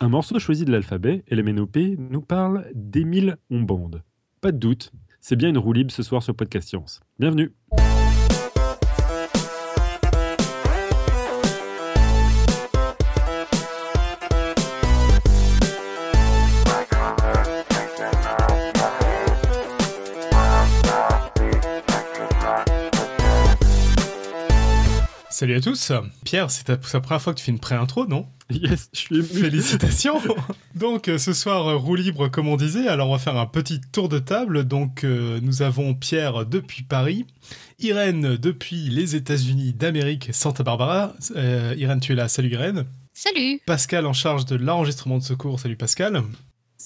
Un morceau choisi de l'alphabet, LMNOP, nous parle d'Émile Ombande. Pas de doute, c'est bien une roue libre ce soir sur Podcast Science. Bienvenue Salut à tous. Pierre, c'est ta, ta première fois que tu fais une pré-intro, non Yes, je suis ému. Félicitations Donc euh, ce soir, euh, roue libre comme on disait, alors on va faire un petit tour de table. Donc euh, nous avons Pierre depuis Paris, Irène depuis les États-Unis d'Amérique, Santa Barbara. Euh, Irène, tu es là, salut Irène. Salut Pascal en charge de l'enregistrement de secours, salut Pascal.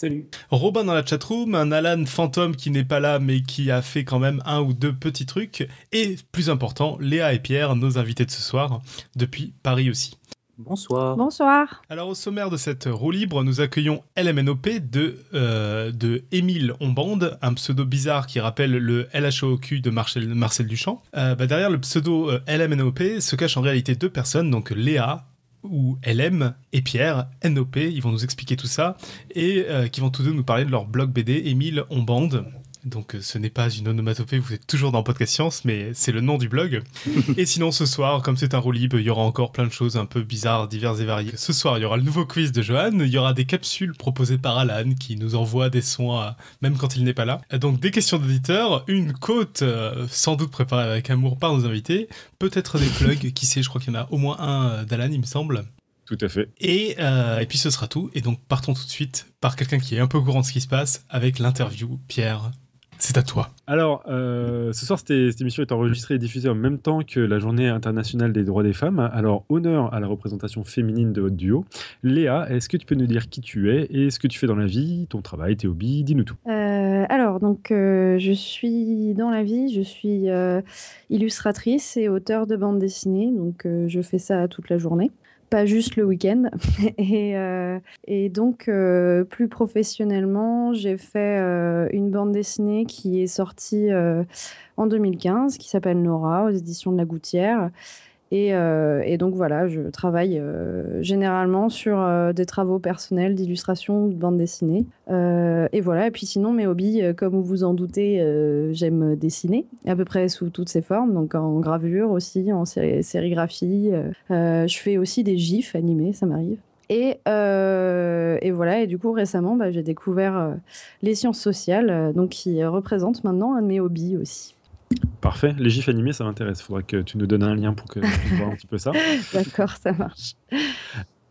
Salut. Robin dans la chatroom, un Alan fantôme qui n'est pas là mais qui a fait quand même un ou deux petits trucs. Et plus important, Léa et Pierre, nos invités de ce soir, depuis Paris aussi. Bonsoir. Bonsoir. Alors au sommaire de cette roue libre, nous accueillons LMNOP de, euh, de Émile Ombande, un pseudo bizarre qui rappelle le LHOQ de Marcel, Marcel Duchamp. Euh, bah, derrière le pseudo euh, LMNOP se cachent en réalité deux personnes, donc Léa ou LM et Pierre, NOP, ils vont nous expliquer tout ça, et euh, qui vont tous deux nous parler de leur blog BD Émile Ombande. Donc euh, ce n'est pas une onomatopée, vous êtes toujours dans Podcast Science, mais c'est le nom du blog. et sinon ce soir, comme c'est un roue libre, il y aura encore plein de choses un peu bizarres, diverses et variées. Ce soir, il y aura le nouveau quiz de Johan, il y aura des capsules proposées par Alan qui nous envoie des sons à- même quand il n'est pas là. Donc des questions d'auditeurs, une côte euh, sans doute préparée avec amour par nos invités, peut-être des plugs, qui sait, je crois qu'il y en a au moins un euh, d'Alan, il me semble. Tout à fait. Et, euh, et puis ce sera tout. Et donc partons tout de suite par quelqu'un qui est un peu au courant de ce qui se passe avec l'interview. Pierre, c'est à toi. Alors, euh, ce soir, cette émission est enregistrée et diffusée en même temps que la journée internationale des droits des femmes. Alors, honneur à la représentation féminine de votre duo. Léa, est-ce que tu peux nous dire qui tu es et ce que tu fais dans la vie, ton travail, tes hobbies? Dis-nous tout. Euh, alors, donc, euh, je suis dans la vie, je suis euh, illustratrice et auteure de bande dessinée, donc euh, je fais ça toute la journée, pas juste le week-end. et, euh, et donc, euh, plus professionnellement, j'ai fait euh, une bande dessinée qui est sortie en 2015, qui s'appelle Nora, aux éditions de La Gouttière. Et, euh, et donc voilà, je travaille euh, généralement sur euh, des travaux personnels d'illustration de bande dessinée. Et voilà, et puis sinon, mes hobbies, comme vous vous en doutez, j'aime dessiner, à peu près sous toutes ses formes, donc en gravure aussi, en sé- sérigraphie. je fais aussi des gifs animés, ça m'arrive. Et, voilà, et du coup, récemment, bah, j'ai découvert les sciences sociales, donc qui représentent maintenant un de mes hobbies aussi. Parfait. Les gifs animés, ça m'intéresse. Il faudra que tu nous donnes un lien pour que je puisse voir un petit peu ça. D'accord, ça marche.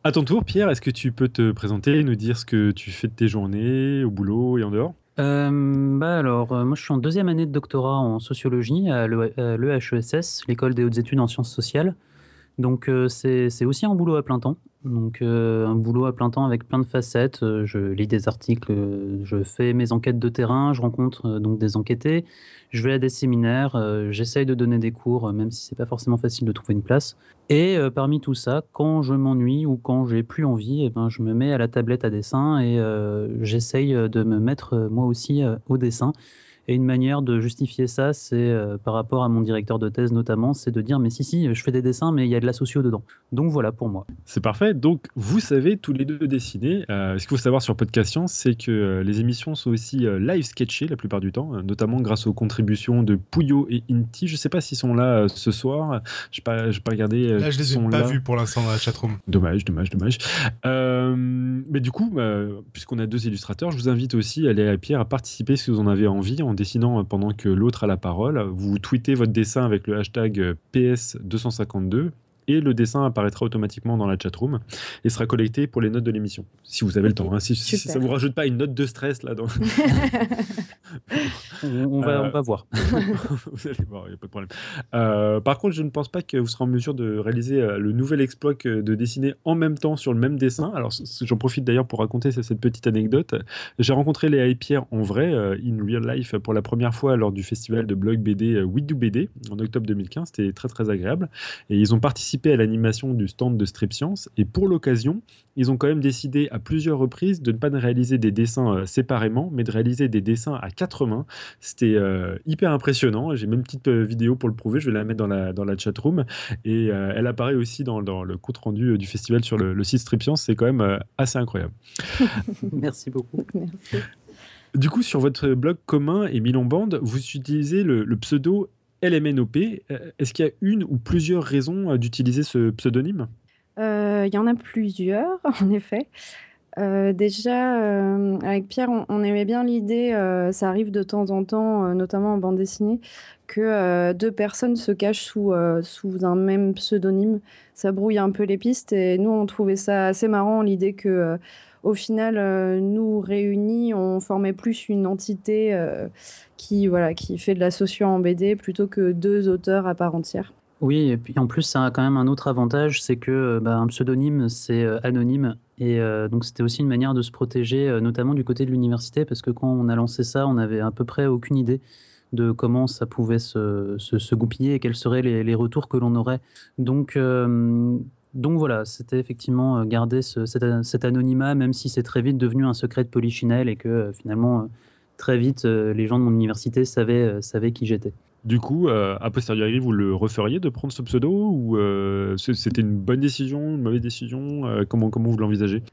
À ton tour, Pierre, est-ce que tu peux te présenter, nous dire ce que tu fais de tes journées, au boulot et en dehors? Euh, bah alors, euh, moi je suis en deuxième année de doctorat en sociologie à l'E- à l'EHESS, l'école des hautes études en sciences sociales. Donc euh, c'est aussi un boulot à plein temps. Donc euh, un boulot à plein temps avec plein de facettes. Euh, je lis des articles, je fais mes enquêtes de terrain, je rencontre donc des enquêtés, je vais à des séminaires, j'essaye de donner des cours, même si c'est pas forcément facile de trouver une place. Et parmi tout ça, quand je m'ennuie ou quand j'ai plus envie, eh ben, je me mets à la tablette à dessin et j'essaye de me mettre moi aussi au dessin. Et une manière de justifier ça, c'est euh, par rapport à mon directeur de thèse notamment, c'est de dire mais si si, je fais des dessins, mais il y a de la socio dedans. Donc voilà pour moi. C'est parfait. Donc, vous savez tous les deux dessiner. Euh, ce qu'il faut savoir sur Podcast Science, c'est que euh, les émissions sont aussi euh, live sketchées la plupart du temps, euh, notamment grâce aux contributions de Pouillot et Inti. Je ne sais pas s'ils sont là euh, ce soir. Je n'ai pas, pas regardé. euh, Là, je les ai pas vus pour l'instant dans la chatroom. Dommage, dommage, dommage. Euh, mais du coup, euh, puisqu'on a deux illustrateurs, je vous invite aussi, Léa et Pierre, à participer si vous en avez envie en dessinant euh, pendant que l'autre a la parole. Vous tweetez votre dessin avec le hashtag euh, PS252 et le dessin apparaîtra automatiquement dans la chatroom et sera collecté pour les notes de l'émission. Si vous avez le temps, hein. si, si ça vous rajoute pas une note de stress là. Dans... On, on va, Euh, on va voir. vous allez voir, il n'y a pas de problème. Euh, par contre, je ne pense pas que vous serez en mesure de réaliser euh, le nouvel exploit que de dessiner en même temps sur le même dessin. Alors, j'en profite d'ailleurs pour raconter cette petite anecdote. J'ai rencontré Léa et Pierre en vrai, in real life, pour la première fois lors du festival de blog BD We Do BD en octobre 2015. C'était très très agréable. Et ils ont participé à l'animation du stand de Strip Science. Et pour l'occasion, ils ont quand même décidé à plusieurs reprises de ne pas réaliser des dessins euh, séparément, mais de réaliser des dessins à quatre mains. C'était euh, hyper impressionnant. J'ai même une petite euh, vidéo pour le prouver. Je vais la mettre dans la, dans la chat room. Et elle apparaît aussi dans, dans le compte rendu du festival sur le, site Strip Science. C'est quand même assez incroyable. Merci beaucoup. Merci. Du coup, sur votre blog commun et Milan Band, vous utilisez le, pseudo LMNOP. Est-ce qu'il y a une ou plusieurs raisons d'utiliser ce pseudonyme? Il y en a plusieurs, en effet. Euh, déjà, euh, avec Pierre, on, aimait bien l'idée, euh, ça arrive de temps en temps, notamment en bande dessinée, que deux personnes se cachent sous, sous un même pseudonyme. Ça brouille un peu les pistes et nous, on trouvait ça assez marrant, l'idée que, au final, nous réunis, on formait plus une entité qui, voilà, qui fait de la socio en BD plutôt que deux auteurs à part entière. Oui, et puis en plus, ça a quand même un autre avantage, c'est que bah, un pseudonyme, c'est anonyme et euh, donc, c'était aussi une manière de se protéger, euh, notamment du côté de l'université, parce que quand on a lancé ça, on n'avait à peu près aucune idée de comment ça pouvait se, se, goupiller et quels seraient les, les retours que l'on aurait. Donc, euh, donc voilà, c'était effectivement garder ce, cet, anonymat, même si c'est très vite devenu un secret de polichinelle et que finalement, très vite, les gens de mon université savaient, savaient qui j'étais. Du coup, euh, a posteriori, vous le referiez de prendre ce pseudo ou euh, c'était une bonne décision, une mauvaise décision euh, comment, comment vous l'envisagez?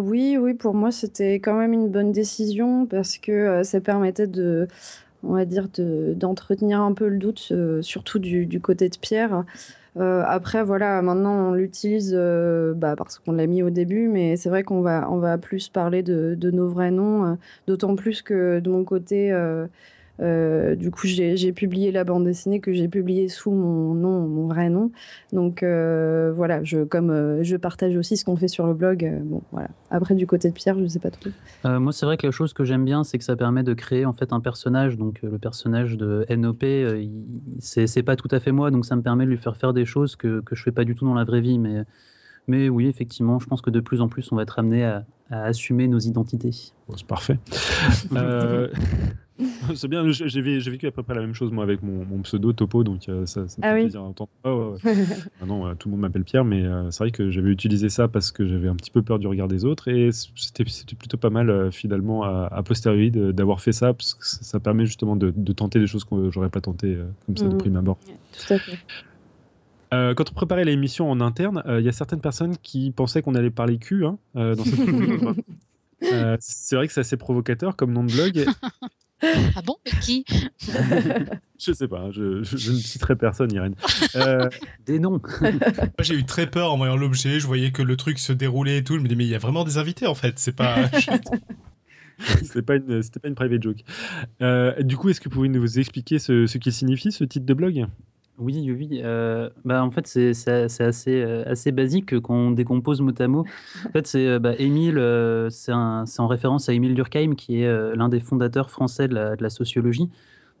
Oui, oui, pour moi, c'était quand même une bonne décision parce que ça permettait de, on va dire, d'entretenir un peu le doute, surtout du, côté de Pierre. après, voilà, maintenant on l'utilise bah, parce qu'on l'a mis au début, mais c'est vrai qu'on va, on va plus parler de nos vrais noms, d'autant plus que de mon côté, euh, du coup, j'ai publié la bande dessinée que j'ai publiée sous mon nom, mon vrai nom. Donc euh, voilà, je, comme euh, je partage aussi ce qu'on fait sur le blog. bon, voilà. Après, du côté de Pierre, je ne sais pas trop. moi, c'est vrai que la chose que j'aime bien, c'est que ça permet de créer en fait un personnage. Donc le personnage de NOP, c'est pas tout à fait moi, donc ça me permet de lui faire faire des choses que, que je fais pas du tout dans la vraie vie. Mais, mais oui, effectivement, je pense que de plus en plus, on va être amené à, à assumer nos identités. c'est parfait. c'est bien, j'ai vécu à peu près la même chose moi avec mon, pseudo Topo, donc euh, ça, ça, me ah fait plaisir d'entendre. Oh, non, tout le monde m'appelle Pierre, mais euh, c'est vrai que j'avais utilisé ça parce que j'avais un petit peu peur du regard des autres et c'était plutôt pas mal euh, finalement à, posteriori d'avoir fait ça parce que ça, permet justement de, tenter des choses que j'aurais pas tenté comme ça de mmh. prime abord. Tout à fait. quand on préparait l'émission en interne, il y a certaines personnes qui pensaient qu'on allait parler cul hein, dans cette c'est vrai que c'est assez provocateur comme nom de blog. Ah bon Mais qui Je sais pas, je, ne citerai personne, Irène. Euh, des noms. Moi, j'ai eu très peur en voyant l'objet, je voyais que le truc se déroulait et tout. Je me dis, mais il y a vraiment des invités en fait, c'est pas. C'était pas une, c'était pas une private joke. Euh, du coup, est-ce que vous pouvez nous expliquer ce, ce qu'il signifie, ce titre de blog? Oui, oui, euh, bah, en fait, c'est assez, euh, assez basique quand on décompose mot à mot. En fait, c'est euh, bah, Émile, c'est en référence à Émile Durkheim, qui est l'un des fondateurs français de la, sociologie.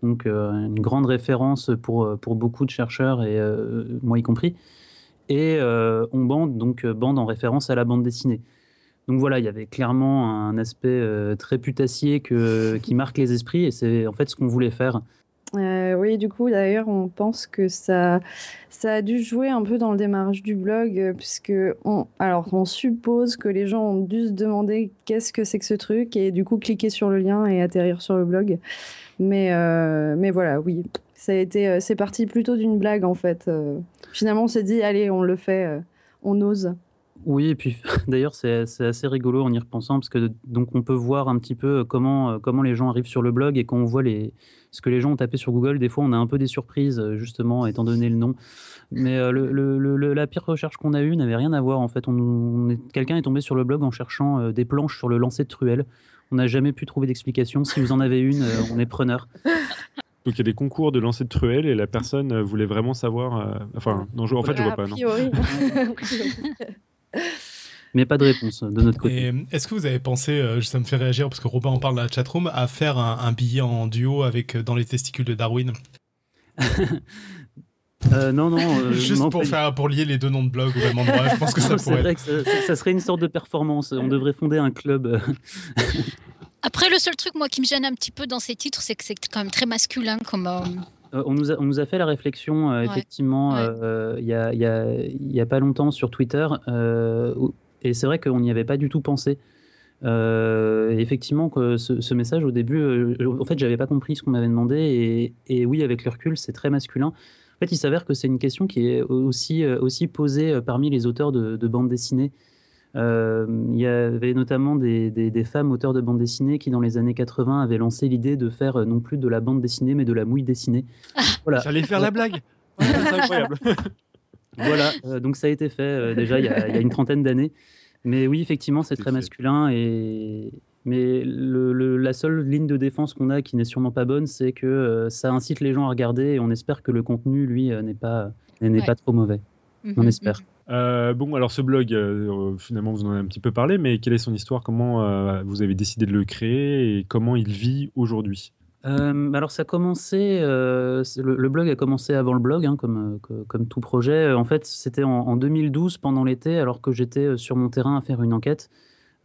Donc, une grande référence pour, beaucoup de chercheurs, et moi y compris. Et on bande, donc bande en référence à la bande dessinée. Donc voilà, il y avait clairement un aspect très putassier qui marque les esprits, et c'est en fait ce qu'on voulait faire. Euh, oui, du coup, d'ailleurs, on pense que ça, ça a dû jouer un peu dans le démarrage du blog, euh, puisque on, alors, on suppose que les gens ont dû se demander qu'est-ce que c'est que ce truc, et du coup, cliquer sur le lien et atterrir sur le blog. Mais, euh, mais voilà, oui, ça a été, c'est parti plutôt d'une blague en fait. finalement, on s'est dit, allez, on le fait, on ose. Oui, et puis d'ailleurs, c'est assez rigolo en y repensant, parce que donc on peut voir un petit peu comment, comment les gens arrivent sur le blog et quand on voit les, ce que les gens ont tapé sur Google, des fois on a un peu des surprises, justement, étant donné le nom. Mais le, la pire recherche qu'on a eue n'avait rien à voir. En fait, on, quelqu'un est tombé sur le blog en cherchant des planches sur le lancer de truelle. On n'a jamais pu trouver d'explication. Si vous en avez une, on est preneur. Donc il y a des concours de lancer de truelle et la personne voulait vraiment savoir. enfin, non, en fait, je vois pas. Non. mais pas de réponse de notre côté. Est-ce que vous avez pensé, euh, ça me fait réagir parce que Robin en parle dans la chatroom, à faire un, billet en duo avec euh, dans les testicules de Darwin? Euh, non, non. Juste pour, faire, pour lier les deux noms de blog au même endroit, je pense que ça pourrait. Vrai que ça, serait une sorte de performance. On devrait fonder un club. Après, le seul truc, moi, qui me gêne un petit peu dans ces titres, c'est que c'est quand même très masculin comme, Euh, on, nous a, on nous a fait la réflexion, euh, Ouais, effectivement, ouais. euh, il y a, il y a- il y a pas longtemps sur Twitter, euh, où- et c'est vrai qu'on n'y avait pas du tout pensé. Euh, effectivement, que ce, ce message au début, euh, en fait, j'avais pas compris ce qu'on m'avait demandé, et, et oui, avec le recul, c'est très masculin. En fait, il s'avère que c'est une question qui est aussi, euh, aussi posée parmi les auteurs de, de bandes dessinées. Euh, il y avait notamment des, des- des femmes auteurs de bandes dessinées qui, dans les années 80, avaient lancé l'idée de faire non plus de la bande dessinée, mais de la mouille dessinée. Voilà. J'allais faire la blague. Ouais, c'est incroyable. Voilà, euh, donc ça a été fait euh, déjà il y, a, il y a une trentaine d'années. Mais oui, effectivement, c'est très fait. masculin. Et... Mais le- le- la seule ligne de défense qu'on a qui n'est sûrement pas bonne, c'est que euh, ça incite les gens à regarder et on espère que le contenu, lui, euh, n'est pas, n'est Ouais. pas trop mauvais. On Mhm, espère. Euh, bon, alors ce blog, euh, finalement, vous en avez un petit peu parlé, mais quelle est son histoire? Comment euh, vous avez décidé de le créer et comment il vit aujourd'hui? Euh, alors ça a commencé, euh, le, blog a commencé avant le blog, hein, comme, euh, comme tout projet. En fait, c'était en, en 2012, pendant l'été, alors que j'étais sur mon terrain à faire une enquête.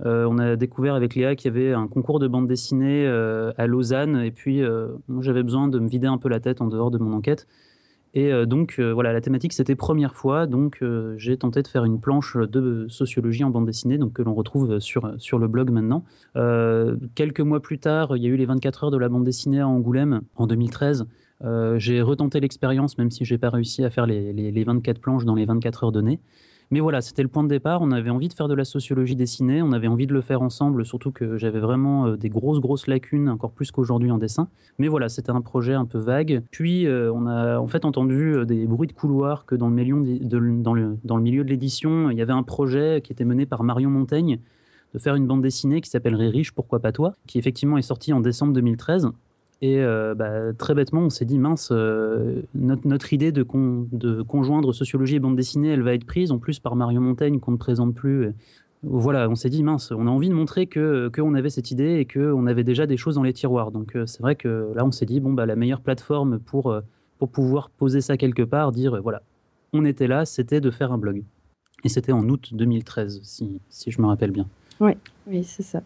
On a découvert avec Léa qu'il y avait un concours de bande dessinée à Lausanne, et puis j'avais besoin de me vider un peu la tête en dehors de mon enquête. Et euh, donc euh, voilà, la thématique c'était première fois, donc euh, j'ai tenté de faire une planche de sociologie en bande dessinée, donc que l'on retrouve sur, sur le blog maintenant. Quelques mois plus tard, il y a eu les 24 heures de la bande dessinée à Angoulême en 2013. Euh, j'ai retenté l'expérience, même si j'ai pas réussi à faire les, les- les 24 planches dans les 24 heures données. Mais voilà, c'était le point de départ. On avait envie de faire de la sociologie dessinée, on avait envie de le faire ensemble, surtout que j'avais vraiment euh, des grosses, grosses lacunes, encore plus qu'aujourd'hui en dessin. Mais voilà, c'était un projet un peu vague. Puis, euh, on a en fait entendu euh, des bruits de couloir que dans le milieu de, dans le, dans le milieu de l'édition, il y avait un projet qui était mené par Marion Montaigne de faire une bande dessinée qui s'appellerait Riche, pourquoi pas toi, qui effectivement est sortie en décembre 2013. Et euh, bah, très bêtement, on s'est dit, mince, euh, notre, idée de, con- conjoindre sociologie et bande dessinée, elle va être prise, en plus par Marion Montaigne, qu'on ne présente plus. Voilà, on s'est dit, mince, on a envie de montrer qu'on avait cette idée et qu'on avait déjà des choses dans les tiroirs. Donc euh, c'est vrai que là, on s'est dit, bon, bah, la meilleure plateforme pour, pour pouvoir poser ça quelque part, dire, voilà, on était là, c'était de faire un blog. Et c'était en août 2013, si, si je me rappelle bien. Oui, c'est ça.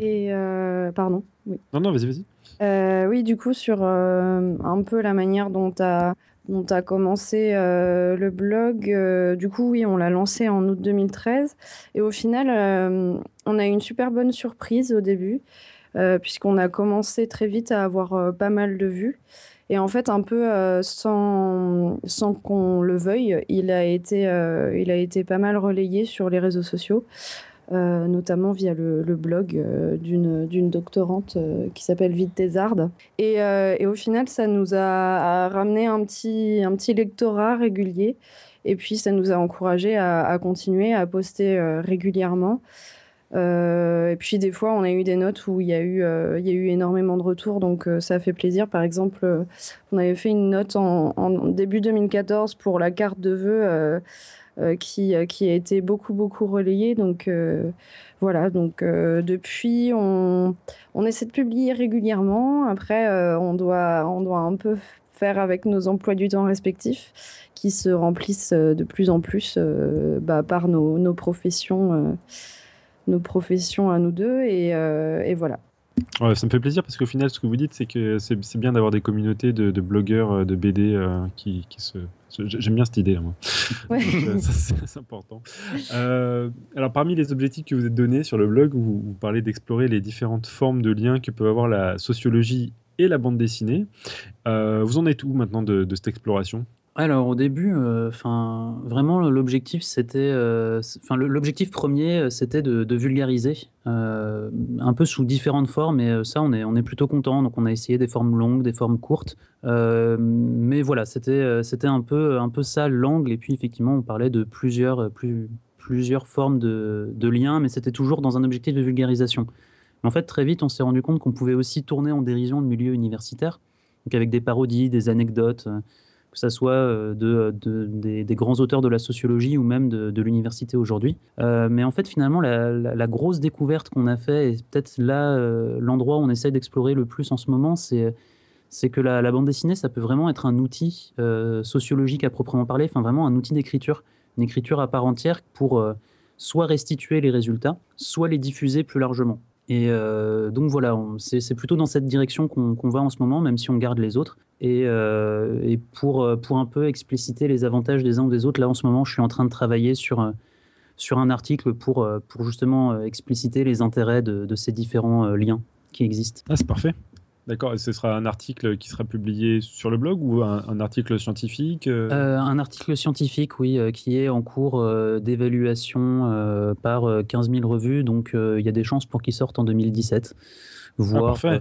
Et euh, pardon. Oui. Non, non, vas-y, vas-y. Euh, oui, du coup, sur euh, un peu la manière dont tu as, dont commencé euh, le blog, euh, du coup, oui, on l'a lancé en août 2013. Et au final, euh, on a eu une super bonne surprise au début, puisqu'on a commencé très vite à avoir pas mal de vues. Et en fait, un peu sans, sans qu'on le veuille, il a été, il a été pas mal relayé sur les réseaux sociaux euh, notamment via le, blog euh, d'une doctorante euh, qui s'appelle Vite Thésarde. Et, au final, ça nous a, ramené un petit, un petit lectorat régulier. Et puis, ça nous a encouragé à, continuer à poster régulièrement. Et puis, des fois, on a eu des notes où il y a eu, il y a eu énormément de retours, donc ça fait plaisir. Par exemple, on avait fait une note en, en début 2014 pour la carte de vœux. Euh, euh, qui, a été beaucoup, beaucoup relayée. Donc euh, voilà, donc depuis, on, on essaie de publier régulièrement. Après, on, doit, on doit un peu faire avec nos emplois du temps respectifs qui se remplissent de plus en plus bah, par nos, nos professions. nos professions à nous deux et, voilà. Ça me fait plaisir parce qu'au final, ce que vous dites, c'est que c'est bien d'avoir des communautés de, blogueurs de BD qui se. J'aime bien cette idée, moi. Ouais. C'est c'est important. Euh, alors, parmi les objectifs que vous êtes donnés sur le blog, vous, vous parlez d'explorer les différentes formes de liens que peut avoir la sociologie et la bande dessinée. Euh, vous en êtes où maintenant de, de cette exploration? Alors au début, euh, vraiment l'objectif c'était, euh, enfin l'objectif premier euh, c'était de, vulgariser, euh, un peu sous différentes formes et ça on est on est plutôt content. Donc on a essayé des formes longues, des formes courtes, mais voilà c'était c'était un peu un peu ça l'angle et puis effectivement on parlait de plusieurs plus plusieurs formes de, de liens, mais c'était toujours dans un objectif de vulgarisation. En fait très vite on s'est rendu compte qu'on pouvait aussi tourner en dérision le milieu universitaire, donc avec des parodies, des anecdotes. Que ce soit euh, de, de- des, grands auteurs de la sociologie ou même de, l'université aujourd'hui. Euh, mais en fait, finalement, la, grosse découverte qu'on a fait, et peut-être là, euh, l'endroit où on essaie d'explorer le plus en ce moment, c'est c'est que la, bande dessinée, ça peut vraiment être un outil euh, sociologique à proprement parler, enfin vraiment un outil d'écriture, une écriture à part entière pour euh, soit restituer les résultats, soit les diffuser plus largement. Et euh, donc voilà, c'est plutôt dans cette direction qu'on va en ce moment, même si on garde les autres. Et, et, pour, pour un peu expliciter les avantages des uns ou des autres, là en ce moment, je suis en train de travailler sur, sur un article pour, pour justement expliciter les intérêts de, de ces différents liens qui existent. Ah, c'est parfait. D'accord, et ce sera un article qui sera publié sur le blog ou un, article scientifique euh? Euh, Un article scientifique, oui, euh, qui est en cours d'évaluation par 15 000 revues, donc il y a des chances pour qu'il sorte en 2017. Voire, ah,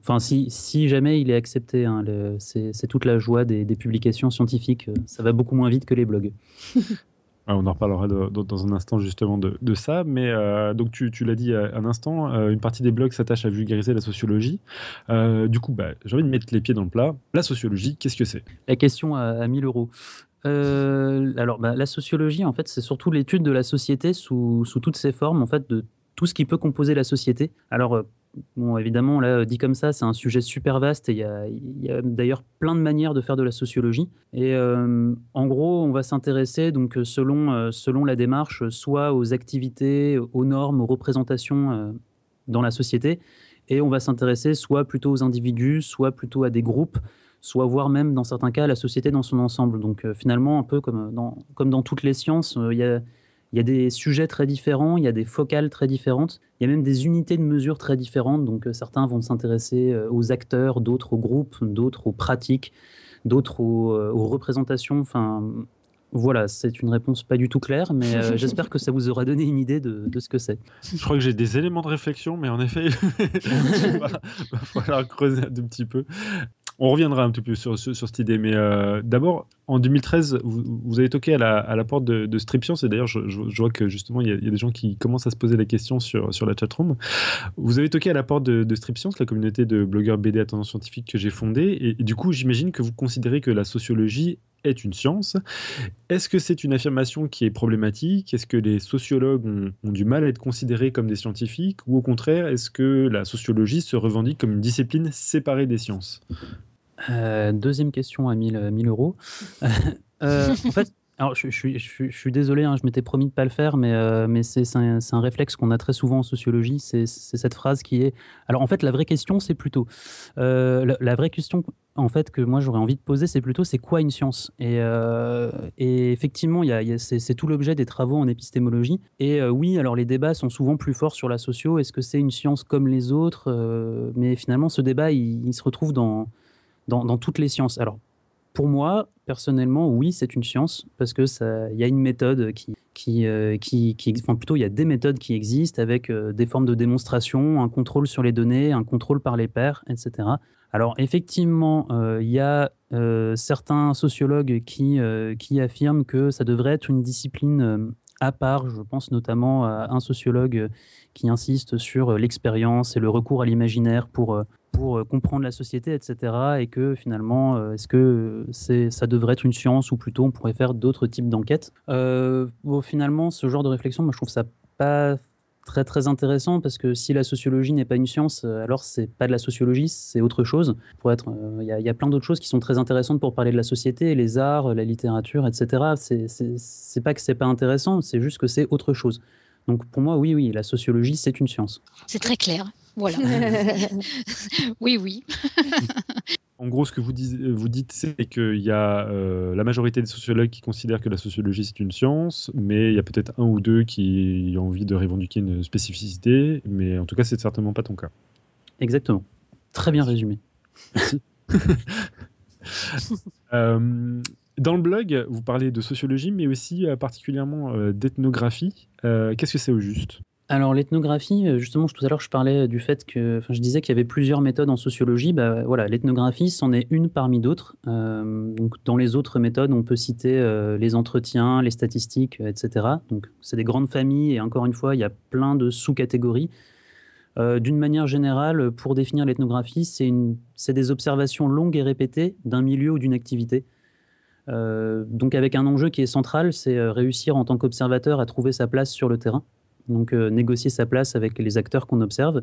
enfin, si, si jamais il est accepté, hein, c'est toute la joie des, des publications scientifiques. Ça va beaucoup moins vite que les blogs. on en reparlera dans un instant justement de, ça, mais euh, donc tu, l'as dit un instant, euh, une partie des blogs s'attache à vulgariser la sociologie. Euh, du coup, bah, j'ai envie de mettre les pieds dans le plat. La sociologie, qu'est-ce que c'est? La question à, 1000 euros. alors, bah, la sociologie, en fait, c'est surtout l'étude de la société sous, sous, toutes ses formes, en fait, de tout ce qui peut composer la société. Alors, Bon, évidemment, là, dit comme ça, c'est un sujet super vaste et il y a, d'ailleurs plein de manières de faire de la sociologie. Et euh, en gros, on va s'intéresser, donc, selon, euh, selon la démarche, soit aux activités, aux normes, aux représentations euh, dans la société, et on va s'intéresser soit plutôt aux individus, soit plutôt à des groupes, soit voire même, dans certains cas, à la société dans son ensemble. Donc, finalement, un peu comme dans, comme dans toutes les sciences, il y a il y a des sujets très différents, il y a des focales très différentes, il y a même des unités de mesure très différentes. Donc euh, certains vont s'intéresser euh, aux acteurs, d'autres aux groupes, d'autres aux pratiques, d'autres aux, euh, représentations. Enfin, voilà, c'est une réponse pas du tout claire, mais j'espère que ça vous aura donné une idée de, ce que c'est. Je crois que j'ai des éléments de réflexion, mais en effet, il va, falloir creuser un petit peu. On reviendra un petit peu sur, sur, cette idée, mais euh, d'abord, en 2013, vous, avez toqué à la, porte de, de Stripscience, et d'ailleurs, je, vois que justement, il y, a, des gens qui commencent à se poser la question sur, sur la chatroom. Vous avez toqué à la porte de, de Stripscience, la communauté de blogueurs BD à tendance scientifique que j'ai fondée, et, du coup, j'imagine que vous considérez que la sociologie est une science. Est-ce que c'est une affirmation qui est problématique? Est-ce que les sociologues ont, du mal à être considérés comme des scientifiques? Ou au contraire, est-ce que la sociologie se revendique comme une discipline séparée des sciences? Euh, deuxième question à 1000, 1000 euros. Euh, en fait, alors je, suis désolé, hein, je m'étais promis de ne pas le faire, mais, euh, mais c'est un, réflexe qu'on a très souvent en sociologie. C'est cette phrase qui est. Alors en fait, la vraie question, c'est plutôt. La, vraie question, en fait, que moi j'aurais envie de poser, c'est plutôt c'est quoi une science? Et, effectivement, y y a, c'est tout l'objet des travaux en épistémologie. Et oui, alors les débats sont souvent plus forts sur la socio. Est-ce que c'est une science comme les autres? Mais finalement, ce débat, il se retrouve dans dans, toutes les sciences. Alors, pour moi, personnellement, oui, c'est une science parce que il y a une méthode qui, qui, euh, qui, enfin plutôt il y a des méthodes qui existent avec euh, des formes de démonstration, un contrôle sur les données, un contrôle par les pairs, etc. Alors effectivement, euh, il y a certains sociologues qui, qui affirment que ça devrait être une discipline à part. Je pense notamment à un sociologue qui insiste sur l'expérience et le recours à l'imaginaire pour, pour euh, comprendre la société, etc. Et que finalement, euh, est-ce que ça devrait être une science ou plutôt on pourrait faire d'autres types d'enquêtes euh, bon, Finalement, ce genre de réflexion, moi, je trouve ça pas très très intéressant parce que si la sociologie n'est pas une science, alors c'est pas de la sociologie, c'est autre chose. Pour être, il y, a plein d'autres choses qui sont très intéressantes pour parler de la société, les arts, la littérature, etc. C'est pas que c'est pas intéressant, c'est juste que c'est autre chose. Donc pour moi, oui, oui, la sociologie, c'est une science. C'est très clair. Voilà. oui, oui. En gros, ce que vous, vous dites, c'est qu'il y a euh, la majorité des sociologues qui considèrent que la sociologie c'est une science, mais il y a peut-être un ou deux qui ont envie de revendiquer une spécificité, mais en tout cas, c'est certainement pas ton cas. Exactement. Très bien résumé. Merci. euh, dans le blog, vous parlez de sociologie, mais aussi euh, particulièrement euh, d'ethnographie. Euh, qu'est-ce que c'est au juste? Alors l'ethnographie, justement, tout à l'heure je parlais du fait que, enfin, je disais qu'il y avait plusieurs méthodes en sociologie. Bah, voilà, l'ethnographie, c'en est une parmi d'autres. donc dans les autres méthodes, on peut citer les entretiens, les statistiques, etc. Donc c'est des grandes familles et encore une fois, il y a plein de sous-catégories. D'une manière générale, pour définir l'ethnographie, c'est des observations longues et répétées d'un milieu ou d'une activité. Euh, donc avec un enjeu qui est central, c'est euh, réussir en tant qu'observateur à trouver sa place sur le terrain, donc euh, négocier sa place avec les acteurs qu'on observe,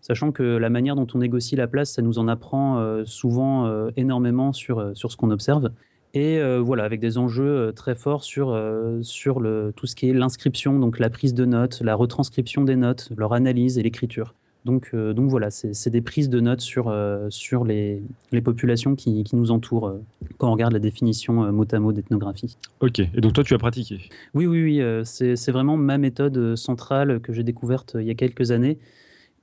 sachant que la manière dont on négocie la place, ça nous en apprend souvent énormément sur, sur ce qu'on observe. Et voilà, avec des enjeux très forts sur, sur le, tout ce qui est l'inscription, donc la prise de notes, la retranscription des notes, leur analyse et l'écriture. Donc, euh, donc voilà, c'est des prises de notes sur, euh, sur les, les populations qui, qui nous entourent euh, quand on regarde la définition mot à mot d'ethnographie. Ok, et donc toi tu as pratiqué Oui, oui, oui, c'est vraiment ma méthode centrale que j'ai découverte il y a quelques années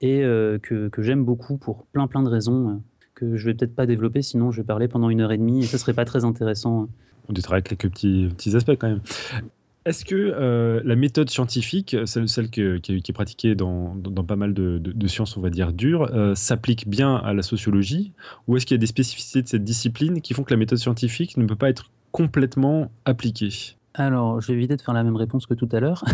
et que, que j'aime beaucoup pour plein plein de raisons que je vais peut-être pas développer, sinon je vais parler pendant une heure et demie et ce serait pas très intéressant. On détaillera quelques petits, petits aspects quand même. Est-ce que euh, la méthode scientifique, celle, qui, est pratiquée dans, pas mal de, sciences, on va dire dures, euh, s'applique bien à la sociologie Ou est-ce qu'il y a des spécificités de cette discipline qui font que la méthode scientifique ne peut pas être complètement appliquée? Alors, je vais éviter de faire la même réponse que tout à l'heure.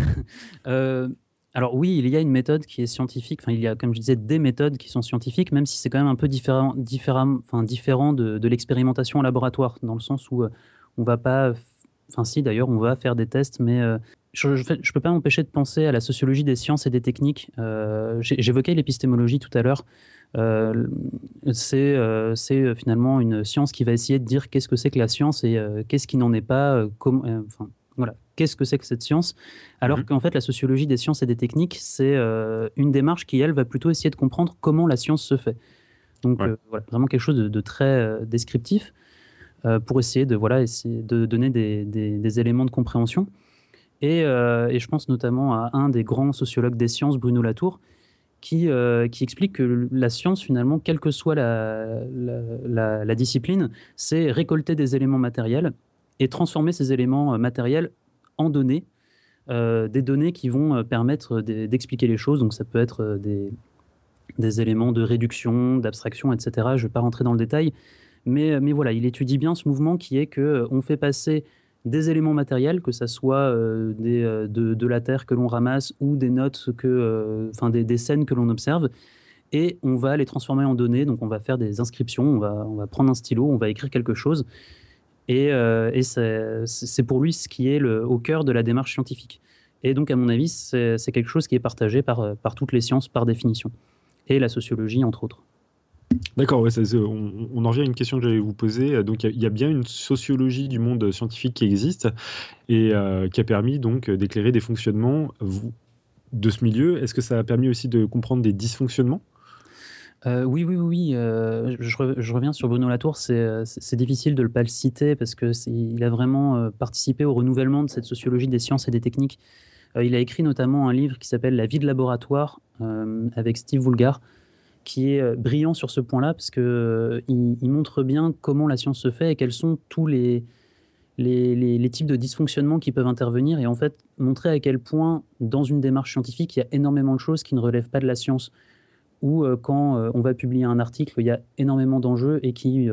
Euh, alors oui, il y a une méthode qui est scientifique, enfin il y a, comme je disais, des méthodes qui sont scientifiques, même si c'est quand même un peu différent, différent, enfin, différent de, de l'expérimentation en laboratoire, dans le sens où on va pas Enfin, si, d'ailleurs, on va faire des tests, mais euh, je ne peux pas m'empêcher de penser à la sociologie des sciences et des techniques. Euh, j'évoquais l'épistémologie tout à l'heure. Euh, c'est finalement une science qui va essayer de dire qu'est-ce que c'est que la science et qu'est-ce qui n'en est pas. enfin, voilà, qu'est-ce que c'est que cette science Alors mmh qu'en fait, la sociologie des sciences et des techniques, c'est une démarche qui, elle, va plutôt essayer de comprendre comment la science se fait. Donc, voilà, vraiment quelque chose de très descriptif. Euh, pour essayer de, voilà, de donner des, des, éléments de compréhension. Et, euh, et, je pense notamment à un des grands sociologues des sciences, Bruno Latour, qui, euh, qui explique que la science, finalement, quelle que soit la, la, la, discipline, c'est récolter des éléments matériels et transformer ces éléments matériels en données, des données qui vont permettre d'expliquer les choses. Donc ça peut être des, des éléments de réduction, d'abstraction, etc. Je ne vais pas rentrer dans le détail, mais, mais voilà, il étudie bien ce mouvement qui est qu'on euh, fait passer des éléments matériels, que ce soit euh, euh, de, la Terre que l'on ramasse ou des notes, que, enfin des, scènes que l'on observe, et on va les transformer en données. Donc on va faire des inscriptions, on va, prendre un stylo, on va écrire quelque chose. Et, c'est pour lui ce qui est au cœur de la démarche scientifique. Et donc, à mon avis, c'est quelque chose qui est partagé par, par toutes les sciences par définition, et la sociologie, entre autres. D'accord, on, en revient à une question que j'allais vous poser. Donc, il y, a bien une sociologie du monde scientifique qui existe et euh, qui a permis donc d'éclairer des fonctionnements de ce milieu. Est-ce que ça a permis aussi de comprendre des dysfonctionnements? Euh, oui, oui, oui. Euh, je, reviens sur Bruno Latour. C'est difficile de ne pas le citer parce qu'il a vraiment participé au renouvellement de cette sociologie des sciences et des techniques. il a écrit notamment un livre qui s'appelle La vie de laboratoire avec Steve Woolgar qui est euh, brillant sur ce point-là, parce qu'il euh, il montre bien comment la science se fait et quels sont tous les, types de dysfonctionnements qui peuvent intervenir, et en fait montrer à quel point, dans une démarche scientifique, il y a énormément de choses qui ne relèvent pas de la science, ou euh, quand on va publier un article, il y a énormément d'enjeux et qui,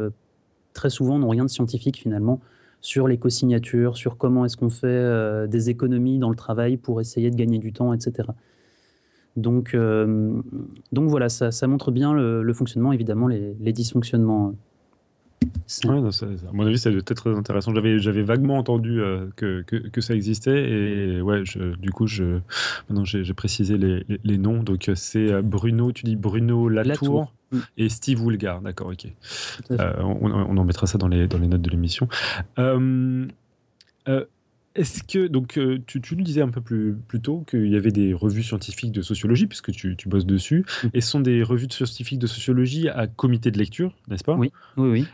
très souvent, n'ont rien de scientifique finalement, sur les co-signatures, sur comment est-ce qu'on fait des économies dans le travail pour essayer de gagner du temps, etc. Donc, euh, donc voilà, ça, ça, montre bien le, fonctionnement, évidemment, les, les dysfonctionnements. Ouais, à mon avis, ça doit être très intéressant. J'avais, vaguement entendu euh, que, que, que, ça existait et ouais, je, du coup, je, maintenant j'ai, précisé les, les, noms. Donc c'est euh, Bruno, tu dis Bruno Latour, mm. et Steve Woolgar. D'accord, ok. on, on, en mettra ça dans les, dans les notes de l'émission. Euh, est-ce que, donc, euh, tu, tu, nous disais un peu plus, plus tôt qu'il y avait des revues scientifiques de sociologie, puisque tu, tu bosses dessus, mm. et ce sont des revues scientifiques de sociologie à comité de lecture, n'est-ce pas? Oui, oui, oui.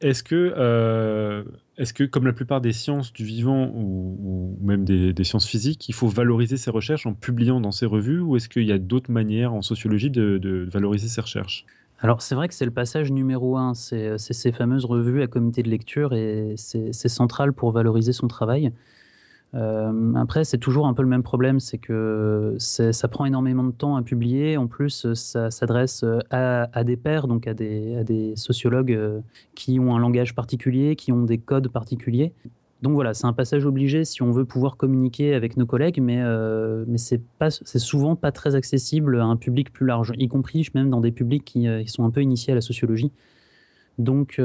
Est-ce que, euh, est que, comme la plupart des sciences du vivant ou, même des, des, sciences physiques, il faut valoriser ces recherches en publiant dans ces revues, ou est-ce qu'il y a d'autres manières en sociologie de, de valoriser ces recherches? Alors c'est vrai que c'est le passage numéro un, c'est ces fameuses revues à comité de lecture et c'est central pour valoriser son travail. Euh, après, c'est toujours un peu le même problème, c'est que ça prend énormément de temps à publier. En plus, ça s'adresse à, des pairs, donc à des, sociologues euh, qui ont un langage particulier, qui ont des codes particuliers. Donc voilà, c'est un passage obligé si on veut pouvoir communiquer avec nos collègues, mais, euh, mais c'est souvent pas très accessible à un public plus large, y compris même dans des publics qui, qui sont un peu initiés à la sociologie. Donc,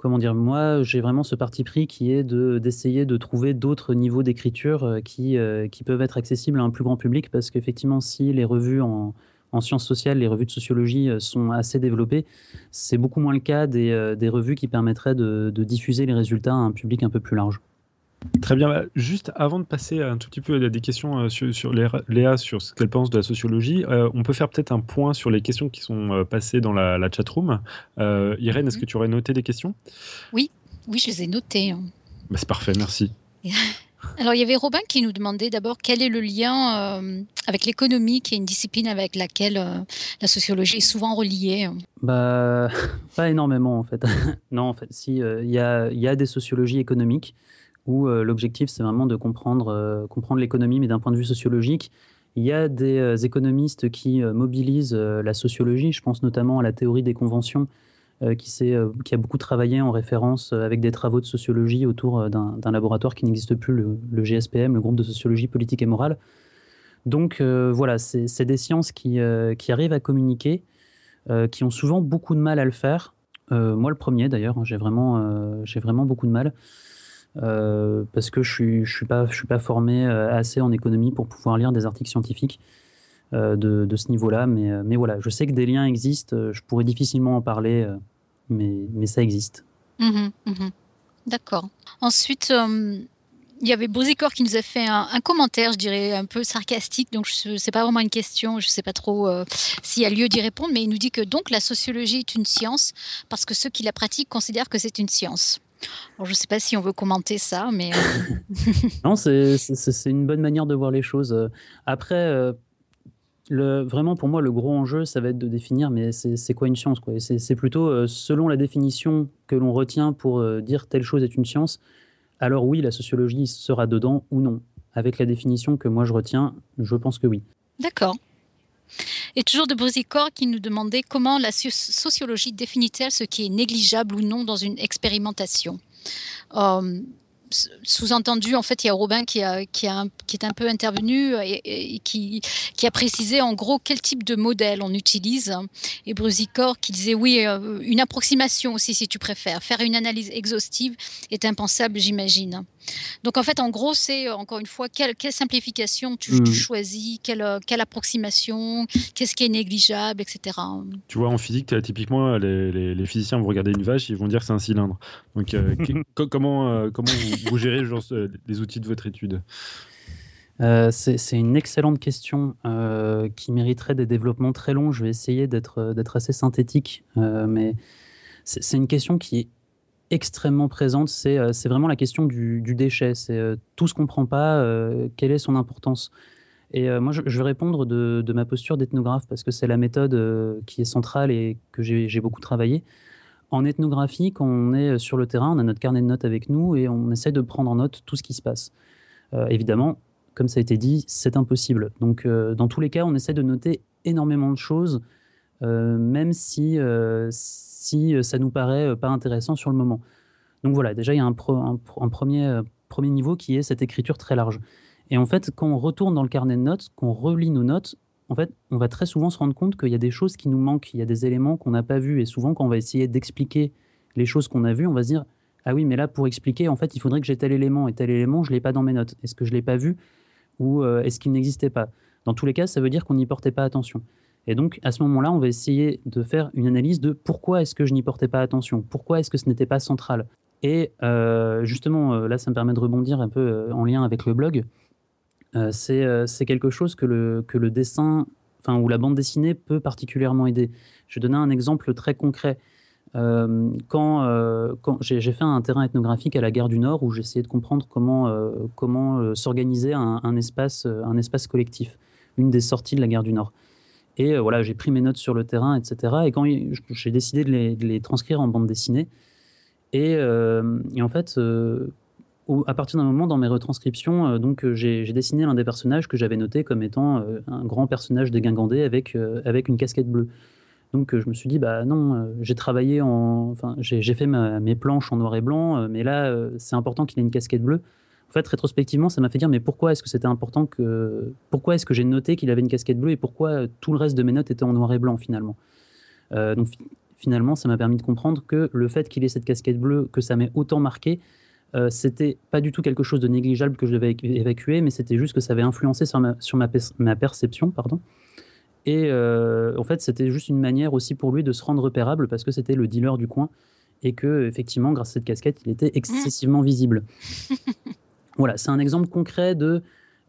comment dire, moi, j'ai vraiment ce parti pris qui est de, d'essayer de trouver d'autres niveaux d'écriture euh, qui, euh, qui peuvent être accessibles à un plus grand public, parce qu'effectivement, si les revues en, en, sciences sociales, les revues de sociologie euh, sont assez développées, c'est beaucoup moins le cas des, des revues qui permettraient de, de, diffuser les résultats à un public un peu plus large. Très bien. Bah, juste avant de passer un tout petit peu à des questions euh, sur, sur Léa, sur ce qu'elle pense de la sociologie, euh, on peut faire peut-être un point sur les questions qui sont euh, passées dans la, la chatroom. Irène, est-ce mhm. que tu aurais noté des questions? Oui, oui, je les ai notées. Hein. Bah, c'est parfait, merci. Alors, il y avait Robin qui nous demandait d'abord quel est le lien avec l'économie, qui est une discipline avec laquelle la sociologie est souvent reliée. Bah, pas énormément en fait. non, en fait, si, il y, a, des sociologies économiques où euh, l'objectif, c'est vraiment de comprendre, euh, l'économie, mais d'un point de vue sociologique. Il y a des euh, économistes qui mobilisent la sociologie, je pense notamment à la théorie des conventions, qui, qui, a beaucoup travaillé en référence avec des travaux de sociologie autour d'un laboratoire qui n'existe plus, le, GSPM, le groupe de sociologie politique et morale. Donc voilà, c'est des sciences qui, arrivent à communiquer, qui ont souvent beaucoup de mal à le faire. moi, le premier d'ailleurs, hein, j'ai vraiment, beaucoup de mal. Euh, parce que je suis, pas, je suis pas formé euh, assez en économie pour pouvoir lire des articles scientifiques euh, de, ce niveau-là. Mais voilà, je sais que des liens existent, je pourrais difficilement en parler, mais, mais ça existe. Mmh mmh D'accord. Ensuite, il y avait Bozicor qui nous a fait un, commentaire, je dirais, un peu sarcastique. Donc, ce n'est pas vraiment une question. Je ne sais pas trop s'il y a lieu d'y répondre. Mais il nous dit que donc la sociologie est une science parce que ceux qui la pratiquent considèrent que c'est une science je ne sais pas si on veut commenter ça, mais... Euh, non, c'est une bonne manière de voir les choses. Après, euh, le, vraiment pour moi, le gros enjeu, ça va être de définir, mais c'est quoi une science C'est plutôt euh, selon la définition que l'on retient pour dire telle chose est une science, alors oui, la sociologie sera dedans ou non. Avec la définition que moi je retiens, je pense que oui. D'accord. Et toujours de Brusicor qui nous demandait comment la sociologie définit-elle ce qui est négligeable ou non dans une expérimentation. Euh, sous-entendu, en fait, il y a Robin qui, est un peu intervenu et, qui, qui, a précisé en gros quel type de modèle on utilise. Et Brusicor qui disait oui, euh, une approximation aussi si tu préfères. Faire une analyse exhaustive est impensable, j'imagine. Donc en fait, en gros, c'est euh, encore une fois quelle, simplification tu, hmm. choisis, euh, quelle, approximation, qu'est-ce qui est négligeable, etc. Tu vois, en physique, typiquement, les, physiciens vont regarder une vache, ils vont dire que c'est un cylindre. Donc comment, comment vous, gérez les outils de votre étude? Euh, c'est une excellente question qui mériterait des développements très longs. Je vais essayer d'être assez synthétique, mais c'est une question qui est extrêmement présente, c'est euh, vraiment la question du, déchet. C'est euh, tout ce qu'on ne prend pas, euh, quelle est son importance? Et moi, je, vais répondre de, ma posture d'ethnographe parce que c'est la méthode qui est centrale et que j'ai beaucoup travaillé. En ethnographie, quand on est sur le terrain, on a notre carnet de notes avec nous et on essaie de prendre en note tout ce qui se passe. évidemment, comme ça a été dit, c'est impossible. Donc, dans tous les cas, on essaie de noter énormément de choses, même si euh, ça nous paraît euh, pas intéressant sur le moment. Donc voilà, déjà il y a un, premier, euh, premier niveau qui est cette écriture très large. Et en fait, quand on retourne dans le carnet de notes, qu'on relit nos notes, en fait, on va très souvent se rendre compte qu'il y a des choses qui nous manquent, il y a des éléments qu'on n'a pas vus. Et souvent, quand on va essayer d'expliquer les choses qu'on a vues, on va se dire Ah oui, mais là, pour expliquer, en fait, il faudrait que j'ai tel élément et tel élément, je ne l'ai pas dans mes notes. Est-ce que je ne l'ai pas vu ou est-ce qu'il n'existait pas? Dans tous les cas, ça veut dire qu'on n'y portait pas attention. Et donc, à ce moment-là, on va essayer de faire une analyse de pourquoi est-ce que je n'y portais pas attention, pourquoi est-ce que ce n'était pas central? Et euh, justement, euh, là, ça me permet de rebondir un peu euh, en lien avec le blog. c'est quelque chose que le, dessin, enfin, ou la bande dessinée peut particulièrement aider. Je vais donner un exemple très concret. quand, j'ai fait un terrain ethnographique à la gare du Nord où j'essayais de comprendre comment, s'organiser un, un, espace, un espace collectif, une des sorties de la gare du Nord. Et euh, voilà, j'ai pris mes notes sur le terrain, etc. Et quand j'ai décidé de les, transcrire en bande dessinée, et, euh, en fait, euh, à partir d'un moment dans mes retranscriptions, donc j'ai dessiné l'un des personnages que j'avais noté comme étant un grand personnage dégingandé avec, avec une casquette bleue. Donc je me suis dit, bah non, j'ai travaillé en. Enfin, j'ai fait mes planches en noir et blanc, mais là, c'est important qu'il ait une casquette bleue en fait, rétrospectivement, ça m'a fait dire, mais pourquoi est-ce que c'était important que. Pourquoi est-ce que j'ai noté qu'il avait une casquette bleue et pourquoi euh, tout le reste de mes notes était en noir et blanc finalement? Euh, Donc finalement, ça m'a permis de comprendre que le fait qu'il ait cette casquette bleue, que ça m'ait autant marqué, euh, c'était pas du tout quelque chose de négligeable que je devais évacuer, mais c'était juste que ça avait influencé sur ma, sur ma, ma perception. Pardon. Et en fait, c'était juste une manière aussi pour lui de se rendre repérable parce que c'était le dealer du coin et que, effectivement, grâce à cette casquette, il était excessivement visible. Voilà, c'est un exemple concret de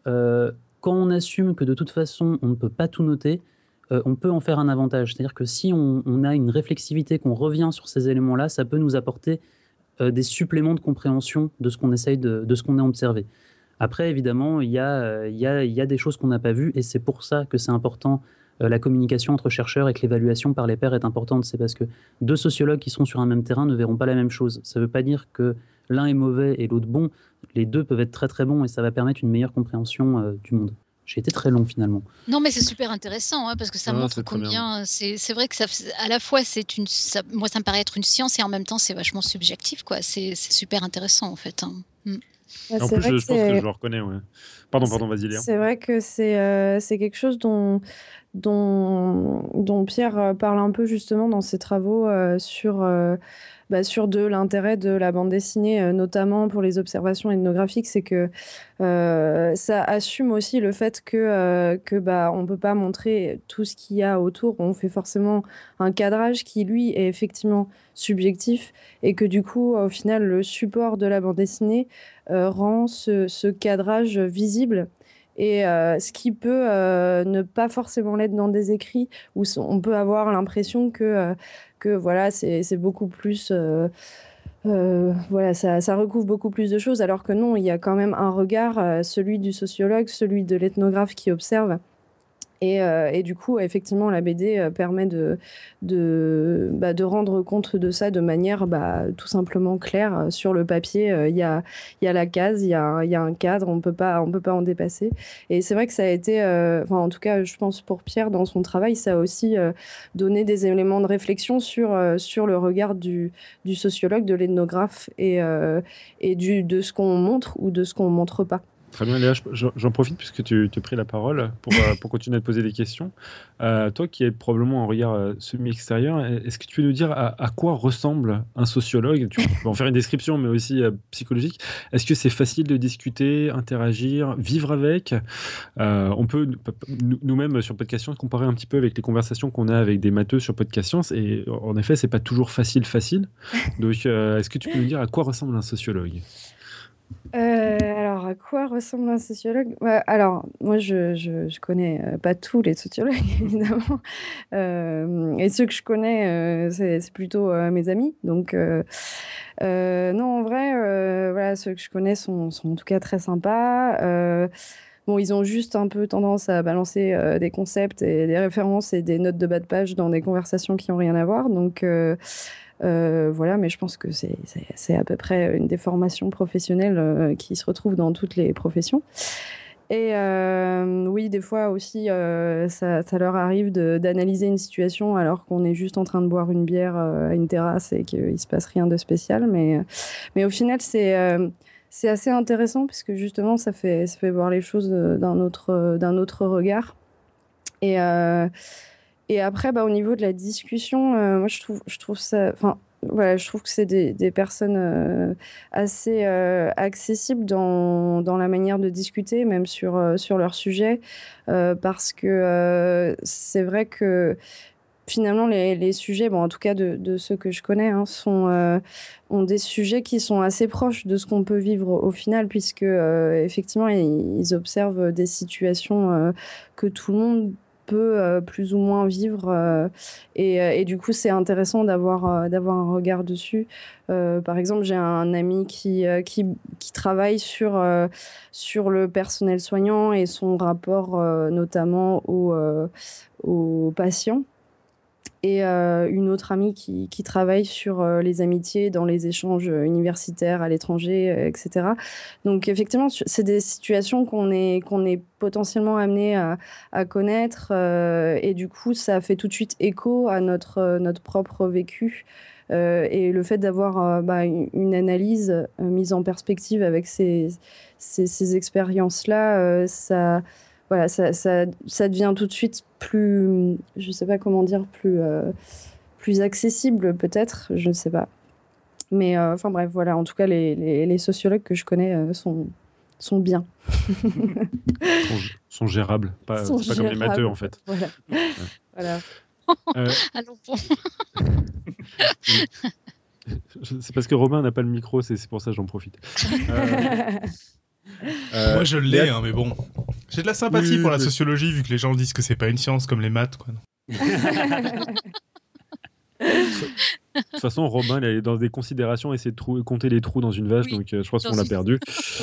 quand on assume que de toute façon on ne peut pas tout noter, on peut en faire un avantage. C'est-à-dire que si on, a une réflexivité, qu'on revient sur ces éléments-là, ça peut nous apporter des suppléments de compréhension de ce qu'on essaye de, de ce qu'on a observé. Après, évidemment, il y a, y il y a des choses qu'on n'a pas vues et c'est pour ça que c'est important. Euh, la communication entre chercheurs et que l'évaluation par les pairs est importante. C'est parce que deux sociologues qui sont sur un même terrain ne verront pas la même chose. Ça ne veut pas dire que l'un est mauvais et l'autre bon. Les deux peuvent être très très bons et ça va permettre une meilleure compréhension euh, du monde. J'ai été très long finalement. Non, mais c'est super intéressant hein, parce que ça montre combien. C'est vrai que ça, à la fois, c'est une. moi, ça me paraît être une science et en même temps, c'est vachement subjectif. quoi. C'est super intéressant en fait. Hein. Mm en plus, je, pense que je le reconnais. Ouais. Pardon, pardon, vas-y, Léa. C'est vrai que c'est euh, c'est quelque chose dont, dont, dont Pierre euh, parle un peu justement dans ses travaux euh, sur bah, sur de l'intérêt de la bande dessinée, euh, notamment pour les observations ethnographiques, c'est que euh, ça assume aussi le fait que, euh, que bah, peut pas montrer tout ce qu'il y a autour. On fait forcément un cadrage qui, lui, est effectivement subjectif et que du coup, au final, le support de la bande dessinée rend ce, ce, cadrage visible. Et ce qui peut ne pas forcément l'être dans des écrits où on peut avoir l'impression que que voilà, c'est beaucoup plus. Euh, euh, voilà, ça, recouvre beaucoup plus de choses, alors que non, il y a quand même un regard, euh, celui du sociologue, celui de l'ethnographe qui observe, euh, et, du coup, effectivement, la BD euh, permet de, bah, de, rendre compte de ça de manière bah, tout simplement claire. Sur le papier, il y, a, y, a, la case, il y a, y a, un cadre, on ne peut pas en dépasser. Et c'est vrai que ça a été, euh, en tout cas, je pense pour Pierre, dans son travail, ça a aussi donné des éléments de réflexion sur, sur le regard du, du sociologue, de l'ethnographe et, et du, de ce qu'on montre ou de ce qu'on ne montre pas. Très bien, Léa, j'en profite puisque tu, as pris la parole pour, euh, continuer à te poser des questions. Euh, toi qui es probablement un regard euh, semi-extérieur, est-ce que tu peux nous dire à, quoi ressemble un sociologue? Tu peux en faire une description, mais aussi psychologique. Est-ce que c'est facile de discuter, interagir, vivre avec? On peut nous-mêmes sur Podcast comparer un petit peu avec les conversations qu'on a avec des matheux sur Podcast Science, et en effet, c'est pas toujours facile, facile. Donc, est-ce que tu peux nous dire à quoi ressemble un sociologue? Euh, alors, à quoi ressemble un sociologue? Alors, moi, je, je, connais euh, pas tous les sociologues, évidemment. Euh, et ceux que je connais, c'est plutôt mes amis. Donc, non, en vrai, voilà, ceux que je connais sont, sont en tout cas très sympas. Bon, ils ont juste un peu tendance à balancer des concepts et des références et des notes de bas de page dans des conversations qui n'ont rien à voir. Donc, voilà, mais je pense que c'est à peu près une des formations professionnelles euh, qui se retrouvent dans toutes les professions. Et euh, oui, des fois aussi, ça, leur arrive d'analyser une situation alors qu'on est juste en train de boire une bière à une terrasse et qu'il ne se passe rien de spécial. Mais, mais au final, c'est assez intéressant puisque justement, ça fait, ça fait voir les choses d'un autre, autre regard. Et, et après, bah, au niveau de la discussion, euh, moi, je trouve, je trouve ça. Enfin, voilà, je trouve que c'est des, personnes euh, assez euh, accessibles dans, dans, la manière de discuter, même sur, sur leur sujet, parce que c'est vrai que finalement, les, les, sujets, bon, en tout cas de, de ceux que je connais, hein, sont, ont des sujets qui sont assez proches de ce qu'on peut vivre au, final, puisque effectivement, ils, observent des situations que tout le monde euh, plus ou moins vivre. Euh, et, euh, et, du coup, c'est intéressant d'avoir un regard dessus. par exemple, j'ai un ami qui, qui, travaille sur, sur le personnel soignant et son rapport notamment aux patients et euh, une autre amie qui, travaille sur euh, les amitiés dans les échanges universitaires à l'étranger, euh, etc. Donc effectivement, c'est des situations qu'on est, qu'on est potentiellement amené à, connaître et du coup, ça fait tout de suite écho à notre, notre propre vécu. et le fait d'avoir bah, une analyse mise en perspective avec ces, ces expériences-là, ça voilà, ça, ça, ça, devient tout de suite plus, je sais pas comment dire, plus, euh, plus accessible peut-être, je ne sais pas. Mais euh, enfin bref, voilà, en tout cas, les, les, les sociologues que je connais euh, sont, sont bien. sont, sont, gérables, pas, sont pas comme les matheux en fait. Voilà. voilà. Allons C'est parce que Romain n'a pas le micro, c'est pour ça que j'en profite. Moi, je l'ai, hein, mais bon. J'ai de la sympathie pour la sociologie, vu que les gens disent que c'est pas une science comme les maths, quoi. De toute façon, Robin, il est dans des considérations, essayer de compter les trous dans une vache, donc je pense qu'on l'a perdu.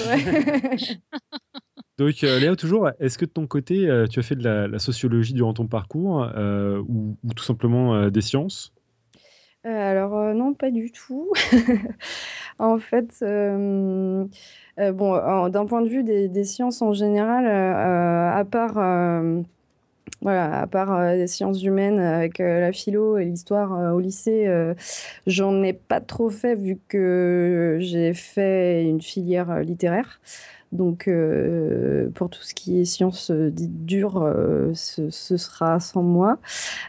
donc, Léa, toujours, est-ce que de ton côté, tu as fait de la, sociologie durant ton parcours ou, tout simplement des sciences? Alors, non, pas du tout. en fait, bon, d'un point de vue des, sciences en général, à part voilà, à part euh, les sciences humaines avec euh, la philo et l'histoire euh, au lycée, j'en ai pas trop fait vu que j'ai fait une filière littéraire. Donc, pour tout ce qui est sciences dites dures, ce, sera sans moi.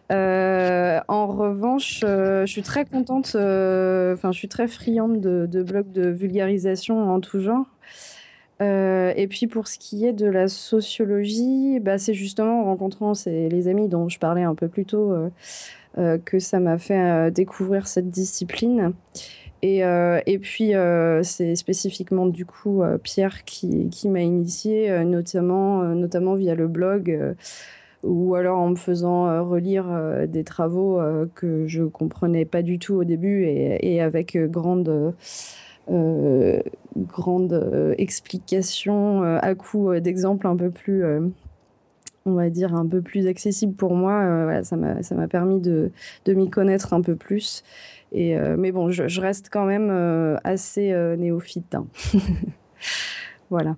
en revanche, je suis très contente, enfin, je suis très friande de, blogs de vulgarisation en tout genre. Euh, et puis pour ce qui est de la sociologie, bah, c'est justement en rencontrant les amis dont je parlais un peu plus tôt euh, euh, que ça m'a fait découvrir cette discipline. Et, et puis c'est spécifiquement du coup Pierre qui, qui m'a initié, notamment, notamment via le blog ou alors en me faisant relire des travaux que je comprenais pas du tout au début et, avec grande euh, grande euh, explication euh, à coup d'exemples un peu plus on va dire, un peu plus accessible pour moi. ça m'a permis de, de m'y connaître un peu plus. Et, mais bon, je, reste quand même assez néophyte. Hein. voilà.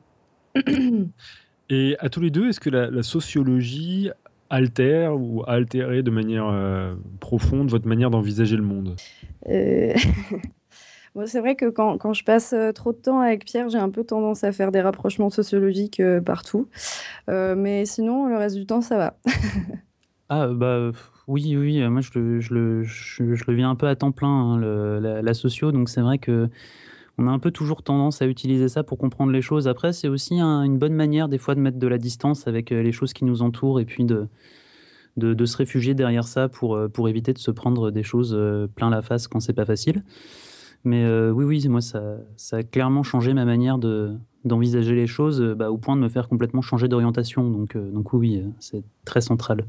Et à tous les deux, est-ce que la, sociologie altère ou a altéré de manière profonde votre manière d'envisager le monde? C'est vrai que quand, quand, je passe euh, trop de temps avec Pierre, j'ai un peu tendance à faire des rapprochements sociologiques euh, partout. Euh, mais sinon, le reste du temps, ça va. ah, bah oui, oui, moi je le, vis un peu à temps plein, hein, la, socio, donc c'est vrai que. On a un peu toujours tendance à utiliser ça pour comprendre les choses. Après, c'est aussi une bonne manière des fois de mettre de la distance avec les choses qui nous entourent et puis de, se réfugier derrière ça pour, pour éviter de se prendre des choses plein la face quand c'est pas facile. Mais euh, oui, oui, moi, ça, a clairement changé ma manière de, d'envisager les choses, euh, bah, au point de me faire complètement changer d'orientation. Donc, euh, donc oui, c'est très central.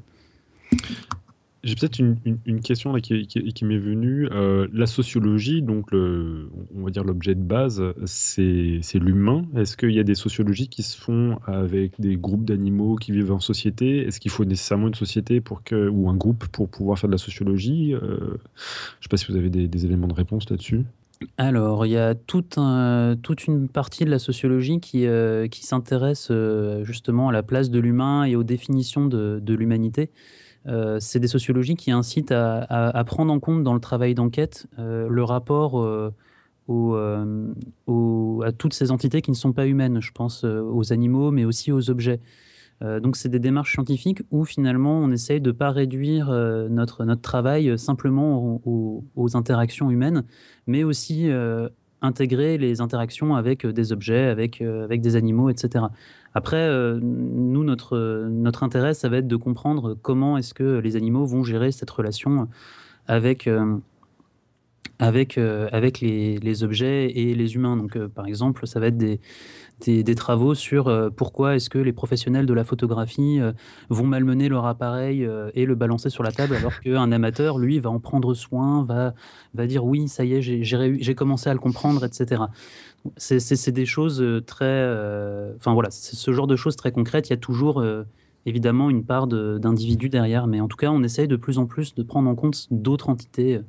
J'ai peut-être une, une, question qui, qui, m'est venue. la sociologie, donc on va dire l'objet de base, c'est, l'humain. Est-ce qu'il y a des sociologies qui se font avec des groupes d'animaux qui vivent en société? Est-ce qu'il faut nécessairement une société pour que, ou un groupe pour pouvoir faire de la sociologie? Je ne sais pas si vous avez des, éléments de réponse là-dessus. Alors, il y a toute une partie de la sociologie qui, euh, s'intéresse euh, justement à la place de l'humain et aux définitions de, l'humanité. Euh, c'est des sociologies qui incitent à, prendre en compte dans le travail d'enquête le rapport à toutes ces entités qui ne sont pas humaines. Je pense aux animaux, mais aussi aux objets. Euh, donc, c'est des démarches scientifiques où finalement on essaye de ne pas réduire euh, notre, travail simplement aux, interactions humaines, mais aussi euh, intégrer les interactions avec des objets, avec des animaux, etc. Après, nous, notre, notre intérêt, ça va être de comprendre comment est-ce que les animaux vont gérer cette relation avec avec, avec les, les, objets et les humains. Donc, par exemple, ça va être des, des, travaux sur euh, pourquoi est-ce que les professionnels de la photographie euh, vont malmener leur appareil euh, et le balancer sur la table alors qu'un amateur, lui, va en prendre soin, va, va dire oui, ça y est, j'ai commencé à le comprendre, etc. C'est des choses très... Enfin voilà, c'est ce genre de choses très concrètes. Il y a toujours évidemment une part d'individus derrière, mais en tout cas, on essaye de plus en plus de prendre en compte d'autres entités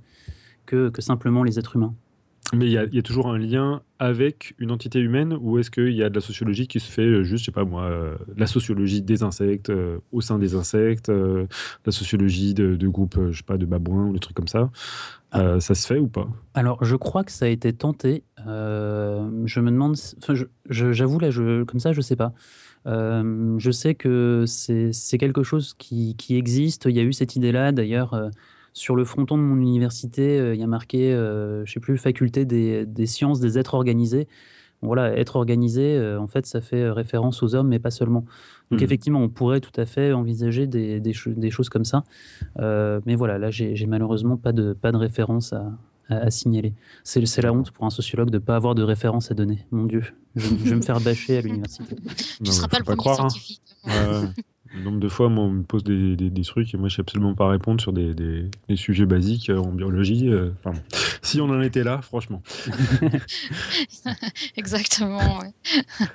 que, que simplement les êtres humains. Mais il y, a toujours un lien avec une entité humaine ou est-ce qu'il y a de la sociologie qui se fait euh, juste, je sais pas moi, euh, la sociologie des insectes euh, au sein des insectes, la sociologie de, groupes, je sais pas, de babouins ou des trucs comme ça ah. Ça se fait ou pas? Alors, je crois que ça a été tenté. je me demande, j'avoue là, je, comme ça, je sais pas. je sais que c'est quelque chose qui, qui, existe. Il y a eu cette idée-là, d'ailleurs sur le fronton de mon université, euh, il y a marqué, euh, je sais plus, faculté des, sciences des êtres organisés. voilà, être organisé, euh, en fait, ça fait référence aux hommes, mais pas seulement. Donc mmh. effectivement, on pourrait tout à fait envisager des, choses comme ça. mais voilà, là, j'ai malheureusement pas de, pas de référence à, à, signaler. C'est la honte pour un sociologue de ne pas avoir de référence à donner. Mon Dieu, je, vais me faire bâcher à l'université. Tu ne seras pas le premier croire, hein. scientifique. Le nombre de fois, moi, on me pose des, des, trucs et moi, je sais absolument pas répondre sur des, des sujets basiques euh, en biologie. Euh, enfin, si on en était là, franchement. Exactement.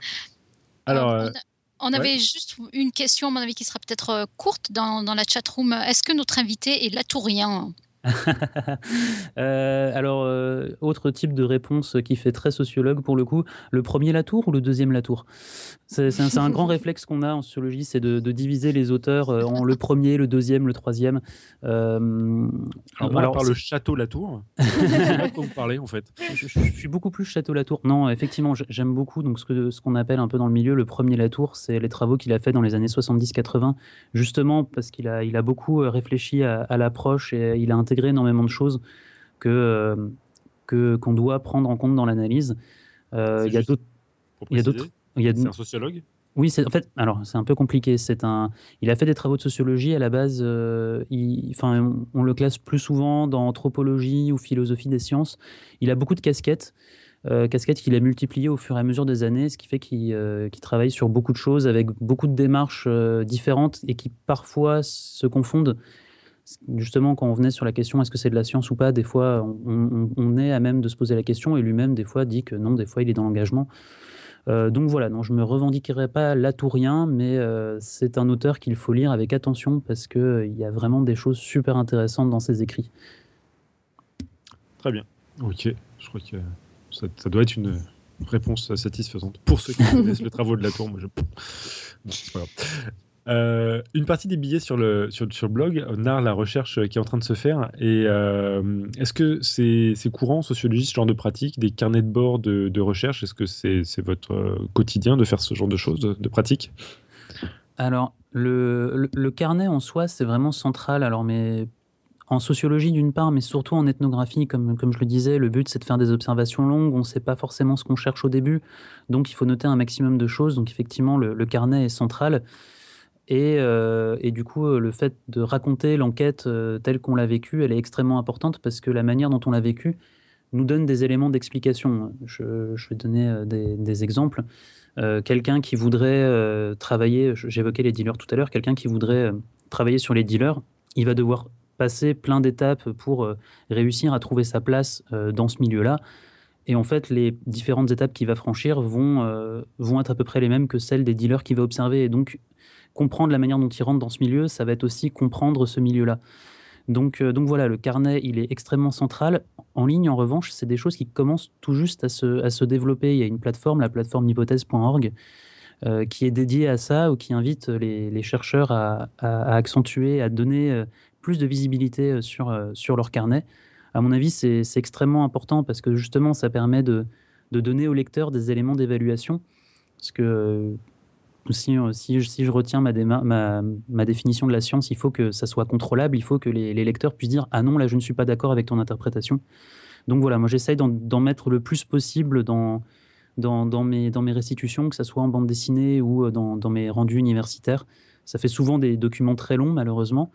Alors, euh, on, avait juste une question, à mon avis, qui sera peut-être courte dans, dans la chat-room. Est-ce que notre invité est latourien? euh, alors, euh, autre type de réponse qui fait très sociologue pour le coup, le premier Latour ou le deuxième Latour C'est un, grand réflexe qu'on a en sociologie, c'est de, diviser les auteurs euh, en le premier, le deuxième, le troisième. alors, alors par le château Latour, c'est vous parlez en fait. Je, suis beaucoup plus château Latour. Non, effectivement, j'aime beaucoup donc ce qu'on appelle un peu dans le milieu le premier Latour, c'est les travaux qu'il a fait dans les années 70-80, justement parce qu'il a, il a beaucoup réfléchi à, à l'approche et il a intégré énormément de choses que euh, que qu'on doit prendre en compte dans l'analyse. Euh, il y a d'autres. Il y a d'autres. C'est un sociologue? Oui, c'est en fait, alors c'est un peu compliqué. C'est un, il a fait des travaux de sociologie à la base. Euh, enfin, on, le classe plus souvent dans anthropologie ou philosophie des sciences. Il a beaucoup de casquettes, casquettes qu'il a multipliées au fur et à mesure des années, ce qui fait qu'il travaille sur beaucoup de choses avec beaucoup de démarches différentes et qui parfois se confondent justement, quand on venait sur la question est-ce que c'est de la science ou pas, des fois, on, est à même de se poser la question et lui-même, des fois, dit que non, des fois, il est dans l'engagement. Euh, donc voilà, non, je me revendiquerai pas latourien, mais euh, c'est un auteur qu'il faut lire avec attention parce qu'il euh, il y a vraiment des choses super intéressantes dans ses écrits. Très bien. Ok, je crois que ça, doit être une réponse satisfaisante pour ceux qui connaissent le travaux de Latour. Moi, je... grave. Euh, une partie des billets sur le, sur, sur le blog narre la recherche qui est en train de se faire. Et euh, est-ce que c'est courant en sociologie ce genre de pratique, des carnets de bord de, de recherche Est-ce que c'est votre quotidien de faire ce genre de choses, de, de pratique Alors, le, le, carnet en soi, c'est vraiment central. Alors, mais en sociologie d'une part, mais surtout en ethnographie, comme, comme je le disais, le but c'est de faire des observations longues, on ne sait pas forcément ce qu'on cherche au début, donc il faut noter un maximum de choses, donc effectivement le, le carnet est central. Euh, et, du coup, euh, le fait de raconter l'enquête euh, telle qu'on l'a vécue, elle est extrêmement importante parce que la manière dont on l'a vécue nous donne des éléments d'explication. Je, vais donner des, exemples. quelqu'un qui voudrait travailler, j'évoquais les dealers tout à l'heure, quelqu'un qui voudrait travailler sur les dealers, il va devoir passer plein d'étapes pour réussir à trouver sa place dans ce milieu-là. Et en fait, les différentes étapes qu'il va franchir vont, vont être à peu près les mêmes que celles des dealers qu'il va observer. Et donc, comprendre la manière dont il rentre dans ce milieu, ça va être aussi comprendre ce milieu-là. Donc, euh, donc voilà, le carnet, il est extrêmement central. En ligne, en revanche, c'est des choses qui commencent tout juste à se, à se développer. Il y a une plateforme, la plateforme hypothèse.org, euh, qui est dédiée à ça ou qui invite les, les chercheurs à, à, accentuer, à donner euh, plus de visibilité sur, sur leur carnet. À mon avis, c'est extrêmement important parce que justement, ça permet de, de donner aux lecteurs des éléments d'évaluation. Parce que euh, si, si, je retiens ma, définition de la science, il faut que ça soit contrôlable, il faut que les, lecteurs puissent dire Ah non, là je ne suis pas d'accord avec ton interprétation. Donc voilà, moi j'essaye d'en mettre le plus possible dans, mes, restitutions, que ce soit en bande dessinée ou euh, dans, mes rendus universitaires. Ça fait souvent des documents très longs, malheureusement,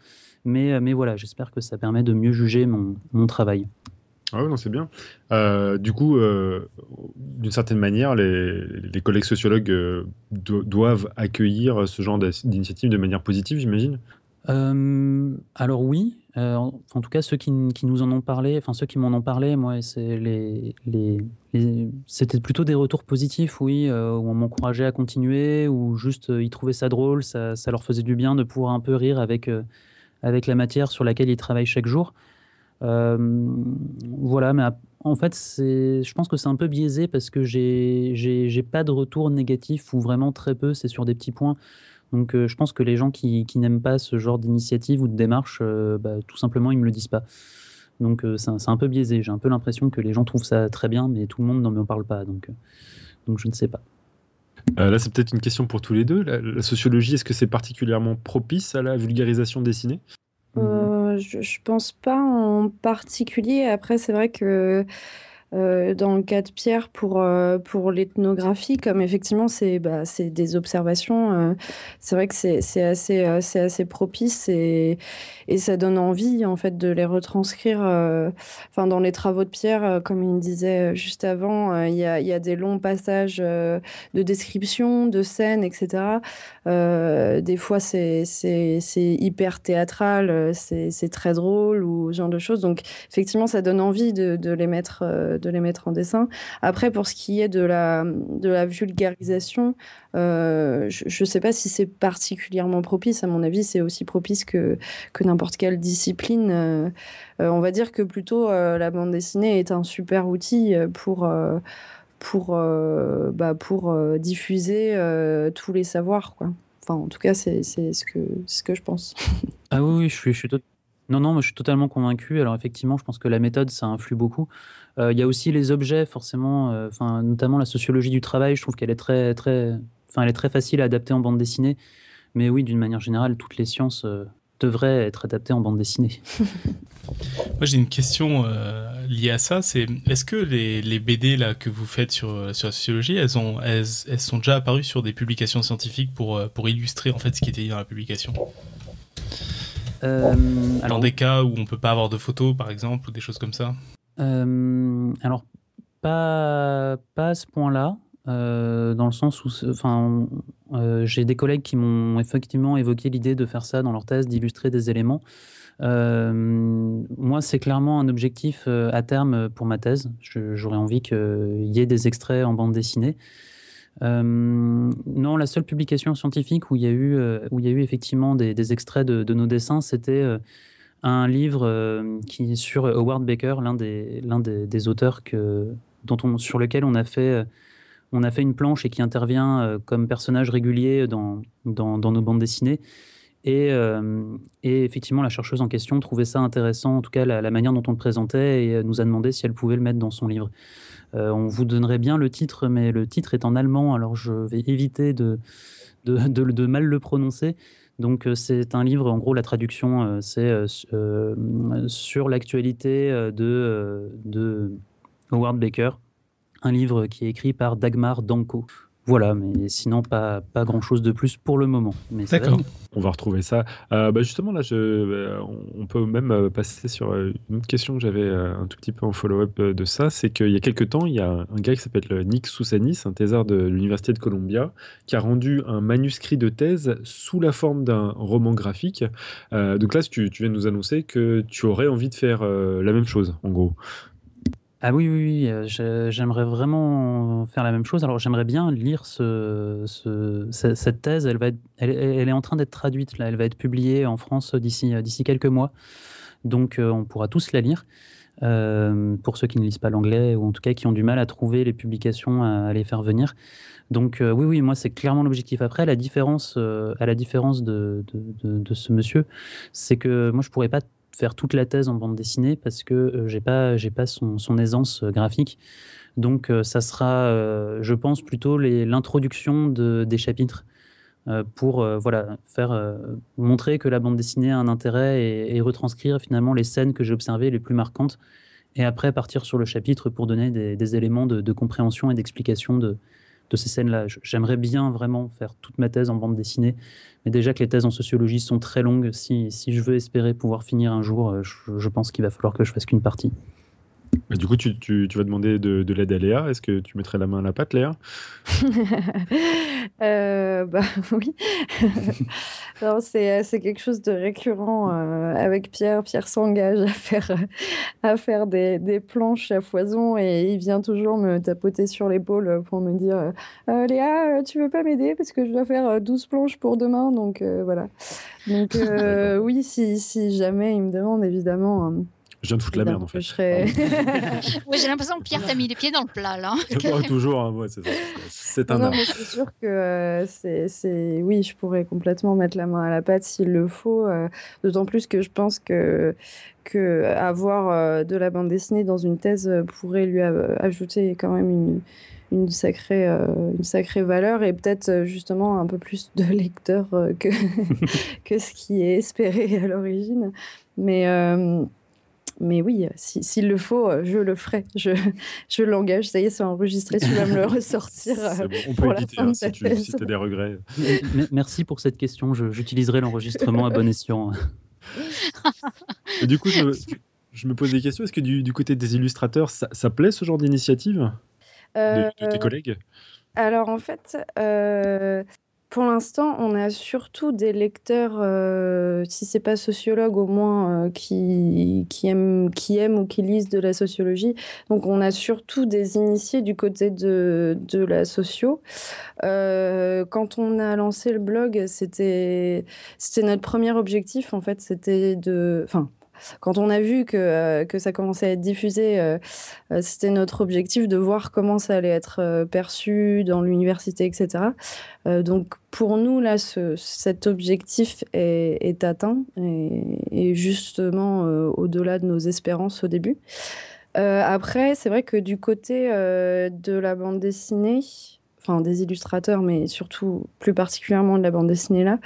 mais, euh, mais voilà, j'espère que ça permet de mieux juger mon travail. Ah oui, non, c'est bien. Euh, du coup, euh, d'une certaine manière, les, collègues sociologues euh, doivent accueillir ce genre d'initiative de manière positive, j'imagine? Alors oui, en, tout cas ceux qui, nous en ont parlé, enfin ceux qui m'en ont parlé, moi, c'est les, c'était plutôt des retours positifs, oui, où on m'encourageait à continuer, ou juste ils trouvaient ça drôle, ça, ça, leur faisait du bien de pouvoir un peu rire avec, avec la matière sur laquelle ils travaillent chaque jour. Euh, voilà, mais en fait, je pense que c'est un peu biaisé parce que j'ai pas de retour négatif ou vraiment très peu, c'est sur des petits points. Donc euh, je pense que les gens qui, n'aiment pas ce genre d'initiative ou de démarche, euh, bah, tout simplement, ils me le disent pas. Donc c'est un, peu biaisé. J'ai un peu l'impression que les gens trouvent ça très bien, mais tout le monde n'en me parle pas. Donc, donc je ne sais pas. là, c'est peut-être une question pour tous les deux. La, sociologie, est-ce que c'est particulièrement propice à la vulgarisation dessinée? Je, pense pas en particulier. Après, c'est vrai que Euh, dans le cas de Pierre, pour, euh, pour l'ethnographie, comme effectivement, c'est bah, des observations, euh, c'est vrai que c'est assez, assez propice et, et ça donne envie, en fait, de les retranscrire. Enfin, dans les travaux de Pierre, comme il disait juste avant, il y a, y, a, des longs passages de description, de scènes, etc. des fois, c'est hyper théâtral, c'est très drôle ou ce genre de choses. Donc, effectivement, ça donne envie de, de les mettre de les mettre en dessin. Après, pour ce qui est de la, de la vulgarisation, euh, je ne sais pas si c'est particulièrement propice. À mon avis, c'est aussi propice que, que n'importe quelle discipline. Euh, euh, on va dire que plutôt la bande dessinée est un super outil pour pour, bah, pour diffuser tous les savoirs. Quoi. Enfin, en tout cas, c'est ce que, ce que je pense. Ah oui je suis, je suis non, non, moi, je suis totalement convaincu. Alors effectivement, je pense que la méthode, ça influe beaucoup. Euh, il y a aussi les objets, forcément, euh, enfin, notamment la sociologie du travail. Je trouve qu'elle est très, très, enfin, elle est très facile à adapter en bande dessinée. Mais oui, d'une manière générale, toutes les sciences euh, devraient être adaptées en bande dessinée. Moi, j'ai une question liée à ça. C'est est-ce que les, les, BD là que vous faites sur, sur la sociologie, elles ont, elles, elles, sont déjà apparues sur des publications scientifiques pour, pour illustrer en fait ce qui était dit dans la publication? Euh, dans des cas où on peut pas avoir de photos, par exemple, ou des choses comme ça euh, Alors, pas, pas à ce point-là. Euh, dans le sens où, enfin, j'ai des collègues qui m'ont effectivement évoqué l'idée de faire ça dans leur thèse, d'illustrer des éléments. moi, c'est clairement un objectif à terme pour ma thèse. J'aurais envie qu'il y ait des extraits en bande dessinée. Euh, non, la seule publication scientifique où il y a eu, euh, où il y a eu effectivement des, extraits de, nos dessins, c'était euh, un livre qui sur Howard Baker, l'un des, des, auteurs que, dont on, sur lequel on a fait on a fait une planche et qui intervient comme personnage régulier dans, dans, nos bandes dessinées. Et, et, effectivement, la chercheuse en question trouvait ça intéressant, en tout cas la, manière dont on le présentait, et nous a demandé si elle pouvait le mettre dans son livre. Euh, on vous donnerait bien le titre, mais le titre est en allemand, alors je vais éviter de, mal le prononcer. Donc euh, c'est un livre, en gros la traduction euh, c'est sur l'actualité de, de Howard Baker, un livre qui est écrit par Dagmar Danko. Voilà, mais sinon, pas, pas grand-chose de plus pour le moment. D'accord. On va retrouver ça. Euh, bah, justement, là, je, euh, on peut même euh, passer sur une autre question que j'avais un tout petit peu en follow-up de ça. C'est qu'il y a quelques temps, il y a un gars qui s'appelle Nick Soussanis, un thésard de l'Université de Columbia, qui a rendu un manuscrit de thèse sous la forme d'un roman graphique. donc là, tu, tu viens de nous annoncer que tu aurais envie de faire la même chose, en gros. Ah oui, oui, oui, j'aimerais vraiment faire la même chose. Alors j'aimerais bien lire ce, cette thèse. Elle, va elle, est en train d'être traduite. Elle va être publiée en France d'ici d'ici quelques mois. Donc on pourra tous la lire. pour ceux qui ne lisent pas l'anglais ou en tout cas qui ont du mal à trouver les publications à, les faire venir. Donc oui, oui, moi c'est clairement l'objectif. Après, la différence, à la différence de, de, de ce monsieur, c'est que moi je pourrais pas faire toute la thèse en bande dessinée parce que euh, j'ai pas j'ai pas son, son aisance euh, graphique. Donc euh, ça sera, je pense, plutôt l'introduction de, des chapitres pour voilà faire montrer que la bande dessinée a un intérêt et, retranscrire finalement les scènes que j'ai observées les plus marquantes. Et après partir sur le chapitre pour donner des, des éléments de, de, compréhension et d'explication de, de ces scènes-là. J'aimerais bien vraiment faire toute ma thèse en bande dessinée, mais déjà que les thèses en sociologie sont très longues, si, si je veux espérer pouvoir finir un jour, euh, je, je pense qu'il va falloir que je fasse qu'une partie du coup, tu, tu, tu, vas demander de, de l'aide à Léa. Est-ce que tu mettrais la main à la pâte, Léa? Euh, Bah oui. c'est, c'est quelque chose de récurrent euh, avec Pierre. Pierre s'engage à faire, à faire des, des, planches à foison et il vient toujours me tapoter sur l'épaule pour me dire euh, Léa, tu veux pas m'aider parce que je dois faire 12 planches pour demain? Donc voilà. Donc oui, si, si jamais il me demande, évidemment je viens de foutre la merde en fait. Serais... j'ai l'impression que Pierre t'a mis les pieds dans le plat là. toujours, hein, ouais, c'est un non, mais c'est sûr que euh, c'est, oui, je pourrais complètement mettre la main à la pâte s'il le faut. Euh, d'autant plus que je pense que, que avoir euh, de la bande dessinée dans une thèse pourrait lui ajouter quand même une, une sacrée, une sacrée valeur et peut-être justement un peu plus de lecteurs que, que ce qui est espéré à l'origine. Mais mais oui, s'il le faut, je le ferai. Je, je l'engage. Ça y est, c'est enregistré. Tu vas me le ressortir. Bon, on peut éviter hein, si tu as des regrets. Merci pour cette question. J'utiliserai l'enregistrement à bon escient. du coup, je, me pose des questions. Est-ce que du, du, côté des illustrateurs, ça, ça plaît ce genre d'initiative? De, tes euh, collègues? Alors en fait, euh, pour l'instant, on a surtout des lecteurs, euh, si c'est pas sociologue, au moins qui, qui, aiment, qui aiment ou qui lisent de la sociologie. Donc on a surtout des initiés du côté de, de la socio. quand on a lancé le blog, c'était notre premier objectif en fait, c'était de, enfin quand on a vu que, euh, que ça commençait à être diffusé, euh, euh, c'était notre objectif de voir comment ça allait être perçu dans l'université, etc. donc pour nous, là, cet objectif est, atteint et, justement au-delà de nos espérances au début. après, c'est vrai que du côté de la bande dessinée, enfin des illustrateurs, mais surtout plus particulièrement de la bande dessinée là,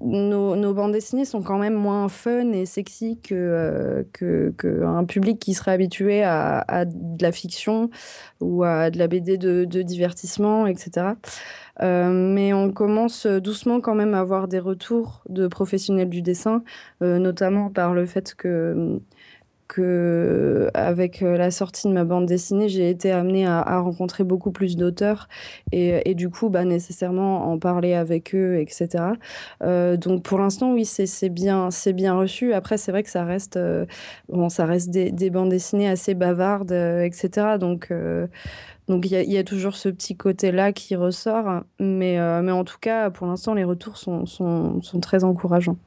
nos, bandes dessinées sont quand même moins fun et sexy que, euh, que, public qui serait habitué à, de la fiction ou à de la BD de, divertissement, etc. Euh, mais on commence doucement quand même à avoir des retours de professionnels du dessin, euh, notamment par le fait que que avec euh, la sortie de ma bande dessinée, j'ai été amenée à, rencontrer beaucoup plus d'auteurs et, et, du coup, bah, nécessairement en parler avec eux, etc. Euh, donc pour l'instant, oui, c'est bien, reçu. Après, c'est vrai que ça reste, euh, des, des, bandes dessinées assez bavardes, etc. Donc il y, a toujours ce petit côté-là qui ressort, mais, en tout cas, pour l'instant, les retours sont très encourageants.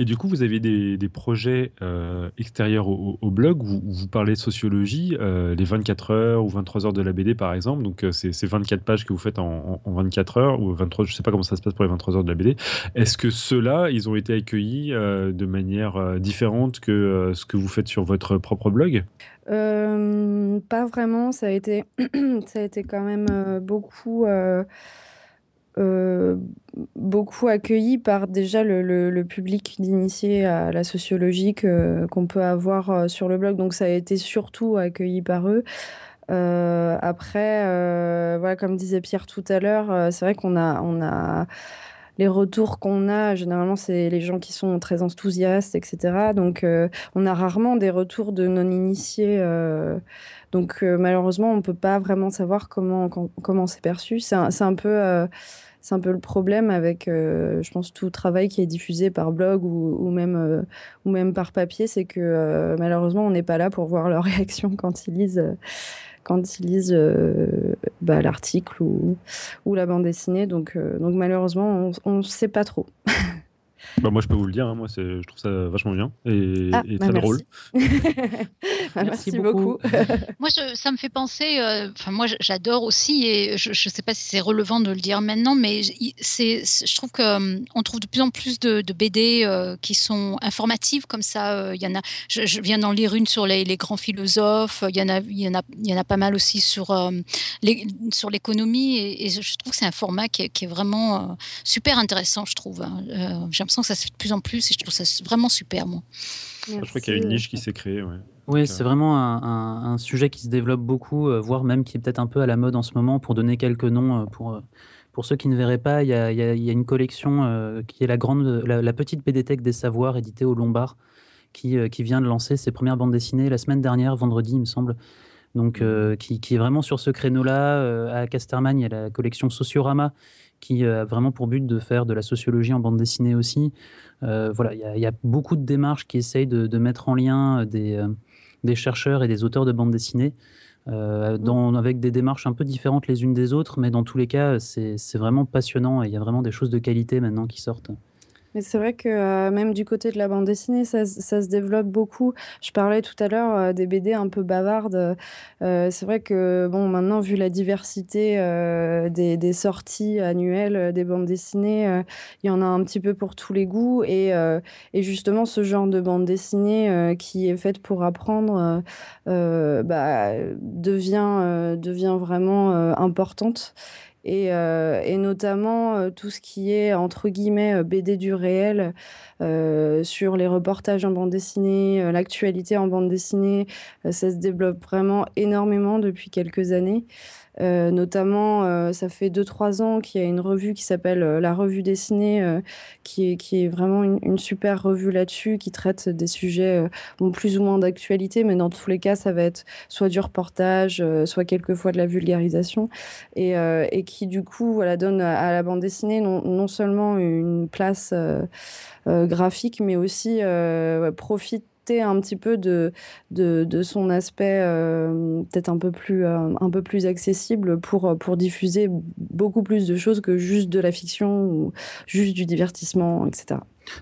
Et du coup, vous avez des, projets euh, extérieurs au, blog où, vous parlez sociologie, euh, les 24 heures ou 23 heures de la BD par exemple. Donc, euh, c'est 24 pages que vous faites en, 24 heures ou 23, je ne sais pas comment ça se passe pour les 23 heures de la BD. Est-ce que ceux-là, ils ont été accueillis de manière différente que ce que vous faites sur votre propre blog? Pas vraiment. Ça a été, ça a été quand même beaucoup. Euh, beaucoup accueilli par déjà le, public d'initiés à la sociologie qu'on peut avoir euh, sur le blog. Donc ça a été surtout accueilli par eux. Euh, après, voilà, comme disait Pierre tout à l'heure, c'est vrai qu'on a, on a les retours qu'on a, généralement, c'est les gens qui sont très enthousiastes, etc. Donc, on a rarement des retours de non-initiés. donc, malheureusement, on ne peut pas vraiment savoir comment, comment c'est perçu. C'est un, un, peu c'est un peu le problème avec, euh, je pense, tout travail qui est diffusé par blog ou, même, euh, ou même par papier, c'est que euh, malheureusement, on n'est pas là pour voir leur réaction quand ils lisent, quand ils lisent bah, l'article ou, ou, la bande dessinée. Donc, donc malheureusement, on ne sait pas trop. Bah, moi, je peux vous le dire, hein, moi, je trouve ça vachement bien et, ah, bah, très drôle. Bah, merci, beaucoup. moi, ça me fait penser, euh, enfin, moi, j'adore aussi, et je ne sais pas si c'est relevant de le dire maintenant, mais je trouve qu'on euh, on trouve de plus en plus de, BD euh, qui sont informatives comme ça. Il y en a, je, viens d'en lire une sur les, grands philosophes, il y, en a, il, y en a, il y en a pas mal aussi sur l'économie, et, et, je trouve que c'est un format qui est, vraiment super intéressant, je trouve. Hein. J'ai l'impression que ça se fait de plus en plus et je trouve ça vraiment super, moi. Je crois qu'il y a une niche qui s'est créée. Oui, c'est vraiment un, un, sujet qui se développe beaucoup, euh, voire même qui est peut-être un peu à la mode en ce moment. Pour donner quelques noms, euh, pour, euh, pour ceux qui ne verraient pas, il y a, y a, y a une collection qui est la, grande, la, petite BDTech des savoirs, éditée au Lombard, qui, qui vient de lancer ses premières bandes dessinées la semaine dernière, vendredi, il me semble. Donc, qui, qui, est vraiment sur ce créneau-là. à Casterman, il y a la collection Sociorama, qui a vraiment pour but de faire de la sociologie en bande dessinée aussi. Euh, voilà, il y, a beaucoup de démarches qui essayent de, mettre en lien des, euh, des, chercheurs et des auteurs de bande dessinée. Euh, dans, avec des démarches un peu différentes les unes des autres, mais dans tous les cas, c'est vraiment passionnant et il y a vraiment des choses de qualité maintenant qui sortent. C'est vrai que euh, même du côté de la bande dessinée, ça, se développe beaucoup. Je parlais tout à l'heure euh, des BD un peu bavardes. Euh, c'est vrai que bon, maintenant, vu la diversité des, sorties annuelles des bandes dessinées, il y en a un petit peu pour tous les goûts. Et, justement, ce genre de bande dessinée qui est faite pour apprendre bah, devient vraiment importante. Et, et notamment tout ce qui est entre guillemets BD du réel sur les reportages en bande dessinée, l'actualité en bande dessinée. ça se développe vraiment énormément depuis quelques années. Euh, notamment, euh, ça fait 2-3 ans qu'il y a une revue qui s'appelle euh, La Revue Dessinée, qui, est, vraiment une, super revue là-dessus, qui traite des sujets plus ou moins d'actualité, mais dans tous les cas, ça va être soit du reportage, soit quelquefois de la vulgarisation, et, et qui du coup voilà, donne à, la bande dessinée non, non seulement une place graphique, mais aussi profite un petit peu de, de, son aspect euh, peut-être un, peu plus, euh, un peu plus accessible pour, pour diffuser beaucoup plus de choses que juste de la fiction ou juste du divertissement, etc.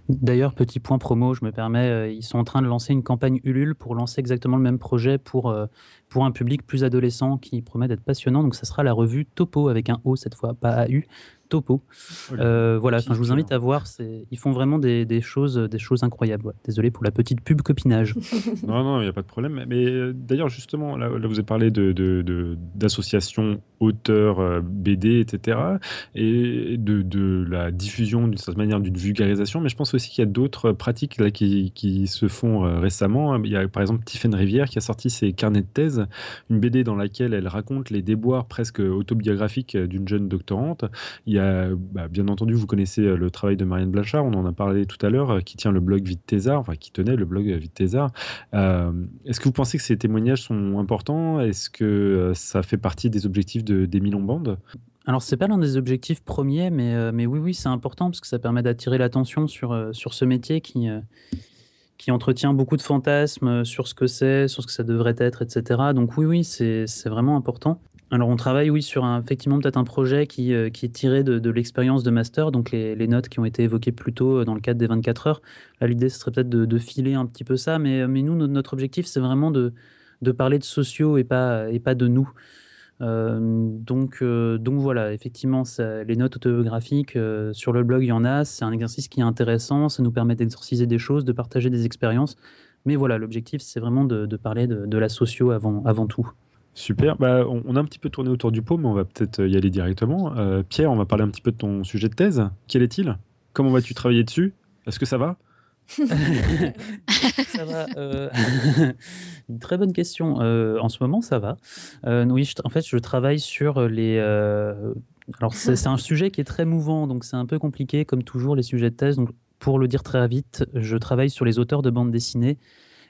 D'ailleurs, petit point promo, je me permets, euh, ils sont en train de lancer une campagne Ulule pour lancer exactement le même projet pour, pour un public plus adolescent qui promet d'être passionnant. Donc, ça sera la revue Topo avec un O cette fois, pas AU, topo. Euh, voilà, je vous invite à voir. Ils font vraiment des, choses, des choses incroyables. Désolé pour la petite pub copinage. non, non, il n'y a pas de problème. Mais euh, d'ailleurs, justement, là, vous avez parlé d'associations, de, de, auteurs, euh, BD, etc. Et de, de la diffusion d'une certaine manière, d'une vulgarisation. Mais je pense aussi qu'il y a d'autres pratiques là, qui, qui se font récemment. Il y a par exemple Tiffen Rivière qui a sorti ses carnets de thèse, une BD dans laquelle elle raconte les déboires presque autobiographiques d'une jeune doctorante. Il y bah, bien entendu, vous connaissez euh, le travail de Marianne Blachard, on en a parlé tout à l'heure, euh, qui tient le blog Vite Thésard, enfin qui tenait le blog Vite Thésard. Euh, est-ce que vous pensez que ces témoignages sont importants? Est-ce que ça fait partie des objectifs de, Lombande? Alors, c'est pas l'un des objectifs premiers, mais, mais oui, oui, c'est important parce que ça permet d'attirer l'attention sur, sur ce métier qui, qui entretient beaucoup de fantasmes sur ce que c'est, sur ce que ça devrait être, etc. Donc, oui, oui, c'est vraiment important. Alors on travaille, oui, sur un, effectivement peut-être un projet qui, euh, qui est tiré de, l'expérience de master, donc les, notes qui ont été évoquées plus tôt euh, dans le cadre des 24 heures. Là, l'idée, ce serait peut-être de, filer un petit peu ça, mais, mais nous, notre, objectif, c'est vraiment de, de, parler de sociaux et pas, et pas de nous. Euh, donc, donc voilà, effectivement, les notes autobiographiques sur le blog, il y en a. C'est un exercice qui est intéressant, ça nous permet d'exorciser des choses, de partager des expériences. Mais voilà, l'objectif, c'est vraiment de, parler de, la socio avant, avant tout. Super. Bah, on, a un petit peu tourné autour du pot, mais on va peut-être y aller directement. Euh, Pierre, on va parler un petit peu de ton sujet de thèse. Quel est-il? Comment vas-tu travailler dessus? Est-ce que ça va? ça va. Euh, une très bonne question. Euh, en ce moment, ça va. oui, en fait, je travaille sur les. Alors, c'est un sujet qui est très mouvant, donc c'est un peu compliqué, comme toujours, les sujets de thèse. Donc, pour le dire très vite, je travaille sur les auteurs de bandes dessinées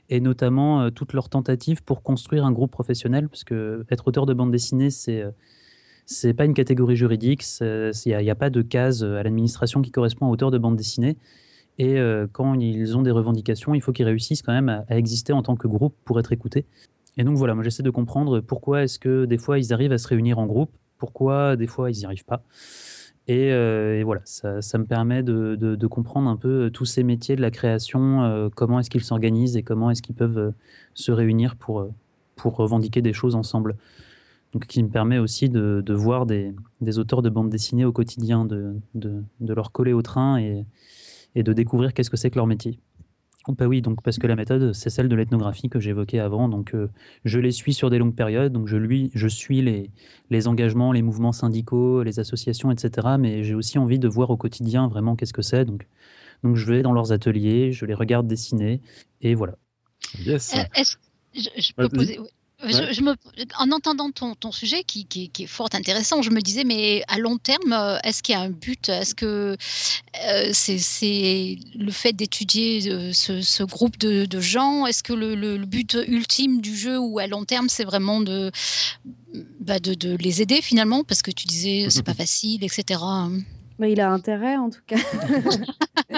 et notamment euh, toutes leurs tentatives pour construire un groupe professionnel, parce que être auteur de bande dessinée, c'est euh, c'est pas une catégorie juridique, il n'y a, pas de case à l'administration qui correspond à auteur de bande dessinée. Et euh, quand ils ont des revendications, il faut qu'ils réussissent quand même à, exister en tant que groupe pour être écoutés. Et donc voilà, moi j'essaie de comprendre pourquoi est-ce que des fois ils arrivent à se réunir en groupe, pourquoi des fois ils n'y arrivent pas. Euh, et, voilà, ça, me permet de, comprendre un peu euh, tous ces métiers de la création, euh, comment est-ce qu'ils s'organisent et comment est-ce qu'ils peuvent se réunir pour, revendiquer des choses ensemble. Donc, qui me permet aussi de, voir des, auteurs de bandes dessinées au quotidien, de, leur coller au train et, et de découvrir qu'est-ce que c'est que leur métier. Bah oui, donc parce que la méthode, c'est celle de l'ethnographie que j'évoquais avant. Donc, euh, je les suis sur des longues périodes. Donc, je, lui, je suis les, les engagements, les mouvements syndicaux, les associations, etc. Mais j'ai aussi envie de voir au quotidien vraiment qu'est-ce que c'est. Donc, donc, je vais dans leurs ateliers, je les regarde dessiner, et voilà. Yes. Euh, je, peux poser, je, me, en entendant ton, ton sujet qui, qui, est fort intéressant, je me disais, mais à long terme, euh, est-ce qu'il y a un but? Est-ce que euh, c'est le fait d'étudier euh, ce, ce, groupe de, de gens? Est-ce que le, le, but ultime du jeu ou à long terme, c'est vraiment de, bah de, de, les aider finalement? Parce que tu disais, c'est pas facile, etc. Mais il a intérêt en tout cas.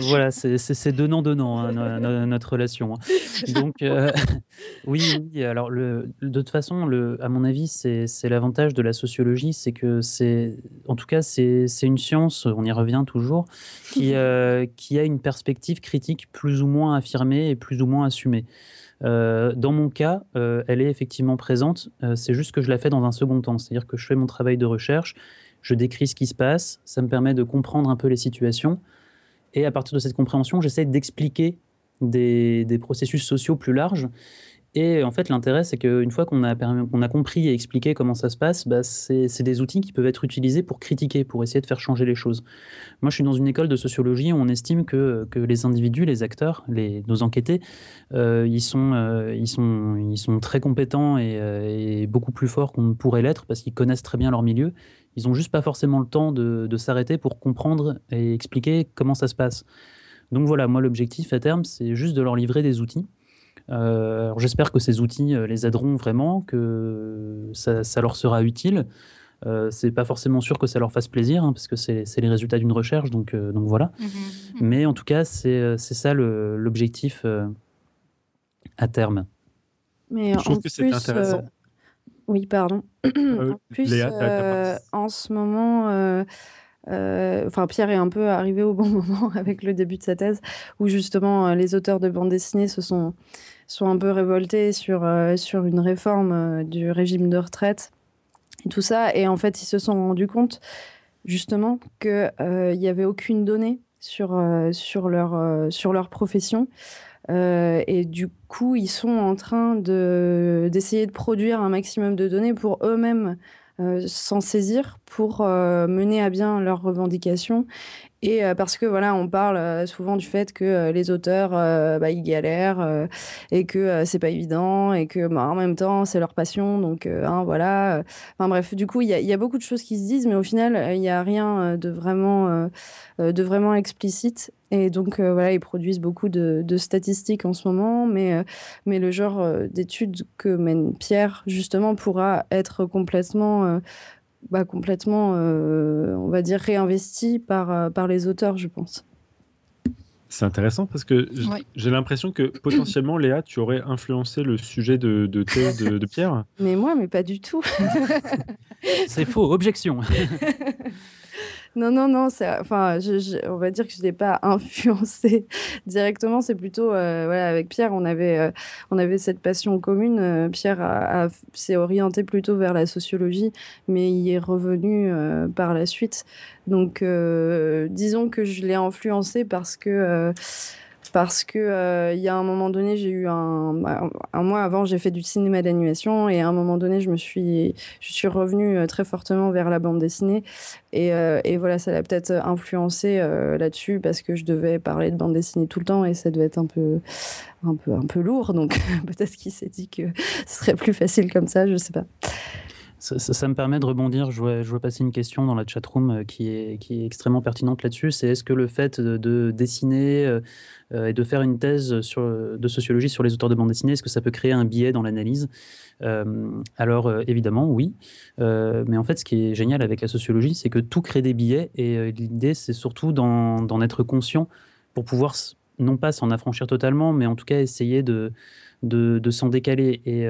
voilà, c'est donnant-donnant hein, notre relation. Hein. Donc, euh, oui, oui, alors le, de toute façon, le, à mon avis, c'est l'avantage de la sociologie, c'est que c'est, en tout cas, c'est une science, on y revient toujours, qui, euh, qui a une perspective critique plus ou moins affirmée et plus ou moins assumée. Euh, dans mon cas, elle est effectivement présente, c'est juste que je la fais dans un second temps, c'est-à-dire que je fais mon travail de recherche je décris ce qui se passe, ça me permet de comprendre un peu les situations, et à partir de cette compréhension, j'essaie d'expliquer des, processus sociaux plus larges. Et en fait, l'intérêt, c'est qu'une fois qu'on a, compris et expliqué comment ça se passe, bah, c'est des outils qui peuvent être utilisés pour critiquer, pour essayer de faire changer les choses. Moi, je suis dans une école de sociologie où on estime que, les individus, les acteurs, nos enquêtés, euh, ils, sont, euh, ils sont très compétents et, euh, et beaucoup plus forts qu'on ne pourrait l'être parce qu'ils connaissent très bien leur milieu. Ils n'ont juste pas forcément le temps de, de s'arrêter pour comprendre et expliquer comment ça se passe. Donc voilà, moi, l'objectif à terme, c'est juste de leur livrer des outils euh, j'espère que ces outils euh, les aideront vraiment, que ça, leur sera utile. Euh, c'est pas forcément sûr que ça leur fasse plaisir, hein, parce que c'est les résultats d'une recherche, donc, euh, donc voilà. Mmh mmh Mais en tout cas, c'est ça l'objectif à terme. Mais Je trouve que c'est intéressant. Oui, pardon. en plus, en ce moment, enfin, Pierre est un peu arrivé au bon moment avec le début de sa thèse, où justement les auteurs de bande dessinée se sont sont un peu révoltés sur, euh, sur une réforme euh, du régime de retraite et tout ça. Et en fait, ils se sont rendus compte justement qu'il euh, n'y avait aucune donnée sur, sur, leur, sur leur profession. Et du coup, ils sont en train d'essayer de, produire un maximum de données pour eux-mêmes s'en saisir pour mener à bien leurs revendications et euh, parce que voilà, on parle euh, souvent du fait que euh, les auteurs, bah, ils galèrent et que c'est pas évident et que bah, en même temps c'est leur passion, donc hein, voilà. Enfin bref, du coup il y, a beaucoup de choses qui se disent, mais au final il n'y a rien de vraiment de vraiment explicite. Et donc voilà, ils produisent beaucoup de, de, statistiques en ce moment, mais mais le genre d'études que mène Pierre justement pourra être complètement bah, complètement, euh, on va dire, réinvesti par, euh, par les auteurs, je pense. C'est intéressant parce que j'ai l'impression que potentiellement, Léa, tu aurais influencé le sujet de, de de, de Pierre. Mais moi, mais pas du tout. C'est faux, objection. Non, non, non, enfin, on va dire que je l'ai pas influencé directement. C'est plutôt, euh, voilà, avec Pierre, on avait, euh, on avait cette passion commune. Euh, Pierre s'est orienté plutôt vers la sociologie, mais il est revenu par la suite. Donc, disons que je l'ai influencé parce que parce que euh, il y a un moment donné, j'ai eu un, un mois avant, j'ai fait du cinéma d'animation et à un moment donné, je me suis, je suis revenue euh, très fortement vers la bande dessinée et, euh, et voilà, ça l'a peut-être influencé là-dessus parce que je devais parler de bande dessinée tout le temps et ça devait être un peu, un peu, un peu lourd. Donc peut-être qu'il s'est dit que ce serait plus facile comme ça, je sais pas. Ça, me permet de rebondir. Je vois, passer une question dans la chatroom euh, qui est, qui est extrêmement pertinente là-dessus. C'est est-ce que le fait de, dessiner euh, euh, et de faire une thèse de sociologie sur les auteurs de bande dessinée, est-ce que ça peut créer un biais dans l'analyse? Alors, évidemment, oui. mais en fait, ce qui est génial avec la sociologie, c'est que tout crée des biais. Et l'idée, c'est surtout d'en être conscient pour pouvoir, non pas s'en affranchir totalement, mais en tout cas essayer de s'en décaler. Et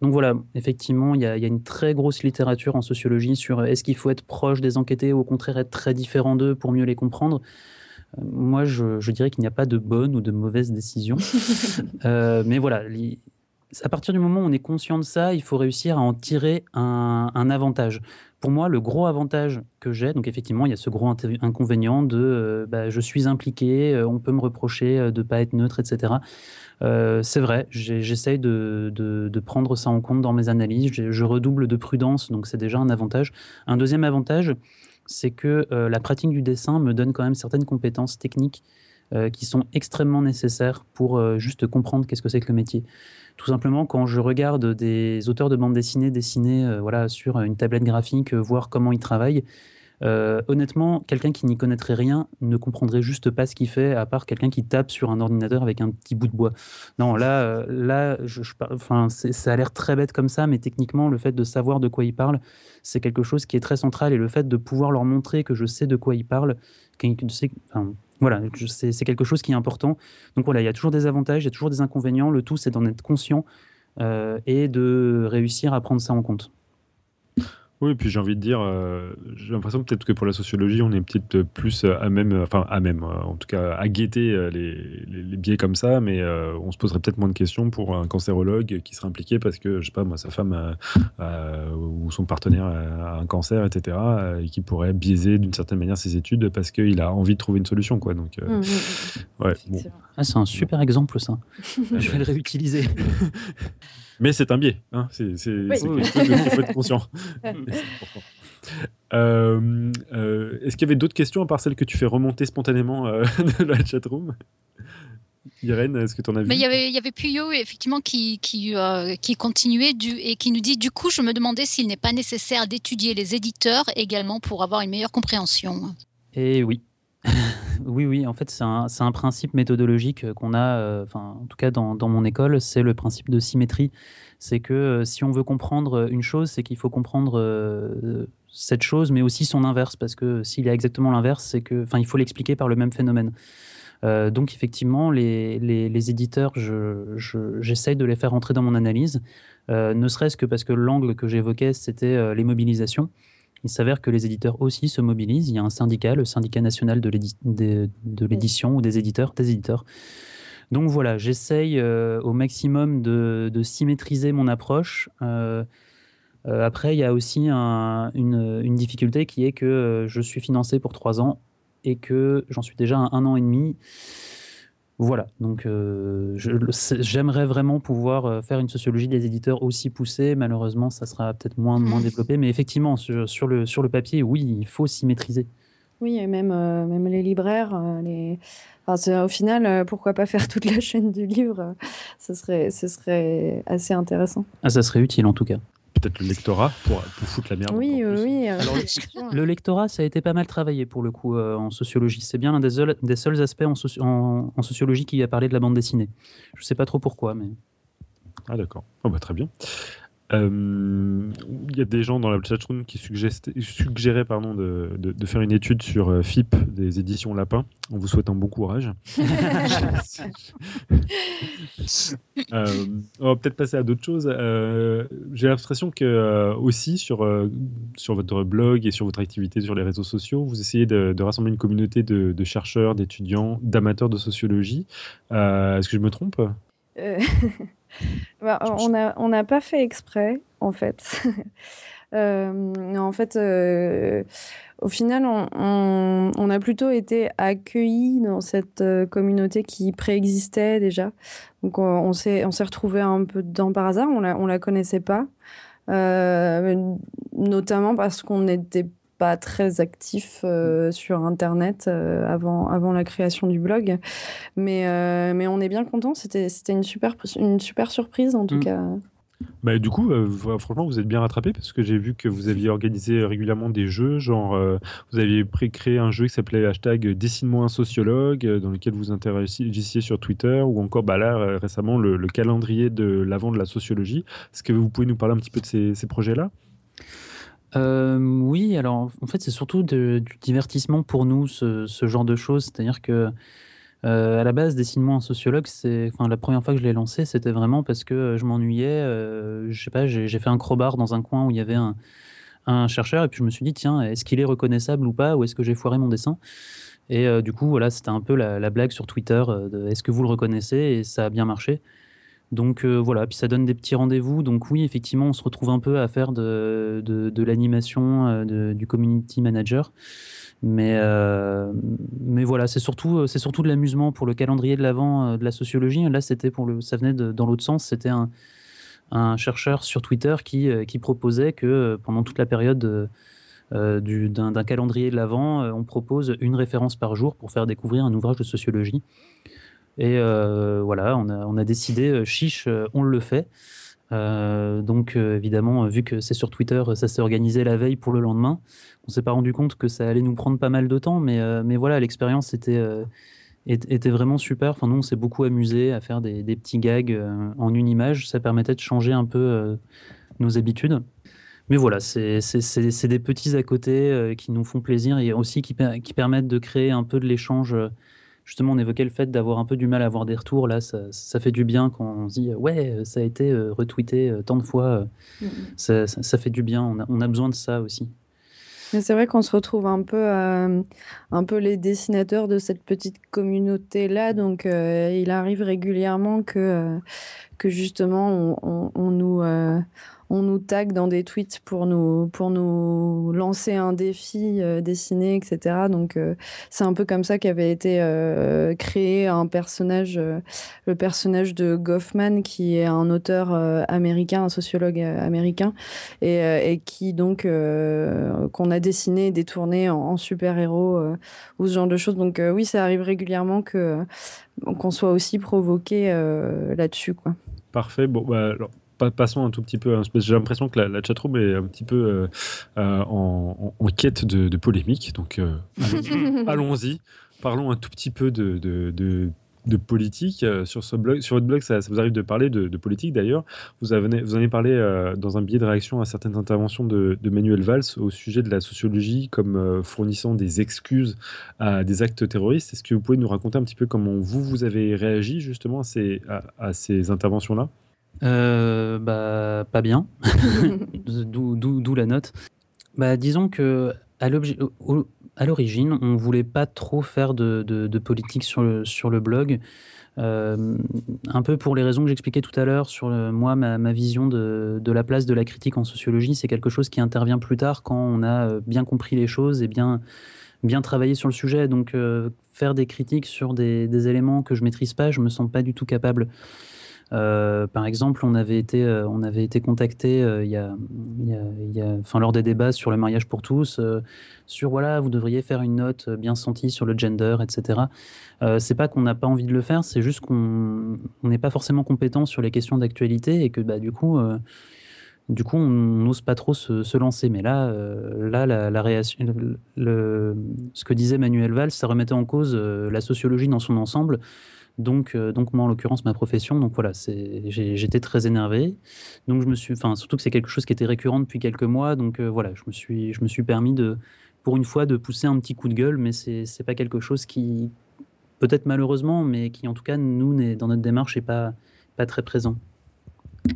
donc voilà, effectivement, il y, a, une très grosse littérature en sociologie sur euh, est-ce qu'il faut être proche des enquêtés ou au contraire être très différent d'eux pour mieux les comprendre? Euh, moi, je, dirais qu'il n'y a pas de bonne ou de mauvaise décision. Euh, mais voilà, à partir du moment où on est conscient de ça, il faut réussir à en tirer un, avantage. Pour moi, le gros avantage que j'ai, donc effectivement, il y a ce gros inconvénient de bah, je suis impliqué, on peut me reprocher de ne pas être neutre, etc. Euh, c'est vrai, j'essaye de, prendre ça en compte dans mes analyses. Je redouble de prudence, donc c'est déjà un avantage. Un deuxième avantage, c'est que euh, la pratique du dessin me donne quand même certaines compétences techniques euh, qui sont extrêmement nécessaires pour juste comprendre qu'est-ce que c'est que le métier. Tout simplement, quand je regarde des auteurs de bande dessinée dessiner voilà, sur une tablette graphique, voir comment ils travaillent, euh, honnêtement, quelqu'un qui n'y connaîtrait rien ne comprendrait juste pas ce qu'il fait, à part quelqu'un qui tape sur un ordinateur avec un petit bout de bois. Non, là, euh, là, enfin, ça a l'air très bête comme ça, mais techniquement, le fait de savoir de quoi il parle, c'est quelque chose qui est très central, et le fait de pouvoir leur montrer que je sais de quoi il parle, enfin, voilà, c'est quelque chose qui est important. Donc voilà, il y a toujours des avantages, il y a toujours des inconvénients. Le tout, c'est d'en être conscient euh, et de réussir à prendre ça en compte. Oui, puis j'ai envie de dire, euh, j'ai l'impression peut-être que pour la sociologie, on est peut-être plus à même, enfin à même, euh, en tout cas à guetter euh, les, les, biais comme ça, mais on se poserait peut-être moins de questions pour un cancérologue qui serait impliqué parce que, je sais pas, moi, sa femme ou son partenaire a un cancer, etc., et qui pourrait biaiser d'une certaine manière ses études parce qu'il a envie de trouver une solution, quoi. Donc, mmh, mmh, mmh. ouais, bon. Ah, c'est un super exemple, ça. je vais le réutiliser. Mais c'est un biais. Hein. C'est quelque chose qu'il faut être conscient. Euh, euh, est-ce qu'il y avait d'autres questions à part celles que tu fais remonter spontanément euh, de la chatroom? Irène, est-ce que tu en as vu? Il y avait, y avait Puyo, effectivement, qui, qui, qui continuait du, et qui nous dit Du coup, je me demandais s'il n'est pas nécessaire d'étudier les éditeurs également pour avoir une meilleure compréhension. Et oui, oui, oui, en fait, c'est un, principe méthodologique euh, qu'on a, euh, en tout cas dans, mon école, c'est le principe de symétrie. C'est que euh, si on veut comprendre une chose, c'est qu'il faut comprendre cette chose, mais aussi son inverse, parce que s'il y a exactement l'inverse, c'est que, enfin, il faut l'expliquer par le même phénomène. donc effectivement, les, les, éditeurs, j'essaye je, de les faire entrer dans mon analyse, ne serait-ce que parce que l'angle que j'évoquais, c'était les mobilisations. Il s'avère que les éditeurs aussi se mobilisent. Il y a un syndicat, le syndicat national de l'édition ou des éditeurs, des éditeurs. Donc voilà, j'essaye euh, au maximum de, symétriser mon approche. Euh, euh, après, il y a aussi une, difficulté qui est que je suis financé pour trois ans et que j'en suis déjà à un an et demi. Voilà, donc euh, j'aimerais vraiment pouvoir euh, faire une sociologie des éditeurs aussi poussée. Malheureusement, ça sera peut-être moins, moins développé, mais effectivement, sur, le, sur le papier, oui, il faut s'y maîtriser. Oui, et même, euh, même les libraires, les... au final, pourquoi pas faire toute la chaîne du livre? Ce serait, ce serait assez intéressant. Ah, ça serait utile en tout cas peut-être le lectorat pour, pour, foutre la merde. Oui, oui. Alors, le lectorat, ça a été pas mal travaillé pour le coup euh, en sociologie. C'est bien l'un des, des, seuls aspects en, en, sociologie qui a parlé de la bande dessinée. Je sais pas trop pourquoi, mais. Ah d'accord. Oh, bah, très bien. Euh, il y a des gens dans la chatroom qui suggéraient pardon, de, de, faire une étude sur euh, FIP des éditions Lapin. On vous souhaite un bon courage. euh, on va peut-être passer à d'autres choses. Euh, j'ai l'impression que aussi sur, sur votre blog et sur votre activité sur les réseaux sociaux, vous essayez de, de rassembler une communauté de, de chercheurs, d'étudiants, d'amateurs de sociologie. Est-ce que je me trompe? bah, on n'a on pas fait exprès, en fait. Euh, en fait, euh, au final, on, on, a plutôt été accueillis dans cette euh, communauté qui préexistait déjà. Donc, on, s'est on s'est retrouvés un peu dedans par hasard. On la, on la connaissait pas, notamment parce qu'on n'était pas très actif euh, sur Internet euh, avant, avant la création du blog. Mais, euh, mais on est bien content. C'était, c'était une, super, une super surprise, en tout mm. cas. Bah, du coup, franchement, vous êtes bien rattrapé parce que j'ai vu que vous aviez organisé régulièrement des jeux. Genre, vous aviez créé un jeu qui s'appelait hashtag Dessine-moi un sociologue, dans lequel vous interagissiez sur Twitter, ou encore bah, là, récemment, le, calendrier de l'avant de la sociologie. Est-ce que vous pouvez nous parler un petit peu de ces, ces projets-là? Euh, oui, alors en fait, c'est surtout du divertissement pour nous, ce, genre de choses. C'est-à-dire que euh, à la base, Dessine-moi un sociologue, c'est, enfin, la première fois que je l'ai lancé, c'était vraiment parce que je m'ennuyais. Euh, je sais pas, j'ai fait un crowbar dans un coin où il y avait un, chercheur, et puis je me suis dit, tiens, est-ce qu'il est reconnaissable ou pas, ou est-ce que j'ai foiré mon dessin? Et du coup, voilà, c'était un peu la, la blague sur Twitter de est-ce que vous le reconnaissez? Et ça a bien marché. Donc euh, voilà, puis ça donne des petits rendez-vous. Donc oui, effectivement, on se retrouve un peu à faire de, l'animation, euh, du community manager. Mais, euh, mais voilà, c'est surtout, surtout de l'amusement pour le calendrier de l'avant de la sociologie. Là, c'était pour le, ça venait dans l'autre sens. C'était un, un, chercheur sur Twitter qui, qui proposait que pendant toute la période d'un calendrier de l'avant, on propose une référence par jour pour faire découvrir un ouvrage de sociologie. Et euh, voilà, on a, décidé, euh, chiche, euh, on le fait. donc évidemment, vu que c'est sur Twitter, ça s'est organisé la veille pour le lendemain. On s'est pas rendu compte que ça allait nous prendre pas mal de temps, mais, mais voilà, l'expérience était, était vraiment super. Enfin, nous, on s'est beaucoup amusé à faire des, des petits gags en une image. Ça permettait de changer un peu nos habitudes. Mais voilà, c'est des petits à côté qui nous font plaisir et aussi qui, qui permettent de créer un peu de l'échange justement, on évoquait le fait d'avoir un peu du mal à avoir des retours. Là, ça, fait du bien quand on se dit ouais, ça a été retweeté tant de fois. Mmh ça, ça, fait du bien. On a, on a besoin de ça aussi. Mais c'est vrai qu'on se retrouve un peu, un peu les dessinateurs de cette petite communauté-là. Donc, il arrive régulièrement que, que justement, on, on nous, on nous tag dans des tweets pour nous, pour nous lancer un défi euh, dessiné, etc. Donc euh, c'est un peu comme ça qu'avait été euh, créé un personnage, le personnage de Goffman, qui est un auteur américain, un sociologue américain, et, qui donc qu'on a dessiné, détourné en, super-héros ou ce genre de choses. Donc oui, ça arrive régulièrement que qu'on soit aussi provoqué là-dessus. Parfait. Bon, bah, alors, passons un tout petit peu. J'ai l'impression que la, la chatroom est un petit peu euh, euh, en, quête de, polémique. Donc, euh, allons-y. Parlons un tout petit peu de, de, politique sur ce blog. Sur votre blog, ça, vous arrive de parler de, politique d'ailleurs. Vous, avez, vous en avez parlé dans un billet de réaction à certaines interventions de, Manuel Valls au sujet de la sociologie comme fournissant des excuses à des actes terroristes. Est-ce que vous pouvez nous raconter un petit peu comment vous, vous avez réagi justement à ces, à ces interventions-là? Euh, bah, pas bien. D'où la note. Bah, disons que à l'origine, on voulait pas trop faire de, de, politique sur le, sur le blog. Euh, un peu pour les raisons que j'expliquais tout à l'heure sur moi, ma, ma vision de, de, la place de la critique en sociologie, c'est quelque chose qui intervient plus tard quand on a euh, bien compris les choses et bien, bien travaillé sur le sujet. Donc, faire des critiques sur des, des, éléments que je maîtrise pas, je me sens pas du tout capable. Euh, par exemple, on avait été, euh, on avait été contacté euh, enfin, lors des débats sur le mariage pour tous, sur voilà, vous devriez faire une note bien sentie sur le gender, etc. c'est pas qu'on n'a pas envie de le faire, c'est juste qu'on n'est pas forcément compétent sur les questions d'actualité et que bah, du coup, du coup, on n'ose pas trop se, lancer. Mais là, là, la, réaction, ce que disait Manuel Valls, ça remettait en cause la sociologie dans son ensemble. Donc, euh, donc moi, en l'occurrence, ma profession. Donc voilà, j'étais très énervé. Donc je me suis, enfin, surtout que c'est quelque chose qui était récurrent depuis quelques mois. Donc euh, voilà, je me suis, je me suis permis de, pour une fois, de pousser un petit coup de gueule, mais c'est, pas quelque chose qui, peut-être malheureusement, mais qui en tout cas, nous, dans notre démarche, n'est pas, pas très présent.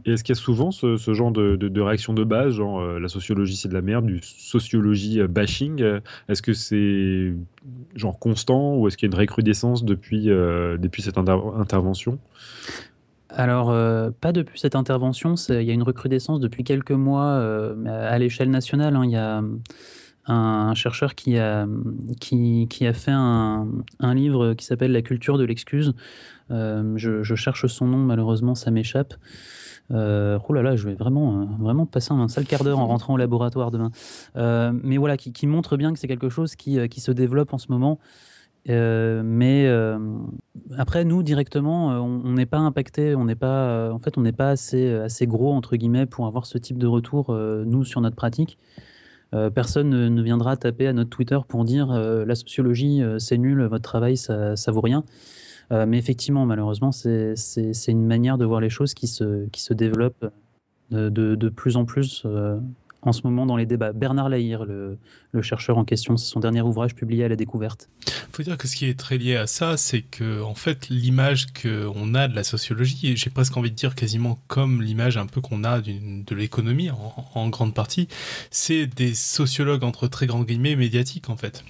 Et est-ce qu'il y a souvent ce, genre de, réaction de base, genre euh, la sociologie c'est de la merde, du sociologie euh, bashing Est-ce que c'est genre constant ou est-ce qu'il y a une recrudescence depuis, euh, depuis cette intervention? Alors, pas depuis cette intervention, il y a une recrudescence depuis quelques mois à l'échelle nationale. Hein. il y a un chercheur qui a, qui, a fait un, livre qui s'appelle La culture de l'excuse. Je, cherche son nom, malheureusement, ça m'échappe. Euh, oh là là, je vais vraiment, euh, vraiment passer un sale quart d'heure en rentrant au laboratoire demain. Euh, mais voilà, qui, montre bien que c'est quelque chose qui, qui, se développe en ce moment. mais après, nous directement, on n'est pas impacté, on n'est pas, en fait, on n'est pas assez, assez gros entre guillemets pour avoir ce type de retour nous sur notre pratique. personne ne, viendra taper à notre Twitter pour dire la sociologie c'est nul, votre travail ça vaut rien. Euh, mais effectivement, malheureusement, c'est une manière de voir les choses qui se, développe de, plus en plus euh, en ce moment dans les débats. Bernard Lahire, le, chercheur en question, c'est son dernier ouvrage publié à la découverte. Il faut dire que ce qui est très lié à ça, c'est que fait l'image qu'on a de la sociologie, et j'ai presque envie de dire quasiment comme l'image un peu qu'on a de l'économie en, grande partie, c'est des sociologues entre très grands guillemets médiatiques en fait.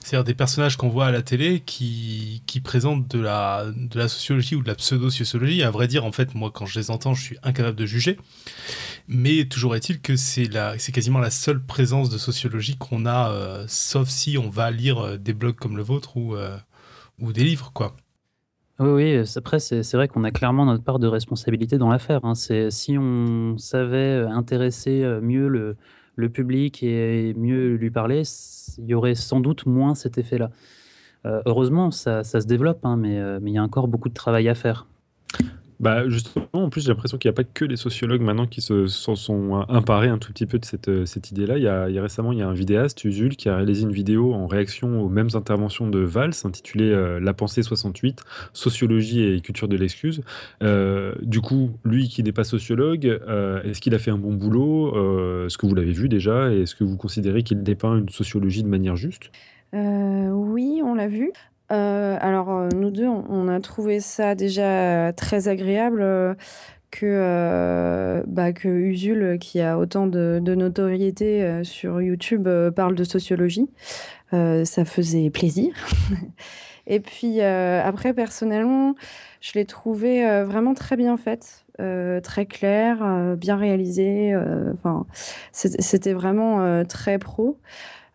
C'est-à-dire des personnages qu'on voit à la télé qui, qui présentent de la, de la sociologie ou de la pseudo-sociologie. À vrai dire, en fait, moi, quand je les entends, je suis incapable de juger. Mais toujours est-il que c'est quasiment la seule présence de sociologie qu'on a, euh, sauf si on va lire euh, des blogs comme le vôtre ou, euh, ou des livres, quoi. Oui, oui, après, c'est vrai qu'on a clairement notre part de responsabilité dans l'affaire. Hein. Si on savait intéresser mieux le, le public et mieux lui parler, il y aurait sans doute moins cet effet-là. Euh, heureusement, ça, se développe, hein, euh, mais il y a encore beaucoup de travail à faire. Bah justement, en plus, j'ai l'impression qu'il n'y a pas que les sociologues maintenant qui se sont imparés un tout petit peu de cette, euh, idée-là. Il, y a, récemment, il y a un vidéaste, Usul, qui a réalisé une vidéo en réaction aux mêmes interventions de Valls, intitulée euh, La pensée 68, sociologie et culture de l'excuse. Euh, du coup, lui qui n'est pas sociologue, est-ce qu'il a fait un bon boulot Est-ce que vous l'avez vu déjà Et est-ce que vous considérez qu'il dépeint une sociologie de manière juste? Oui, on l'a vu. Alors, nous deux, on, a trouvé ça déjà très agréable que, bah, que Usul, qui a autant de, notoriété sur YouTube, parle de sociologie. ça faisait plaisir. Et puis après, personnellement, je l'ai trouvé vraiment très bien faite, très claire, bien réalisée. Enfin, c'était vraiment très pro.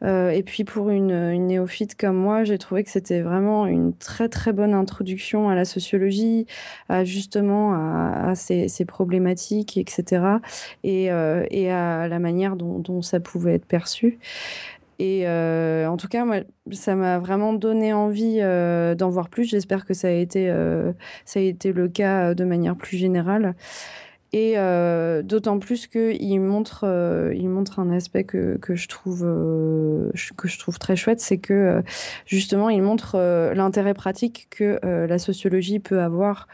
Euh, et puis pour une, néophyte comme moi, j'ai trouvé que c'était vraiment une très très bonne introduction à la sociologie, à justement à, ces, problématiques, etc. Et, euh, et, à la manière dont, dont, ça pouvait être perçu. Et euh, en tout cas, moi, ça m'a vraiment donné envie d'en voir plus. J'espère que ça a été, ça a été le cas de manière plus générale. Et euh, d'autant plus qu'il montre, euh, il montre un aspect que, que je trouve, euh, que je trouve très chouette, c'est que justement, il montre l'intérêt pratique que la sociologie peut avoir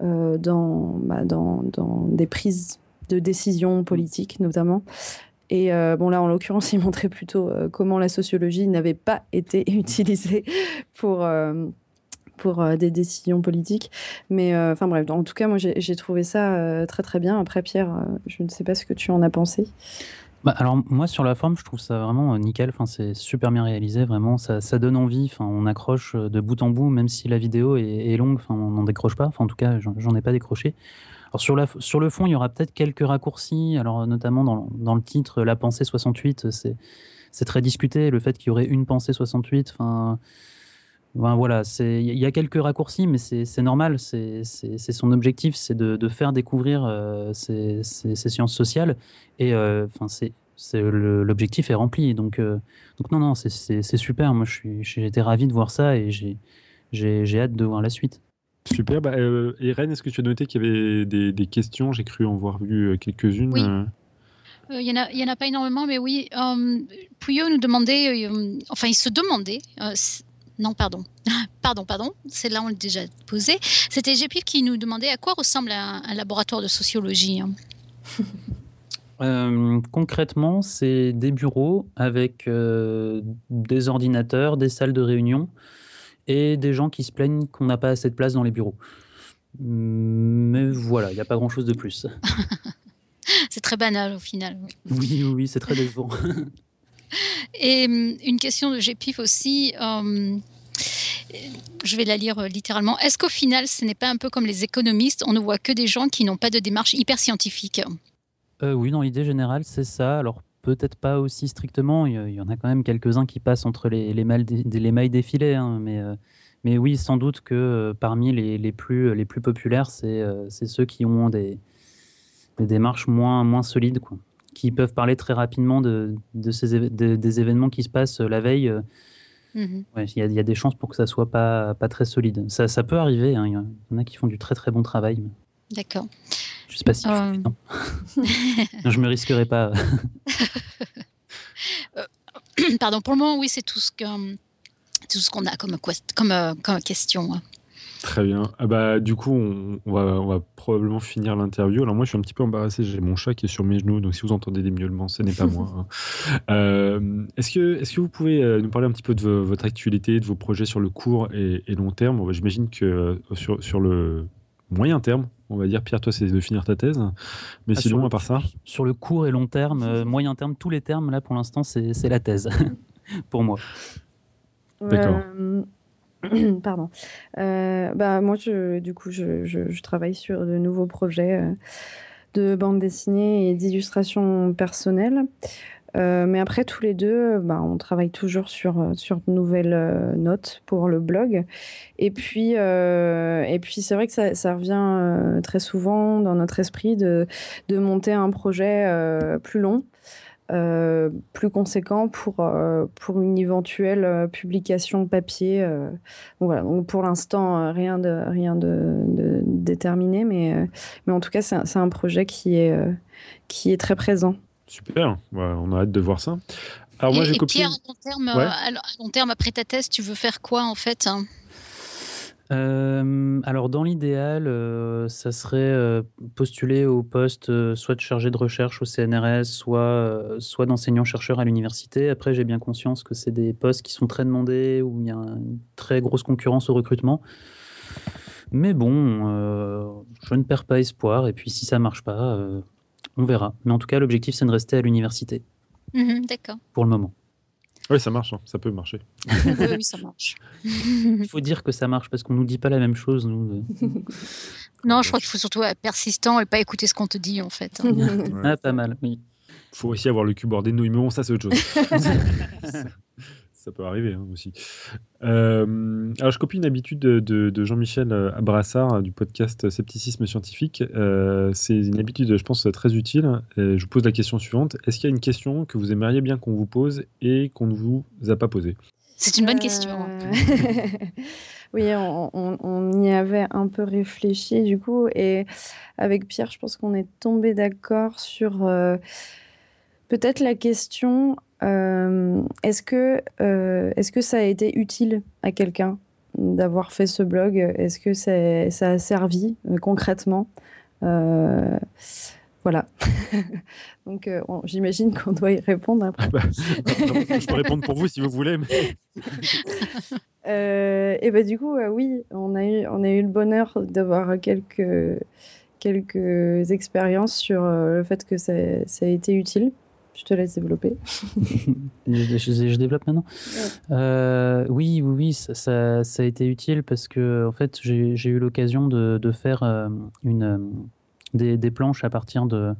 dans, bah, dans, dans, des prises de décision politiques, notamment. Et bon, là, en l'occurrence, il montrait plutôt comment la sociologie n'avait pas été utilisée pour pour euh, des décisions politiques. Mais euh, enfin bref, en tout cas, moi j'ai trouvé ça euh, très très bien. Après, Pierre, je ne sais pas ce que tu en as pensé. Bah, alors moi sur la forme je trouve ça vraiment nickel, enfin, c'est super bien réalisé vraiment, ça, ça donne envie, enfin, on accroche de bout en bout même si la vidéo est, longue, enfin, on n'en décroche pas, enfin, en tout cas j'en ai pas décroché. Alors sur, la, sur le fond il y aura peut-être quelques raccourcis, alors notamment dans, dans le titre La pensée 68, c'est très discuté, le fait qu'il y aurait une pensée 68, enfin voilà, il y a quelques raccourcis, mais c'est normal. C'est son objectif, c'est de, faire découvrir euh, ces, sciences sociales. Et euh, enfin, c'est l'objectif est rempli. Donc, euh, donc non, non, c'est super. Moi, j'ai été ravi de voir ça et j'ai hâte de voir la suite. Super. Bah, Irène, est-ce que tu as noté qu'il y avait des, questions? J'ai cru en voir vu quelques-unes. Oui. Il n'y en, en, a pas énormément, mais oui. Pouillot nous demandait, enfin, il se demandait non, pardon. pardon, pardon. Celle-là, on l'a déjà posée. C'était GP qui nous demandait à quoi ressemble un, laboratoire de sociologie. Hein. Euh, concrètement, c'est des bureaux avec euh, des ordinateurs, des salles de réunion et des gens qui se plaignent qu'on n'a pas assez de place dans les bureaux. Mais voilà, il n'y a pas grand-chose de plus. c'est très banal au final. Oui, oui, oui c'est très décevant. Et hum, une question de GPIF aussi. Hum, je vais la lire euh, littéralement. Est-ce qu'au final, ce n'est pas un peu comme les économistes? On ne voit que des gens qui n'ont pas de démarche hyper scientifique euh, Oui, dans l'idée générale, c'est ça. Alors, peut-être pas aussi strictement. Il y en a quand même quelques-uns qui passent entre les, les, mailles, des, filets. Hein, mais, euh, mais oui, sans doute que parmi les, plus, populaires, c'est ceux qui ont des, démarches moins, solides. Qui peuvent parler très rapidement de, ces, des événements qui se passent euh, la veille. Euh, mhm. Il y, a des chances pour que ça soit pas, pas très solide. Ça, ça peut arriver. Hein. Il y en a qui font du très très bon travail. D'accord. Je sais pas si euh... je me risquerai pas. Euh, pardon, pour le moment, oui, c'est tout ce que tout ce qu'on a comme, comme, comme question. Très bien. Ah bah, du coup, on, va, on va probablement finir l'interview. Alors moi, je suis un petit peu embarrassé. J'ai mon chat qui est sur mes genoux, donc si vous entendez des miaulements, ce n'est pas moi. Hein. Euh, est-ce que, est que vous pouvez euh, nous parler un petit peu de votre actualité, de vos projets sur le court et, long terme? Bah, J'imagine que euh, sur, sur le moyen terme, on va dire, Pierre, toi, c'est de finir ta thèse. Mais ah, sinon, à part ça? Sur le court et long terme, moyen terme, tous les termes, là, pour l'instant, c'est la thèse, pour moi. D'accord. Pardon. Euh, bah, moi, du coup, je, je, travaille sur de nouveaux projets euh, de bande dessinée et d'illustration personnelle. Euh, mais après, tous les deux, bah, on travaille toujours sur, sur de nouvelles notes pour le blog. Et puis, et puis c'est vrai que ça, ça revient très souvent dans notre esprit de, de monter un projet plus long. Euh, plus conséquent pour, euh, pour une éventuelle euh, publication papier. voilà. Donc pour l'instant, rien de, rien de, déterminé, mais, mais en tout cas, c'est un, projet qui est, qui est très présent. Super, on a hâte de voir ça. Alors moi, j'ai copié. Pierre, à long, terme, à long terme, après ta thèse, tu veux faire quoi en fait hein? Euh, alors dans l'idéal, euh, ça serait euh, postuler au poste soit de chargé de recherche au CNRS, soit, soit d'enseignant-chercheur à l'université. Après, j'ai bien conscience que c'est des postes qui sont très demandés, où il y a une très grosse concurrence au recrutement. Mais bon, je ne perds pas espoir, et puis si ça marche pas, on verra. Mais en tout cas, l'objectif, c'est de rester à l'université. Mmh d'accord. Pour le moment. Oui, ça marche, hein. ça peut marcher. oui, ça marche. Il faut dire que ça marche parce qu'on nous dit pas la même chose, nous. non, je crois qu'il faut surtout être persistant et pas écouter ce qu'on te dit, en fait. ah, pas mal, oui. Il faut aussi avoir le cul bordé de nouilles, mais bon, ça, c'est autre chose. ça peut arriver hein, aussi. Euh, alors, je copie une habitude de, Jean-Michel euh, Abrassard euh, du podcast Scepticisme scientifique. c'est une habitude, je pense, très utile. je vous pose la question suivante. Est-ce qu'il y a une question que vous aimeriez bien qu'on vous pose et qu'on ne vous a pas posée? C'est une bonne question. oui, on, on, y avait un peu réfléchi du coup. Et avec Pierre, je pense qu'on est tombé d'accord sur peut-être la question est-ce que, euh, est-ce que ça a été utile à quelqu'un d'avoir fait ce blog? Est-ce que ça a servi euh, concrètement? Voilà. Donc, j'imagine qu'on doit y répondre après. Ah bah, je peux répondre pour vous si vous voulez. et bah, du coup, oui, on a, eu, on a eu le bonheur d'avoir quelques, quelques expériences sur le fait que ça, ça a été utile. Je te laisse développer. je, développe maintenant. Euh, oui, oui, oui, ça, ça, a été utile parce que en fait, j'ai eu l'occasion de, de, faire euh, une, euh, des, des, planches à partir de,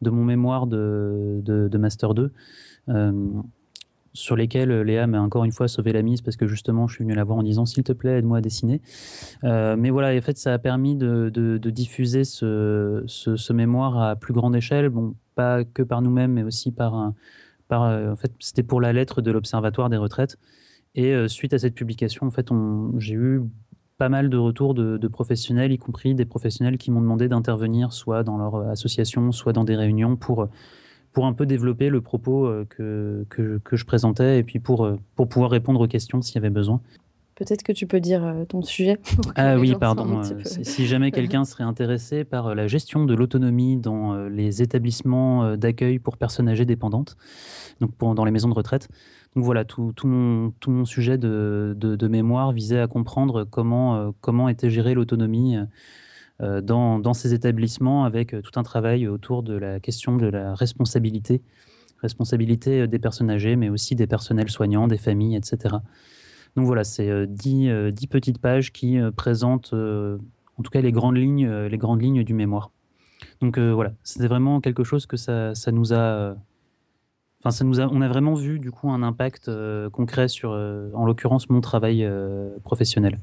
de mon mémoire de, de Master 2. sur lesquelles Léa m'a encore une fois sauvé la mise parce que justement je suis venu la voir en disant s'il te plaît aide-moi à dessiner. mais voilà, en fait ça a permis de, de, de diffuser ce, ce, ce, mémoire à plus grande échelle. Bon, que par nous-mêmes, mais aussi par euh, en fait, c'était pour la lettre de l'Observatoire des retraites. Et euh, suite à cette publication, en fait, j'ai eu pas mal de retours de, professionnels, y compris des professionnels qui m'ont demandé d'intervenir soit dans leur association, soit dans des réunions pour, pour un peu développer le propos euh, que, que, que je présentais et puis pour, pour pouvoir répondre aux questions s'il y avait besoin. Peut-être que tu peux dire euh, ton sujet. Ah oui, pardon. Euh, si jamais quelqu'un serait intéressé par euh, la gestion de l'autonomie dans les établissements d'accueil pour personnes âgées dépendantes, donc dans les maisons de retraite. Donc voilà, tout, mon, tout mon sujet de, de, mémoire visait à comprendre comment, comment était gérée l'autonomie dans, dans, ces établissements avec tout un travail autour de la question de la responsabilité, responsabilité des personnes âgées, mais aussi des personnels soignants, des familles, etc. Donc voilà, c'est euh, euh, dix, petites pages qui euh, présentent en tout cas les grandes lignes, les grandes lignes du mémoire. Donc voilà, c'était vraiment quelque chose que ça, ça nous a Enfin, ça nous a, on a vraiment vu du coup un impact concret sur, en l'occurrence, mon travail professionnel.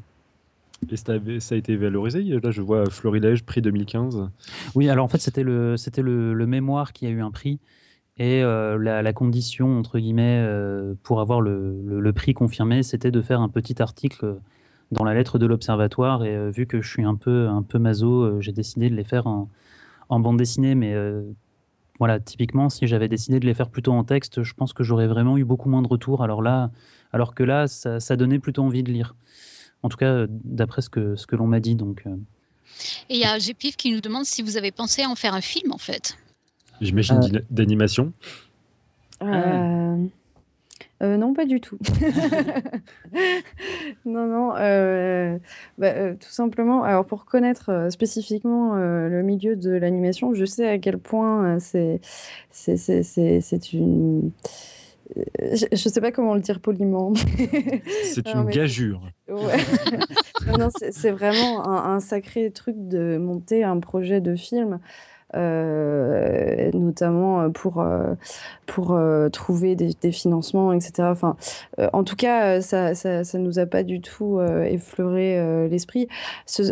Et ça a été valorisé? Là, je vois Florilège, prix 2015. Oui, alors en fait, c'était le, c'était le, le, mémoire qui a eu un prix. Et euh, la, condition, entre guillemets, euh, pour avoir le, prix confirmé, c'était de faire un petit article dans la lettre de l'Observatoire. Et euh, vu que je suis un peu, un peu maso, j'ai décidé de les faire en, bande dessinée. Mais voilà, typiquement, si j'avais décidé de les faire plutôt en texte, je pense que j'aurais vraiment eu beaucoup moins de retours. Alors, là, alors que là, ça, donnait plutôt envie de lire. En tout cas, d'après ce que, ce que l'on m'a dit. Donc, Et il y a Gpif qui nous demande si vous avez pensé à en faire un film, en fait. J'imagine euh. d'animation. Euh, euh, non, pas du tout. non, non. Bah, tout simplement, alors pour connaître spécifiquement le milieu de l'animation, je sais à quel point c'est c'est une. Je ne sais pas comment le dire poliment. c'est une gageure. Ouais. c'est vraiment un, un, sacré truc de monter un projet de film. Euh, notamment euh, pour, euh, pour trouver des, financements, etc. Enfin, en tout cas, ça, ça, nous a pas du tout effleuré l'esprit.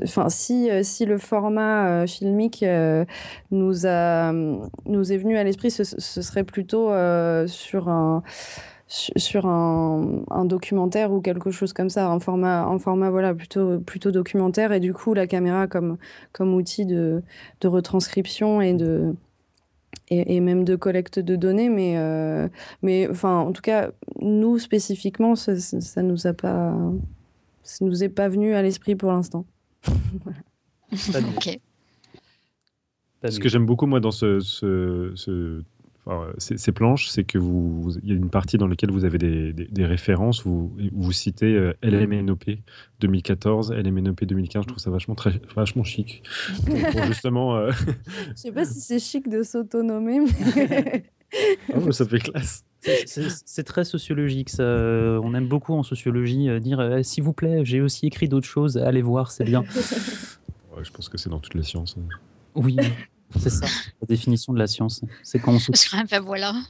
Enfin, si, si le format filmique nous, a, nous est venu à l'esprit, ce, ce, serait plutôt sur un sur un, documentaire ou quelque chose comme ça, un format, un format voilà, plutôt, plutôt documentaire, et du coup la caméra comme, comme outil de, de retranscription et de, et, même de collecte de données, mais, euh, mais enfin, en tout cas, nous spécifiquement, ça, ça nous a pas. ça nous est pas venu à l'esprit pour l'instant. ok. Ce que j'aime beaucoup, moi, dans ce, ce, ce ces, planches, c'est que vous, il y a une partie dans laquelle vous avez des, des, références. Vous, vous citez euh, LMNOP 2014, LMNOP 2015. Je trouve ça vachement, très, vachement chic. justement. Euh... Je sais pas si c'est chic de s'autonomer, mais. oh, ça fait classe. C'est très sociologique. Ça. On aime beaucoup en sociologie euh, dire euh, s'il vous plaît, j'ai aussi écrit d'autres choses, allez voir, c'est bien. Ouais, je pense que c'est dans toutes les sciences. Hein. Oui, c'est ça, la définition de la science. C'est quand on se... Ben voilà.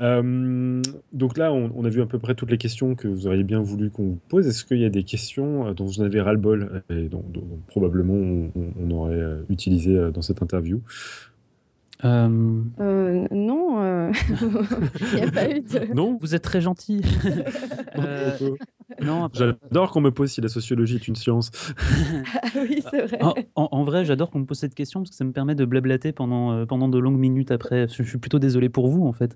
Euh, donc là, on, a vu à peu près toutes les questions que vous auriez bien voulu qu'on vous pose. Est-ce qu'il y a des questions dont vous en avez ras-le-bol et dont, probablement on, aurait utilisé dans cette interview? Euh, euh, non, euh, il n'y a pas eu de... Non, vous êtes très gentil. Non, J'adore qu'on me pose si la sociologie est une science. ah oui, c'est vrai. En, vrai, j'adore qu'on me pose cette question parce que ça me permet de blablater pendant, pendant de longues minutes après. Je suis plutôt désolé pour vous, en fait.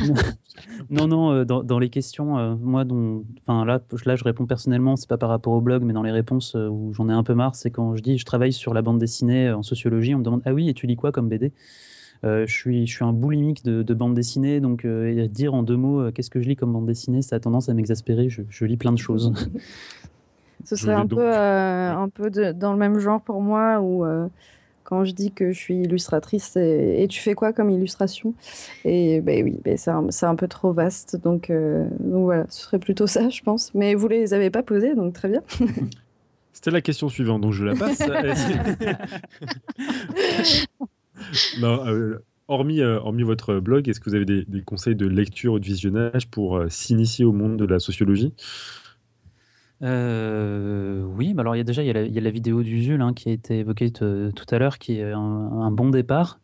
non, non, dans, dans les questions, moi, dont, là, là, je réponds personnellement, c'est pas par rapport au blog, mais dans les réponses où j'en ai un peu marre, c'est quand je dis je travaille sur la bande dessinée en sociologie, on me demande Ah oui, et tu lis quoi comme BD euh, je, suis, je suis un boulimique de, de bande dessinée, donc euh, dire en deux mots euh, qu'est-ce que je lis comme bande dessinée, ça a tendance à m'exaspérer. Je, lis plein de choses. Ce serait un peu, un peu dans le même genre pour moi, où quand je dis que je suis illustratrice, et, tu fais quoi comme illustration? Et ben oui, ben c'est un, un, peu trop vaste, donc, donc voilà, ce serait plutôt ça, je pense. Mais vous les avez pas posés, donc très bien. C'était la question suivante, donc je la passe. non, euh, hormis, euh, hormis votre blog, est-ce que vous avez des, conseils de lecture ou de visionnage pour euh, s'initier au monde de la sociologie? Oui, bah alors il y a déjà il y a la, vidéo d'Usul hein, qui a été évoquée tout à l'heure, qui est un, bon départ.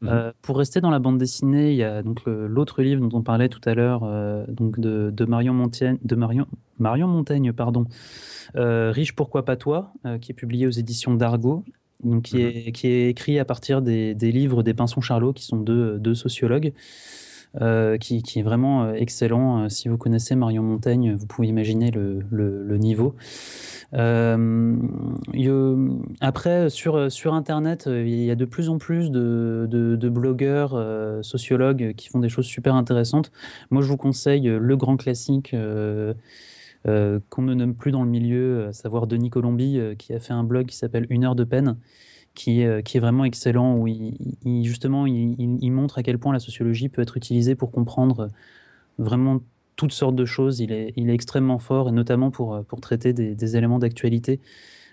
Mhm. pour rester dans la bande dessinée, il y a donc l'autre livre dont on parlait tout à l'heure, donc de, Marion Montaigne, de Marion, Marion Montaigne, pardon, Riche pourquoi pas toi, qui est publié aux éditions d'Argo donc qui, mhm. est, qui est écrit à partir des, des livres des Pinsons Charlot, qui sont deux, deux sociologues, euh, qui, qui, est vraiment euh, excellent. Euh, si vous connaissez Marion Montaigne, vous pouvez imaginer le, le, niveau. Euh, après, sur, sur Internet, il y a de plus en plus de, de, de blogueurs, sociologues qui font des choses super intéressantes. Moi, je vous conseille le grand classique. Euh, qu'on ne nomme plus dans le milieu, à savoir Denis Colombi, euh, qui a fait un blog qui s'appelle Une heure de peine, qui, euh, est vraiment excellent, où il, justement il, montre à quel point la sociologie peut être utilisée pour comprendre vraiment toutes sortes de choses. Il est, extrêmement fort, et notamment pour, traiter des, éléments d'actualité.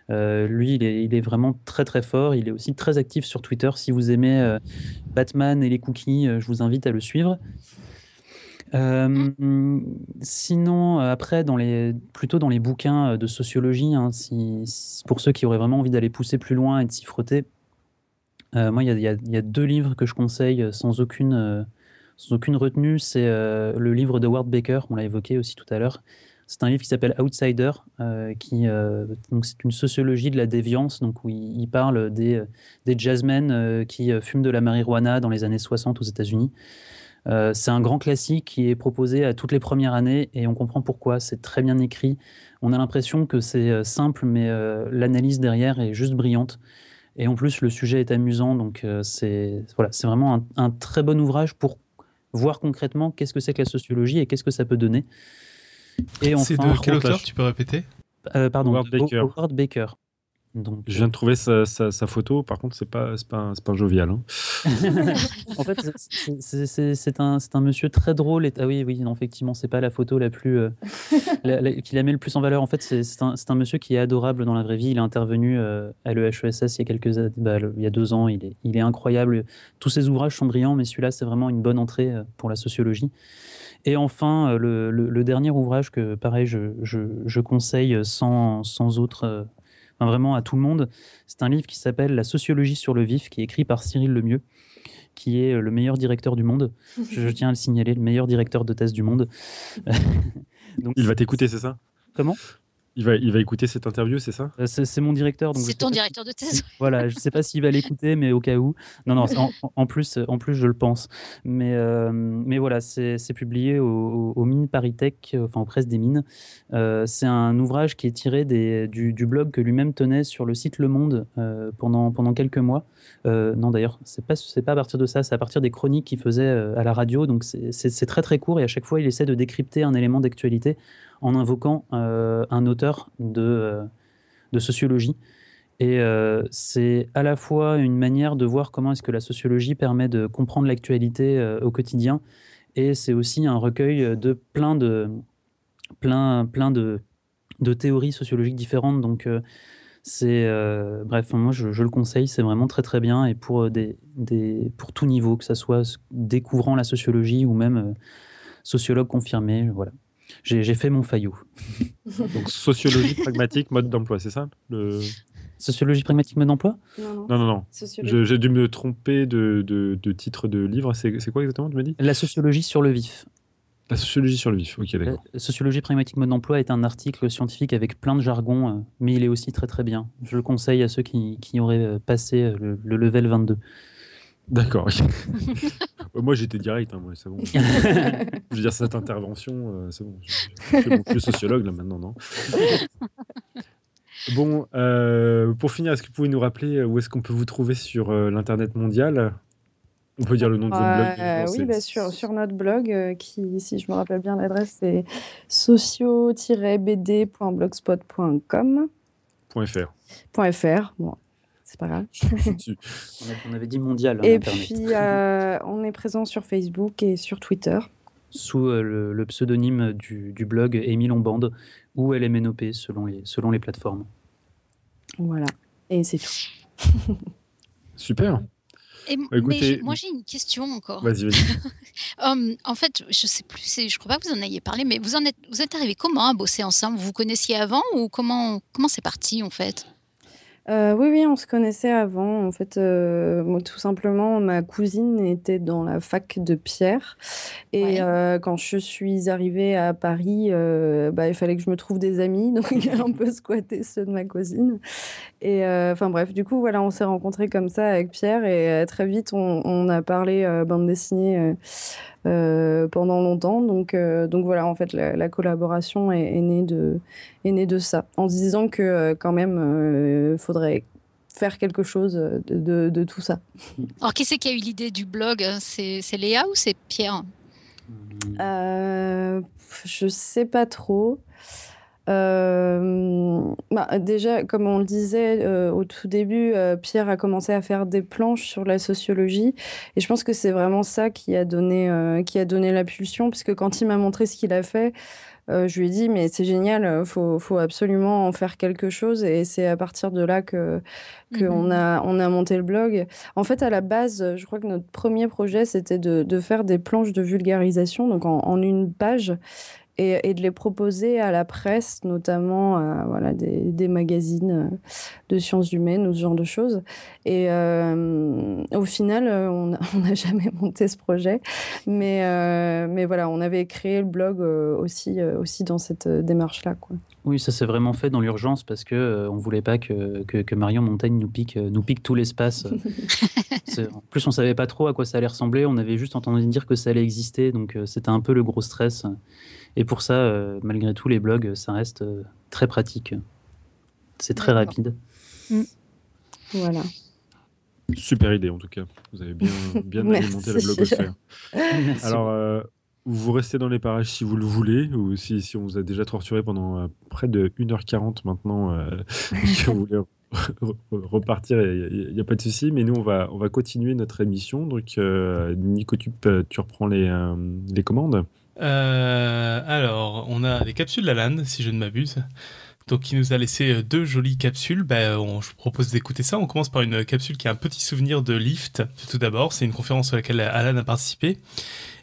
lui, il est, vraiment très très fort. Il est aussi très actif sur Twitter. Si vous aimez Batman et les cookies, je vous invite à le suivre. Euh, sinon, après, dans les, plutôt dans les bouquins de sociologie, hein, pour ceux qui auraient vraiment envie d'aller pousser plus loin et de s'y frotter, euh, moi, il y, y, a deux livres que je conseille sans aucune, euh, sans aucune retenue. C'est le livre de Ward Baker, on l'a évoqué aussi tout à l'heure. C'est un livre qui s'appelle Outsider, qui c'est une sociologie de la déviance, donc où il, il parle des, des jazzmen qui fument de la marijuana dans les années 60 aux États-Unis. Euh, c'est un grand classique qui est proposé à toutes les premières années et on comprend pourquoi. C'est très bien écrit. On a l'impression que c'est euh, simple, mais euh, l'analyse derrière est juste brillante. Et en plus, le sujet est amusant. Donc, c'est voilà, c'est vraiment un, très bon ouvrage pour voir concrètement qu'est-ce que c'est que la sociologie et qu'est-ce que ça peut donner. Et c'est de quel auteur Tu peux répéter? Pardon, Howard Baker je viens de trouver sa, photo, par contre, c'est pas, pas, pas jovial. Hein. en fait, c'est un, un, monsieur très drôle. Et, ah oui, oui, non, effectivement, c'est pas la photo la plus. Euh, qui la met le plus en valeur. En fait, c'est un, un, monsieur qui est adorable dans la vraie vie. Il est intervenu euh, à l'EHESS il y a quelques bah, il y a deux ans. Il est, il est incroyable. Tous ses ouvrages sont brillants, mais celui-là, c'est vraiment une bonne entrée euh, pour la sociologie. Et enfin, le, le, dernier ouvrage que, pareil, je, je, je conseille sans, sans autre vraiment à tout le monde. C'est un livre qui s'appelle La sociologie sur le vif, qui est écrit par Cyril Lemieux, qui est le meilleur directeur du monde. Je, tiens à le signaler, le meilleur directeur de thèse du monde. Donc, Il va t'écouter, c'est ça? Comment? Il va, il va écouter cette interview, c'est ça? Euh, C'est mon directeur. C'est ton pas si- directeur de thèse. Voilà, je sais pas s'il va l'écouter, mais au cas où. Non, non, en, en plus, en plus, je le pense. Mais, euh, mais voilà, c'est publié au, Mines Paritech, euh, enfin aux presses des mines. Euh, c'est un ouvrage qui est tiré des, du, du blog que lui-même tenait sur le site Le Monde euh, pendant, pendant quelques mois. Euh, non, d'ailleurs, c'est pas, c'est pas à partir de ça, c'est à partir des chroniques qu'il faisait à la radio. Donc c'est très très court et à chaque fois, il essaie de décrypter un élément d'actualité en invoquant euh, un auteur de, euh, de sociologie. Et euh, c'est à la fois une manière de voir comment est-ce que la sociologie permet de comprendre l'actualité au quotidien, et c'est aussi un recueil de plein de, plein, plein de, de théories sociologiques différentes. Donc c'est bref, moi je, je le conseille, c'est vraiment très très bien et pour des, des pour tout niveau, que ça soit découvrant la sociologie ou même sociologue confirmé, voilà. J'ai j'ai fait mon faillot. Donc, sociologie pragmatique, mode d'emploi, c'est ça le... Sociologie pragmatique mode d'emploi? Non, non. Non, J'ai dû me tromper de, de, de titre de livre. C'est c'est quoi exactement, tu m'as dit? La sociologie sur le vif. La sociologie sur le vif. Ok, d'accord. Sociologie pragmatique mode d'emploi est un article scientifique avec plein de jargon, euh, mais il est aussi très très bien. Je le conseille à ceux qui, qui auraient euh, passé euh, le, le level 22. D'accord. moi, j'étais direct, hein, moi, c'est bon. Je veux dire, cette intervention, euh, c'est bon. Je, je, je suis plus sociologue, là, maintenant, non? Bon, euh, pour finir, est-ce que vous pouvez nous rappeler euh, où est-ce qu'on peut vous trouver sur euh, l'Internet mondial? On peut dire le nom de votre blog Euh, bien sûr, oui, bah, sur, sur notre blog, euh, qui, si je me rappelle bien l'adresse, c'est socio-bd.blogspot.com. .fr. .fr, bon, c'est pas grave. On, avait dit mondial. hein, Et Internet. puis, euh, on est présent sur Facebook et sur Twitter. Sous euh, le, le pseudonyme du, du blog Émile Ombande ou LMNOP selon les, selon les plateformes. Voilà. Et c'est tout. Super. Et écoutez- mais moi j'ai une question encore. Vas-y, vas-y. Hum, en fait, je sais plus, je crois pas que vous en ayez parlé, mais vous en êtes, vous êtes arrivés comment à bosser ensemble? Vous vous connaissiez avant ou comment comment c'est parti en fait? Euh, oui, oui, on se connaissait avant. En fait, euh, moi, tout simplement, ma cousine était dans la fac de Pierre. Et Ouais. euh, quand je suis arrivée à Paris, bah, il fallait que je me trouve des amis. Donc, j'ai un peu squatté ceux de ma cousine. Et enfin, bref, du coup, voilà, on s'est rencontrés comme ça avec Pierre. Et très vite, on, on a parlé bande dessinée pendant longtemps. Donc, euh, donc voilà, en fait, la, la collaboration est, est née de, est née de ça. En se disant que euh, quand même, il faudrait faire quelque chose de, de- de tout ça. Alors qui c'est qui a eu l'idée du blog C'est c'est Léa ou c'est Pierre? Euh, je sais pas trop. Euh, bah, déjà, comme on le disait euh, au tout début, euh, Pierre a commencé à faire des planches sur la sociologie. Et je pense que c'est vraiment ça qui a donné, qui a donné la pulsion, puisque quand il m'a montré ce qu'il a fait, je lui ai dit, mais c'est génial, faut, faut absolument en faire quelque chose. Et c'est à partir de là que qu'on Mhm. a, on a monté le blog. En fait, à la base, je crois que notre premier projet, c'était de, de faire des planches de vulgarisation, donc en, en une page, et, et de les proposer à la presse, notamment à voilà, des, des magazines euh, de sciences humaines ou ce genre de choses. Et euh, au final, euh, on n'a jamais monté ce projet. Mais, euh, mais voilà, on avait créé le blog euh, aussi, euh, aussi dans cette euh, démarche-là. Oui, ça s'est vraiment fait dans l'urgence parce que euh, on voulait pas que, que, que Marion Montaigne nous pique, euh, nous pique tout l'espace. euh. En plus, on savait pas trop à quoi ça allait ressembler. On avait juste entendu dire que ça allait exister, donc euh, c'était un peu le gros stress. Et pour ça, euh, malgré tout, les blogs, ça reste euh, très pratique. C'est très rapide. Voilà. Super idée, en tout cas. Vous avez bien, bien alimenté la blogosphère. Merci Alors, euh, vous restez dans les parages si vous le voulez, ou si, si on vous a déjà torturé pendant euh, près de 1h40 maintenant, euh, que vous voulez re- re- repartir, il n'y a, pas de souci. Mais nous, on va, on va continuer notre émission. Donc, euh, Nico, tu, tu reprends les, euh, les commandes. Euh, alors, on a des capsules d'Alan, si je ne m'abuse. Donc, il nous a laissé euh, deux jolies capsules. Ben, on, je vous propose d'écouter ça. On commence par une capsule qui a un petit souvenir de Lift. Tout d'abord, c'est une conférence à laquelle Alan a participé.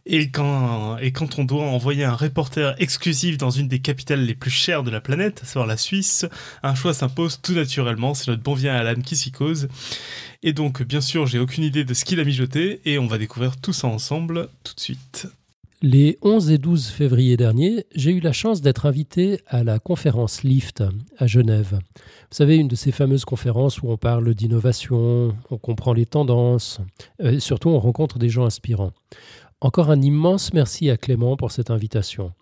Et quand, et quand on doit envoyer un reporter exclusif dans une des capitales les plus chères de la planète, à savoir la Suisse, un choix s'impose tout naturellement. C'est notre bon vient Alan qui s'y cause. Et donc, bien sûr, j'ai aucune idée de ce qu'il a mijoté. Et on va découvrir tout ça ensemble tout de suite. Les 11 et 12 février dernier, j'ai eu la chance d'être invité à la conférence LIFT à Genève. Vous savez, une de ces fameuses conférences où on parle d'innovation, on comprend les tendances, euh, et surtout on rencontre des gens inspirants. Encore un immense merci à Clément pour cette invitation.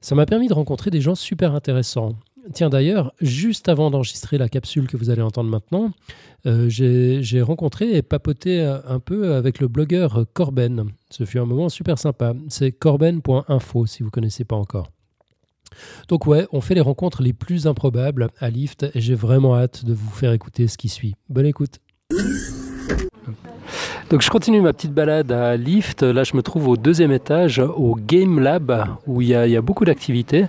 Ça m'a permis de rencontrer des gens super intéressants. Tiens d'ailleurs, juste avant d'enregistrer la capsule que vous allez entendre maintenant, euh, j'ai rencontré et papoté un peu avec le blogueur Corben. Ce fut un moment super sympa. C'est corben.info si vous ne connaissez pas encore. Donc ouais, on fait les rencontres les plus improbables à Lift et j'ai vraiment hâte de vous faire écouter ce qui suit. Bonne écoute. Donc je continue ma petite balade à Lift. Là, je me trouve au deuxième étage, au Game Lab, où il y a, beaucoup d'activités.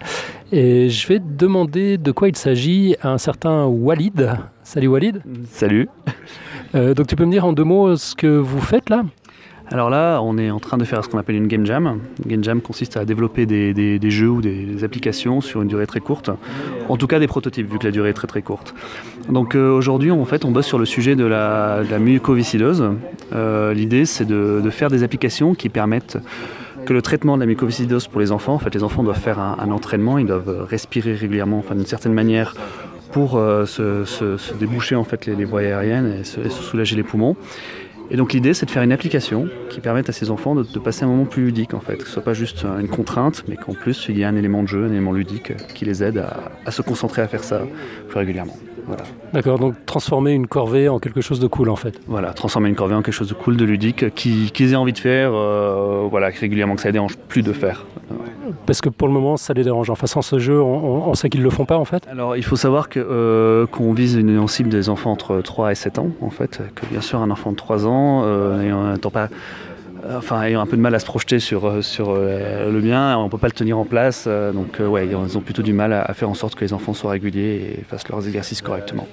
Et je vais demander de quoi il s'agit à un certain Walid. Salut Walid. Salut. Euh, donc tu peux me dire en deux mots ce que vous faites là? Alors là, on est en train de faire ce qu'on appelle une game jam. Une game jam consiste à développer des, jeux ou des, applications sur une durée très courte. En tout cas, des prototypes, vu que la durée est très très courte. Donc euh, aujourd'hui, en fait, on bosse sur le sujet de la, de mucoviscidose. Euh, l'idée, c'est de, faire des applications qui permettent que le traitement de la mucoviscidose pour les enfants, en fait, les enfants doivent faire un, entraînement, ils doivent respirer régulièrement, enfin, d'une certaine manière, pour euh, se, déboucher en fait les, voies aériennes et se soulager les poumons. Et donc l'idée, c'est de faire une application qui permette à ces enfants de, passer un moment plus ludique, en fait, que ce soit pas juste une contrainte, mais qu'en plus il y ait un élément de jeu, un élément ludique qui les aide à, se concentrer à faire ça plus régulièrement. Voilà. D'accord, donc transformer une corvée en quelque chose de cool en fait. Voilà, transformer une corvée en quelque chose de cool, de ludique, qu'ils aient envie de faire, euh, voilà, régulièrement, que ça ne dérange plus de faire. Parce que pour le moment, ça les dérange. Enfin, sans ce jeu, on, sait qu'ils ne le font pas en fait Alors, il faut savoir euh, qu'on vise une cible des enfants entre 3 et 7 ans en fait. Que bien sûr, un enfant de 3 ans, euh, pas enfin ayant un peu de mal à se projeter sur, euh, sur euh, le bien, on ne peut pas le tenir en place. donc ouais, ils ont plutôt du mal à, faire en sorte que les enfants soient réguliers et fassent leurs exercices correctement.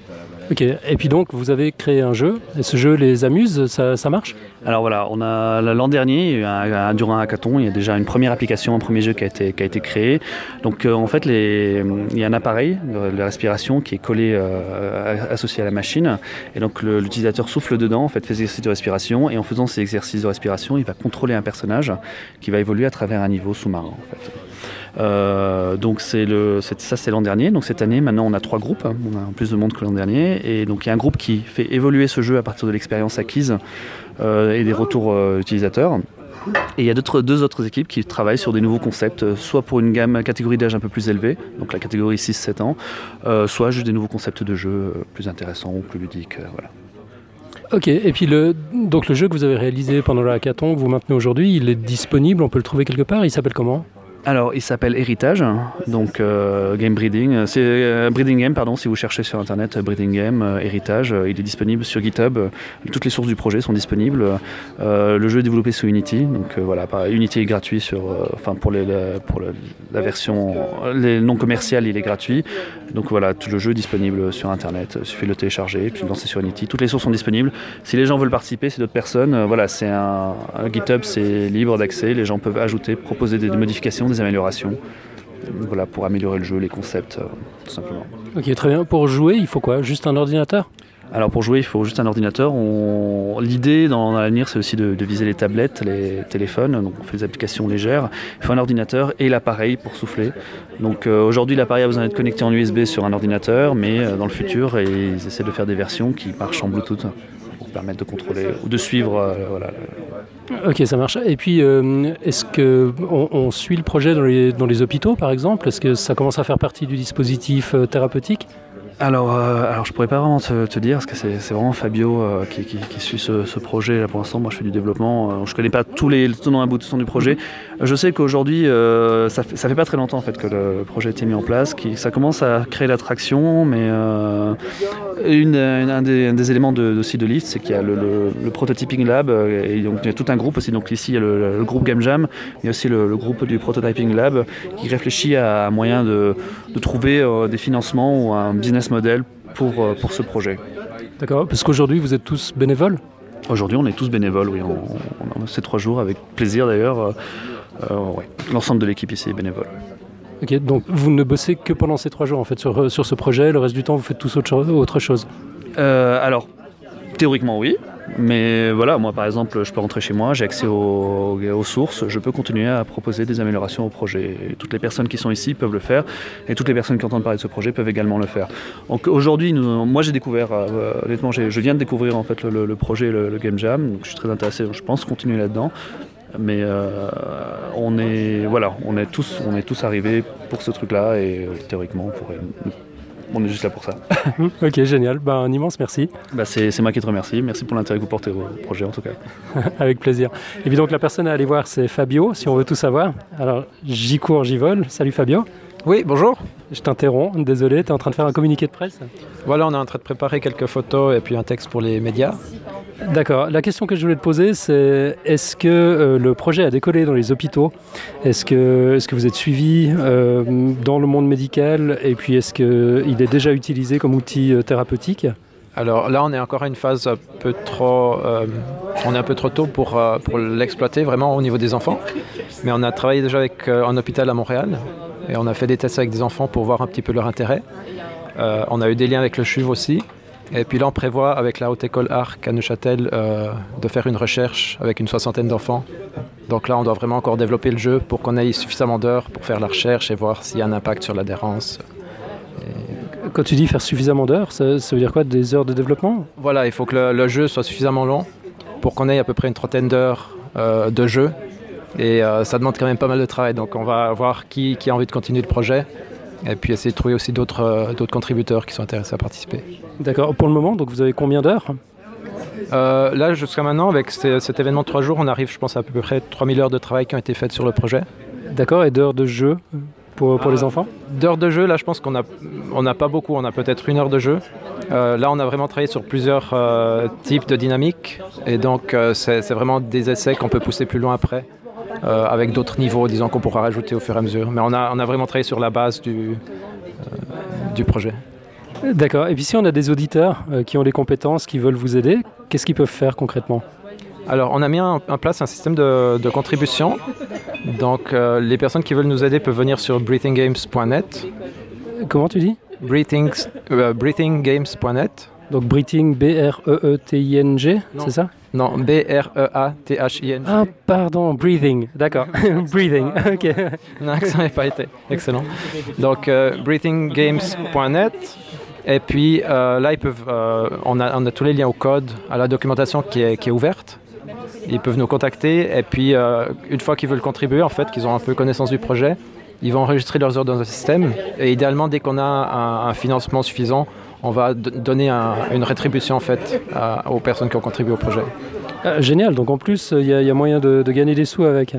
Ok, et puis donc vous avez créé un jeu, et ce jeu les amuse, ça, marche? Alors voilà, on a l'an dernier, durant un hackathon, il y a déjà une première application, un premier jeu qui a été, qui a été créé. Donc euh, en fait, il y a un appareil de, respiration qui est collé, euh, associé à la machine, et donc l'utilisateur souffle dedans, en fait, fait des exercices de respiration, et en faisant ces exercices de respiration, il va contrôler un personnage qui va évoluer à travers un niveau sous-marin. Euh, donc c'est le, ça c'est l'an dernier. Donc cette année, maintenant on a trois groupes. On a plus de monde que l'an dernier. Et donc il y a un groupe qui fait évoluer ce jeu à partir de l'expérience acquise euh, et des retours euh, utilisateurs. Et il y a deux autres équipes qui travaillent sur des nouveaux concepts, soit pour une gamme catégorie d'âge un peu plus élevée, donc la catégorie 6-7 ans, soit juste des nouveaux concepts de jeu plus intéressants ou plus ludiques. voilà. Ok, et puis le, donc le jeu que vous avez réalisé pendant le hackathon, que vous maintenez aujourd'hui, il est disponible, on peut le trouver quelque part, il s'appelle comment? Alors, il s'appelle Héritage, donc euh, Game Breeding. C'est euh, Breeding Game, pardon, si vous cherchez sur internet Breeding Game, euh, Héritage. il est disponible sur GitHub. Toutes les sources du projet sont disponibles. le jeu est développé sous Unity, donc voilà, Unity est gratuit sur, pour, la, pour la version non commerciales, il est gratuit. Donc voilà, tout le jeu est disponible sur internet. Il suffit de le télécharger, puis de lancer sur Unity. Toutes les sources sont disponibles. Si les gens veulent participer, c'est d'autres personnes. voilà, c'est un, GitHub, c'est libre d'accès. Les gens peuvent ajouter, proposer des modifications des améliorations voilà, pour améliorer le jeu, les concepts, euh, tout simplement. Ok, très bien. Pour jouer, il faut quoi? Juste un ordinateur? Alors pour jouer, il faut juste un ordinateur. L'idée dans l'avenir, c'est aussi de, viser les tablettes, les téléphones. Donc on fait des applications légères. Il faut un ordinateur et l'appareil pour souffler. Donc euh, aujourd'hui, l'appareil a besoin d'être connecté en USB sur un ordinateur, mais euh, dans le futur, ils essaient de faire des versions qui marchent en Bluetooth permettre de contrôler ou de suivre voilà, Ok, ça marche. Et puis, euh, est-ce que on, suit le projet dans les, dans les hôpitaux, par exemple? Est-ce que ça commence à faire partie du dispositif euh, thérapeutique? Alors, euh, alors je pourrais pas vraiment te, dire, parce que c'est vraiment Fabio euh, qui, suit ce, projet là pour l'instant. Moi, je fais du développement. Euh, je connais pas tous les tenants aboutissants du projet. Je sais qu'aujourd'hui, ça, fait, fait pas très longtemps en fait que le projet a été mis en place. Qui, ça commence à créer l'attraction, mais une, un, des, éléments de, aussi de Lift, c'est qu'il y a le, prototyping lab, et donc il y a tout un groupe aussi. Donc ici, il y a le, groupe Game Jam, il y a aussi le, groupe du prototyping lab qui réfléchit à un moyen de, de trouver des financements ou un business modèle pour, euh, pour ce projet. D'accord, parce qu'aujourd'hui vous êtes tous bénévoles? Aujourd'hui on est tous bénévoles, oui, on, a ces trois jours avec plaisir d'ailleurs. Euh, euh, L'ensemble de l'équipe ici est bénévole. Ok, donc vous ne bossez que pendant ces trois jours en fait sur, sur ce projet, le reste du temps vous faites tous autre, autre chose? Alors, théoriquement oui, Mais voilà, moi par exemple, je peux rentrer chez moi, j'ai accès aux, sources, je peux continuer à proposer des améliorations au projet. Et toutes les personnes qui sont ici peuvent le faire, et toutes les personnes qui entendent parler de ce projet peuvent également le faire. Donc aujourd'hui, moi j'ai découvert, euh, honnêtement, je viens de découvrir en fait le, projet, le, le, Game Jam, donc je suis très intéressé, je pense continuer là-dedans. Mais euh, on est voilà, on est tous on est tous arrivés pour ce truc-là et euh, théoriquement on pourrait on est juste là pour ça. ok, génial. Ben, un immense merci. Bah, c'est moi qui te remercie. Merci pour l'intérêt que vous portez au projet, en tout cas. Avec plaisir. Et puis donc, la personne à aller voir, c'est Fabio, si on veut tout savoir. Alors, j'y cours, j'y vole. Salut Fabio. Oui, bonjour. Je t'interromps, désolé, tu es en train de faire un communiqué de presse Voilà, on est en train de préparer quelques photos et puis un texte pour les médias. D'accord. La question que je voulais te poser, c'est est-ce que euh, le projet a décollé dans les hôpitaux? Est-ce que, vous êtes suivi euh, dans le monde médical? Et puis, est-ce qu'il est déjà utilisé comme outil euh, thérapeutique? Alors là, on est encore à une phase un peu trop, on est un peu trop tôt pour, l'exploiter vraiment au niveau des enfants. Mais on a travaillé déjà avec un hôpital à Montréal et on a fait des tests avec des enfants pour voir un petit peu leur intérêt. On a eu des liens avec le CHUV aussi. Et puis là, on prévoit avec la Haute École Arc à Neuchâtel euh, de faire une recherche avec une soixantaine d'enfants. Donc là, on doit vraiment encore développer le jeu pour qu'on ait suffisamment d'heures pour faire la recherche et voir s'il y a un impact sur l'adhérence. Quand tu dis faire suffisamment d'heures, ça, ça, veut dire quoi Des heures de développement? Voilà, il faut que le, le, jeu soit suffisamment long pour qu'on ait à peu près une trentaine d'heures euh, de jeu. Et euh, ça demande quand même pas mal de travail. Donc on va voir qui, qui a envie de continuer le projet et puis essayer de trouver aussi d'autres euh, contributeurs qui sont intéressés à participer. D'accord. Pour le moment, donc vous avez combien d'heures? Euh, Là, jusqu'à maintenant, avec cet événement de trois jours, on arrive, je pense, à, à peu près 3000 heures de travail qui ont été faites sur le projet. D'accord. Et d'heures de jeu pour, pour euh, les enfants? D'heures de jeu, là, je pense qu'on n'a on a pas beaucoup. On a peut-être une heure de jeu. Euh, là, on a vraiment travaillé sur plusieurs types de dynamiques. Et donc, c'est vraiment des essais qu'on peut pousser plus loin après. Euh, avec d'autres niveaux, disons, qu'on pourra rajouter au fur et à mesure. Mais on a, on a vraiment travaillé sur la base du, du projet. D'accord. Et puis si on a des auditeurs euh, qui ont les compétences, qui veulent vous aider, qu'est-ce qu'ils peuvent faire concrètement? Alors, on a mis en, en place un système de, de contribution. Donc, euh, les personnes qui veulent nous aider peuvent venir sur breathinggames.net. Comment tu dis? Euh, breathinggames.net. Donc breathing, B-R-E-E-T-I-N-G, c'est ça? Non, B-R-E-A-T-H-I-N-G. Ah, pardon, breathing, d'accord. breathing, ok. L'accent n'a pas été excellent. Donc, euh, breathinggames.net. Et puis euh, là, ils peuvent, euh, on, a, on, a, tous les liens au code, à la documentation qui est, qui est ouverte. Ils peuvent nous contacter et puis une fois qu'ils veulent contribuer, en fait, qu'ils ont un peu connaissance du projet, ils vont enregistrer leurs heures dans un système. Et idéalement, dès qu'on a un, un, financement suffisant, on va donner un, une rétribution en fait à, aux personnes qui ont contribué au projet. Ah, génial. Donc en plus, il y, y, a moyen de, de, gagner des sous avec.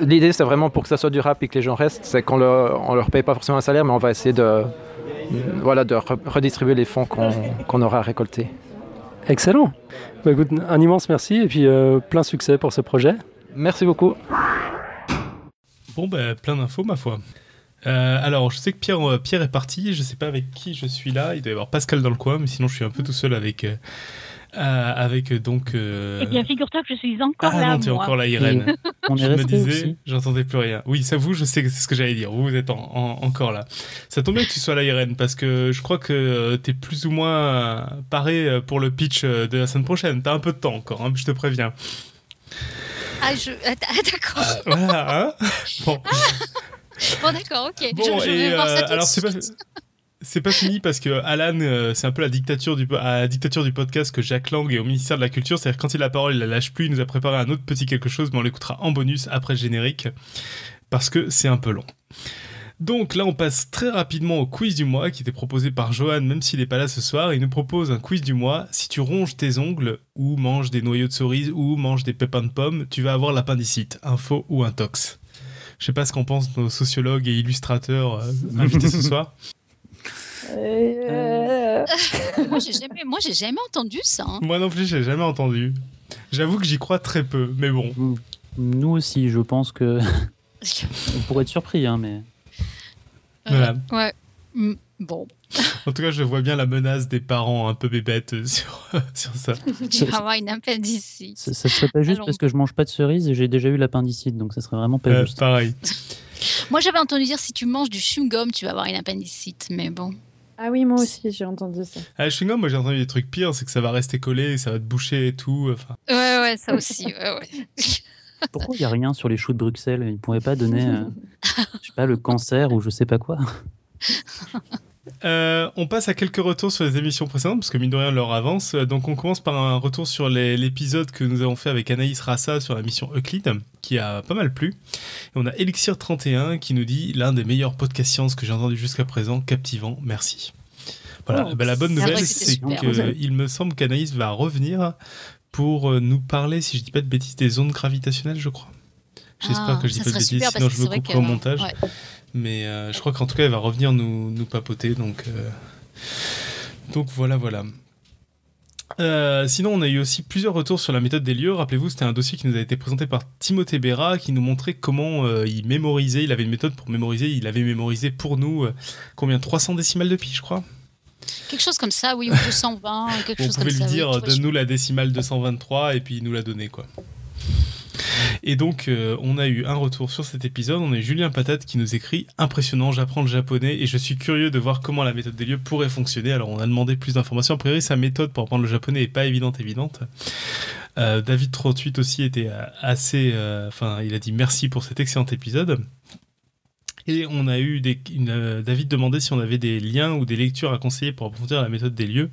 L'idée, c'est vraiment pour que ça soit durable et que les gens restent, c'est qu'on leur, on leur paye pas forcément un salaire, mais on va essayer de voilà, de redistribuer les fonds qu'on qu aura récoltés. Excellent. Bah, écoute, un immense merci et puis euh, plein succès pour ce projet. Merci beaucoup. Bon, bah, plein d'infos, ma foi. Euh, alors, je sais que Pierre, euh, Pierre est parti. Je sais pas avec qui je suis là. Il doit y avoir Pascal dans le coin, mais sinon, je suis un peu tout seul avec. Euh, avec donc. Euh... Eh bien, figure-toi que je suis encore ah, là. non, tu es encore là, Irène. On je me disais, j'entendais plus rien. Oui, ça vous, je sais que c'est ce que j'allais dire. Vous, vous êtes en, en, encore là. Ça tombe bien que tu sois là, Irène, parce que je crois que tu es plus ou moins paré pour le pitch de la semaine prochaine. Tu as un peu de temps encore, hein, je te préviens. Ah, je... ah d'accord. Ah, voilà, hein? Bon. bon, d'accord, ok. Bon, je, je et, vais voir ça euh, alors, c'est pas c'est pas fini parce que Alan, euh, c'est un peu la dictature du, à la dictature du podcast que Jacques Lang est au ministère de la Culture. C'est-à-dire quand il a la parole, il la lâche plus. Il nous a préparé un autre petit quelque chose, mais on l'écoutera en bonus après le générique parce que c'est un peu long. Donc là, on passe très rapidement au quiz du mois qui était proposé par Johan, même s'il n'est pas là ce soir. Il nous propose un quiz du mois. Si tu ronges tes ongles, ou manges des noyaux de cerise, ou manges des pépins de pommes, tu vas avoir l'appendicite, un faux ou un tox. Je sais pas ce qu'en pensent nos sociologues et illustrateurs euh, invités ce soir. Euh... moi, j'ai jamais, moi, j'ai jamais entendu ça. Hein. Moi non plus, j'ai jamais entendu. J'avoue que j'y crois très peu, mais bon. Nous aussi, je pense que on pourrait être surpris, hein, mais. Voilà. Euh, ouais. Mm, bon. En tout cas, je vois bien la menace des parents un peu bébêtes sur, sur ça. Tu vas avoir une appendicite. Ça, ça serait pas juste Alors... parce que je mange pas de cerises et j'ai déjà eu l'appendicite, donc ça serait vraiment pas euh, juste. Pareil. Moi, j'avais entendu dire si tu manges du chewing-gum, tu vas avoir une appendicite, mais bon. Ah oui, moi aussi, j'ai entendu ça. Ah, le chewing-gum, moi j'ai entendu des trucs pires, c'est que ça va rester collé, ça va te boucher et tout. Enfin, Ouais, ouais, ça aussi. ouais, ouais. Pourquoi il n'y a rien sur les choux de Bruxelles? Ils ne pourraient pas donner, euh, je sais pas, le cancer ou je sais pas quoi? Euh, on passe à quelques retours sur les émissions précédentes, parce que mine de rien, l'heure avance. Euh, Donc on commence par un retour sur l'épisode que nous avons fait avec Anaïs Rassa sur la mission Euclide, qui a pas mal plu. Et on a Elixir31 qui nous dit l'un des meilleurs podcasts science que j'ai entendu jusqu'à présent, captivant, merci. Voilà, Oh, Bah, la bonne nouvelle, c'est qu'il me semble qu'Anaïs va revenir pour euh, nous parler, si je dis pas de bêtises, des ondes gravitationnelles, je crois. J'espère Ah, que je dis pas de bêtises, sinon je me couperai au montage. ouais. Mais euh, je crois qu'en tout cas, elle va revenir nous, nous papoter. Donc, euh, donc voilà, voilà. Euh, sinon, on a eu aussi plusieurs retours sur la méthode des lieux. Rappelez-vous, c'était un dossier qui nous a été présenté par Timothée Béra, qui nous montrait comment euh, il mémorisait. Il avait une méthode pour mémoriser. Il avait mémorisé pour nous euh, combien? 300 décimales de pi, je crois. Quelque chose comme ça, oui, ou 220, quelque On chose comme pouvait ça. lui oui, dire, donne-nous la décimale 223, et puis il nous l'a donné, quoi. Et donc, euh, on a eu un retour sur cet épisode. On a eu Julien Patate qui nous écrit Impressionnant, j'apprends le japonais et je suis curieux de voir comment la méthode des lieux pourrait fonctionner. Alors, on a demandé plus d'informations. A priori, sa méthode pour apprendre le japonais n'est pas évidente, évidente. Euh, David 38 aussi était euh, assez. euh, Enfin, il a dit merci pour cet excellent épisode. Et on a eu euh, David demandait si on avait des liens ou des lectures à conseiller pour approfondir la méthode des lieux.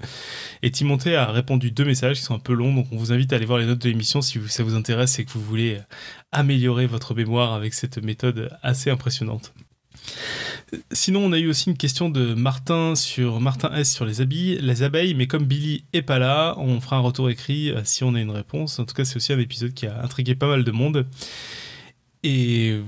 Et Timothée a répondu deux messages qui sont un peu longs, donc on vous invite à aller voir les notes de l'émission si ça vous intéresse et que vous voulez améliorer votre mémoire avec cette méthode assez impressionnante. Sinon, on a eu aussi une question de Martin sur Martin S sur les abeilles, les abeilles, mais comme Billy est pas là, on fera un retour écrit euh, si on a une réponse. En tout cas, c'est aussi un épisode qui a intrigué pas mal de monde. Et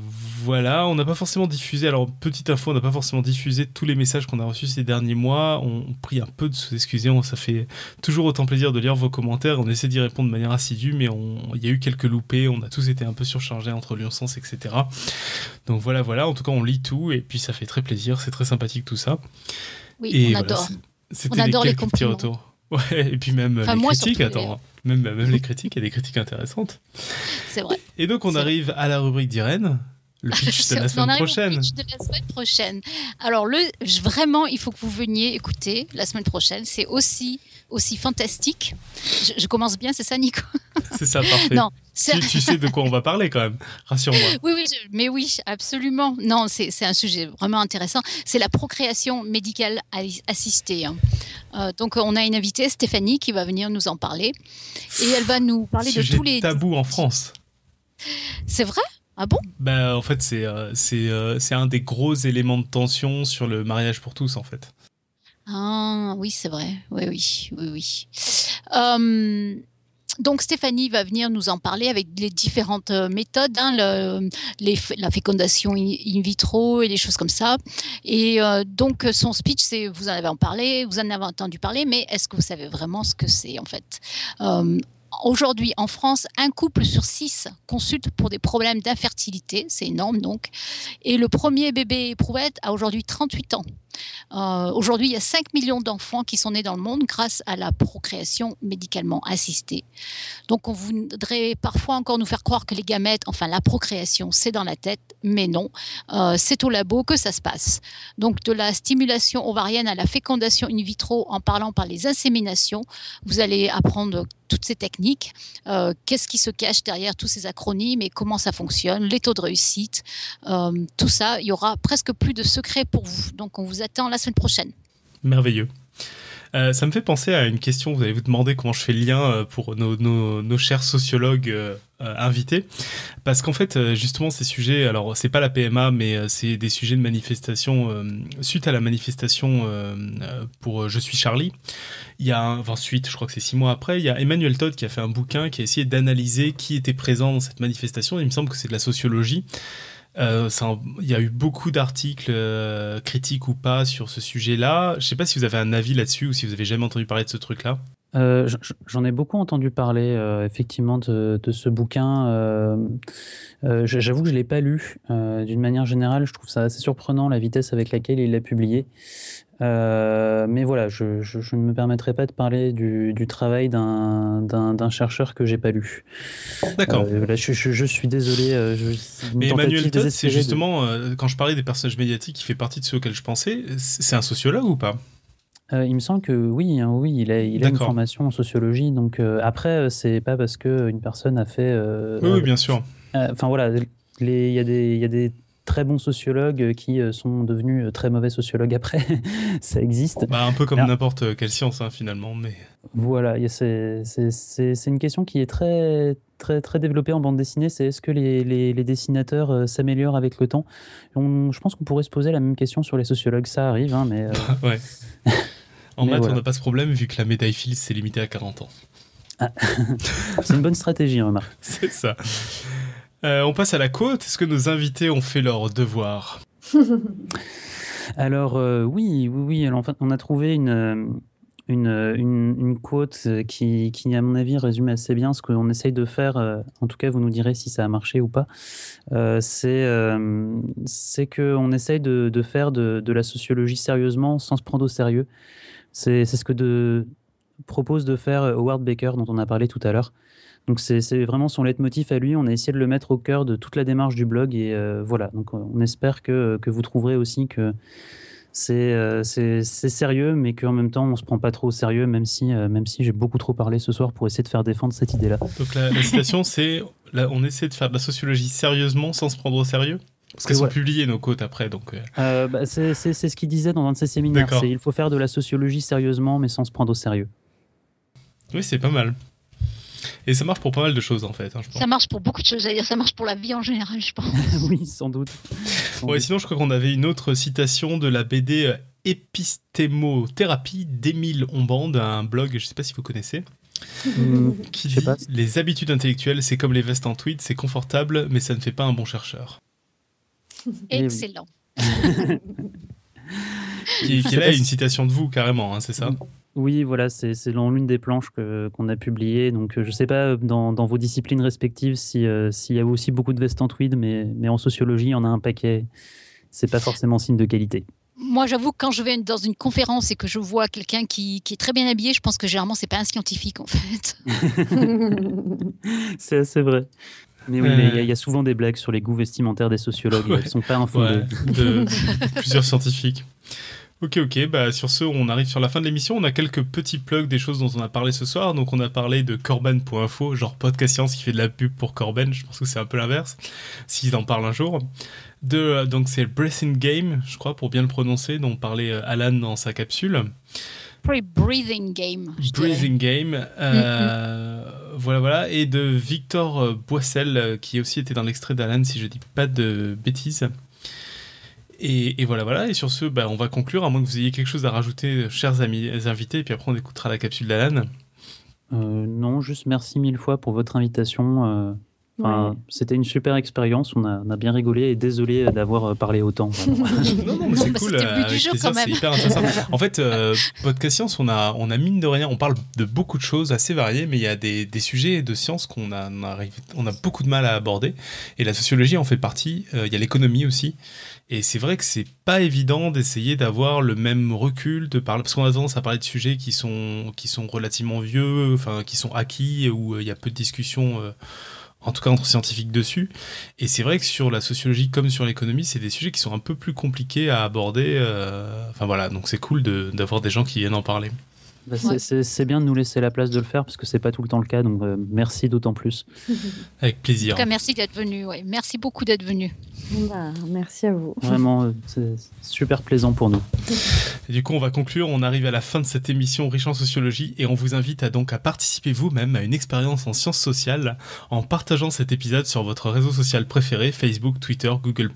voilà, on n'a pas forcément diffusé, alors petite info, on n'a pas forcément diffusé tous les messages qu'on a reçus ces derniers mois. On, on prie un peu de s'excuser, ça fait toujours autant plaisir de lire vos commentaires. On essaie d'y répondre de manière assidue, mais il y a eu quelques loupés, on a tous été un peu surchargés entre l'urgence, etc. Donc voilà, voilà, en tout cas on lit tout et puis ça fait très plaisir, c'est très sympathique tout ça. Oui, et on voilà, adore. C'était On adore les compliments. retours. Ouais, et puis même Enfin, les moi, critiques, surtout, attends, même, même les critiques, il y a des critiques intéressantes. C'est vrai. Et donc on C'est arrive à la rubrique d'Irène, le pitch de la semaine au prochaine. pitch de la semaine prochaine. Alors, le, vraiment, il faut que vous veniez écouter la semaine prochaine. C'est aussi, aussi fantastique. Je, je commence bien, c'est ça, Nico? C'est ça, parfait. Non, tu, tu sais de quoi on va parler quand même, rassure-moi. Oui, oui, je- mais oui, absolument. Non, c'est un sujet vraiment intéressant. C'est la procréation médicale assistée. hein. Euh, donc, on a une invitée, Stéphanie, qui va venir nous en parler. Et elle va nous parler de tous les. tabous en France. C'est vrai? Ah bon? Bah, en fait, c'est euh, c'est euh, c'est un des gros éléments de tension sur le mariage pour tous, en fait. Ah oui, c'est vrai. Oui, oui, oui, oui. Euh, donc Stéphanie va venir nous en parler avec les différentes euh, méthodes, hein, le- les la fécondation in, in vitro et des choses comme ça. Et euh, donc son speech, c'est vous en avez en parlé, vous en avez entendu parler, mais est-ce que vous savez vraiment ce que c'est en fait? Euh, Aujourd'hui, en France, un couple sur six consulte pour des problèmes d'infertilité, c'est énorme donc. Et le premier bébé éprouvette a aujourd'hui 38 ans. Euh, Aujourd'hui, il y a 5 millions d'enfants qui sont nés dans le monde grâce à la procréation médicalement assistée. Donc, on voudrait parfois encore nous faire croire que les gamètes, enfin la procréation, c'est dans la tête, mais non, Euh, c'est au labo que ça se passe. Donc, de la stimulation ovarienne à la fécondation in vitro en parlant par les inséminations, vous allez apprendre toutes ces techniques, euh, qu'est-ce qui se cache derrière tous ces acronymes et comment ça fonctionne, les taux de réussite, tout ça, il y aura presque plus de secrets pour vous. Donc, on vous attend la semaine prochaine. Merveilleux. Euh, ça me fait penser à une question. Vous allez vous demander comment je fais le lien euh, pour nos, chers sociologues euh, invités. Parce qu'en fait, justement, ces sujets, alors c'est pas la PMA, mais c'est des sujets de manifestation. suite à la manifestation pour Je suis Charlie, il y a enfin, suite, je crois que c'est six mois après, il y a Emmanuel Todd qui a fait un bouquin qui a essayé d'analyser qui était présent dans cette manifestation. Il me semble que c'est de la sociologie. Euh, il y a eu beaucoup d'articles euh, critiques ou pas sur ce sujet-là. Je sais pas si vous avez un avis là-dessus ou si vous avez jamais entendu parler de ce truc-là. Euh, J'en ai beaucoup entendu parler, effectivement, de, de ce bouquin. J'avoue que je ne l'ai pas lu. D'une manière générale, je trouve ça assez surprenant la vitesse avec laquelle il l'a publié. Euh, mais voilà, je, je- je ne me permettrai pas de parler du, du travail d'un chercheur que j'ai pas lu. D'accord. Euh, voilà, je, suis désolé. euh, Mais Emmanuel Todd, c'est de- justement, euh, quand je parlais des personnages médiatiques, il fait partie de ceux auxquels je pensais. C'est un sociologue ou pas Euh, il me semble que oui, hein, oui, il a, il a une formation en sociologie. Donc après, c'est pas parce que une personne a fait. Oui, oui, bien sûr. Enfin voilà, il y a des, il y a des très bons sociologues qui euh, sont devenus très mauvais sociologues après. Ça existe. Bah, un peu comme n'importe quelle science, hein, finalement. Mais Voilà, c'est une question qui est très, très, très développée en bande dessinée. C'est est-ce que les, les- les dessinateurs euh, s'améliorent avec le temps? On- Je pense qu'on pourrait se poser la même question sur les sociologues. Ça arrive, hein, mais. euh, ouais. En Mais maths, voilà. on n'a pas ce problème vu que la médaille Fields s'est limitée à 40 ans. c'est une bonne stratégie, remarque. C'est ça. Euh, on passe à la côte. Est-ce que nos invités ont fait leur devoir Alors euh, oui, oui, oui. On a trouvé une, euh, une, une, quote qui, qui, à mon avis, résume assez bien ce qu'on essaye de faire. En tout cas, vous nous direz si ça a marché ou pas. C'est euh, qu'on essaye de, de faire de, de la sociologie sérieusement sans se prendre au sérieux. C'est c'est ce que de, propose de faire Howard Baker, dont on a parlé tout à l'heure. Donc c'est vraiment son leitmotiv à lui. On a essayé de le mettre au cœur de toute la démarche du blog et euh, voilà. Donc on espère que, que vous trouverez aussi que c'est euh, sérieux, mais qu'en même temps on se prend pas trop au sérieux, même si euh, même si j'ai beaucoup trop parlé ce soir pour essayer de faire défendre cette idée-là. Donc la, la citation, c'est là, on essaie de faire de la sociologie sérieusement sans se prendre au sérieux? Parce qu'elles Ouais. sont publiées, nos côtes, après. Donc, euh, bah, c'est ce qu'il disait dans un de ses séminaires. Il faut faire de la sociologie sérieusement, mais sans se prendre au sérieux. Oui, c'est pas mal. Et ça marche pour pas mal de choses, en fait. hein, je pense. Ça marche pour beaucoup de choses. C'est-à-dire, ça marche pour la vie en général, je pense. oui, sans doute. Sans Ouais, doute. sinon, je crois qu'on avait une autre citation de la BD euh, Épistémothérapie d'Émile Ombande, un blog, je sais pas si vous connaissez, Hum, qui dit pas. Les habitudes intellectuelles, c'est comme les vestes en tweed, c'est confortable, mais ça ne fait pas un bon chercheur. Excellent. Qui, qui là est une citation de vous, carrément, hein, c'est ça? Oui, voilà, c'est c'est dans l'une des planches que- qu'on a publiées. Donc, euh, je ne sais pas euh, dans, dans vos disciplines respectives si, euh, s'il y a aussi beaucoup de vestes en tweed, mais, mais en sociologie, il y en a un paquet. C'est pas forcément signe de qualité. Moi, j'avoue que quand je vais dans une conférence et que je vois quelqu'un qui, qui est très bien habillé, je pense que généralement, c'est pas un scientifique, en fait. c'est assez vrai. Mais oui, Euh. mais il y a- il y, a souvent des blagues sur les goûts vestimentaires des sociologues. Ouais. Elles sont pas infondées. Ouais, de plusieurs scientifiques. Ok, ok, bah sur ce, on arrive sur la fin de l'émission. On a quelques petits plugs des choses dont on a parlé ce soir. Donc, on a parlé de Corban.info, genre podcast science qui fait de la pub pour Corben. Je pense que c'est un peu l'inverse, s'il en parle un jour. De, euh, donc, c'est Breathing Game, je crois, pour bien le prononcer, dont parlait euh, Alan dans sa capsule. Breathing game. Breathing Game. euh, Voilà, voilà. Et de Victor Boissel, qui aussi était dans l'extrait d'Alan, si je dis pas de bêtises. Et, et voilà, voilà. Et sur ce, bah, on va conclure, à moins que vous ayez quelque chose à rajouter, chers amis invités, et puis après on écoutera la capsule d'Alan. Euh, non, juste merci mille fois pour votre invitation. euh, enfin, Ouais. C'était une super expérience. On a, on a bien rigolé et désolé d'avoir euh, parlé autant. Non, non, mais c'est cool. euh. C'est hyper intéressant. en fait, euh, Podcast Science, on a, on a mine de rien, on parle de beaucoup de choses assez variées, mais il y a des, des sujets de sciences qu'on a, on arrive, on a beaucoup de mal à aborder. Et la sociologie en fait partie. Euh, Il y a l'économie aussi. Et c'est vrai que c'est pas évident d'essayer d'avoir le même recul, de parler, parce qu'on a tendance à parler de sujets qui sont, qui sont relativement vieux, enfin, qui sont acquis, où euh, il y a peu de discussions. euh, en tout cas entre scientifiques dessus. Et c'est vrai que sur la sociologie comme sur l'économie, c'est des sujets qui sont un peu plus compliqués à aborder. euh, Enfin voilà, donc c'est cool de- d'avoir des gens qui viennent en parler. Bah, c'est- Ouais. bien de nous laisser la place de le faire parce que c'est pas tout le temps le cas. Donc euh, merci d'autant plus. Avec En plaisir. tout cas, merci d'être venu. Ouais. Merci beaucoup d'être venu. Bah, merci à vous. Vraiment, euh, c'est super plaisant pour nous. Et du coup, on va conclure. On arrive à la fin de cette émission riche en sociologie et on vous invite à donc à participer vous-même à une expérience en sciences sociales en partageant cet épisode sur votre réseau social préféré, Facebook, Twitter, Google+,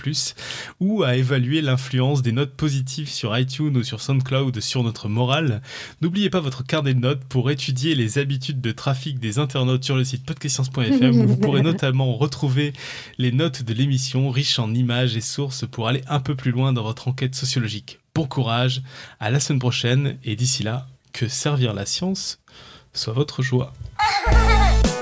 ou à évaluer l'influence des notes positives sur iTunes ou sur SoundCloud sur notre morale. N'oubliez pas votre carnet de notes pour étudier les habitudes de trafic des internautes sur le site podcastscience.fm où vous pourrez notamment retrouver les notes de l'émission images et sources pour aller un peu plus loin dans votre enquête sociologique. Bon courage, à la semaine prochaine et d'ici là, que servir la science soit votre joie.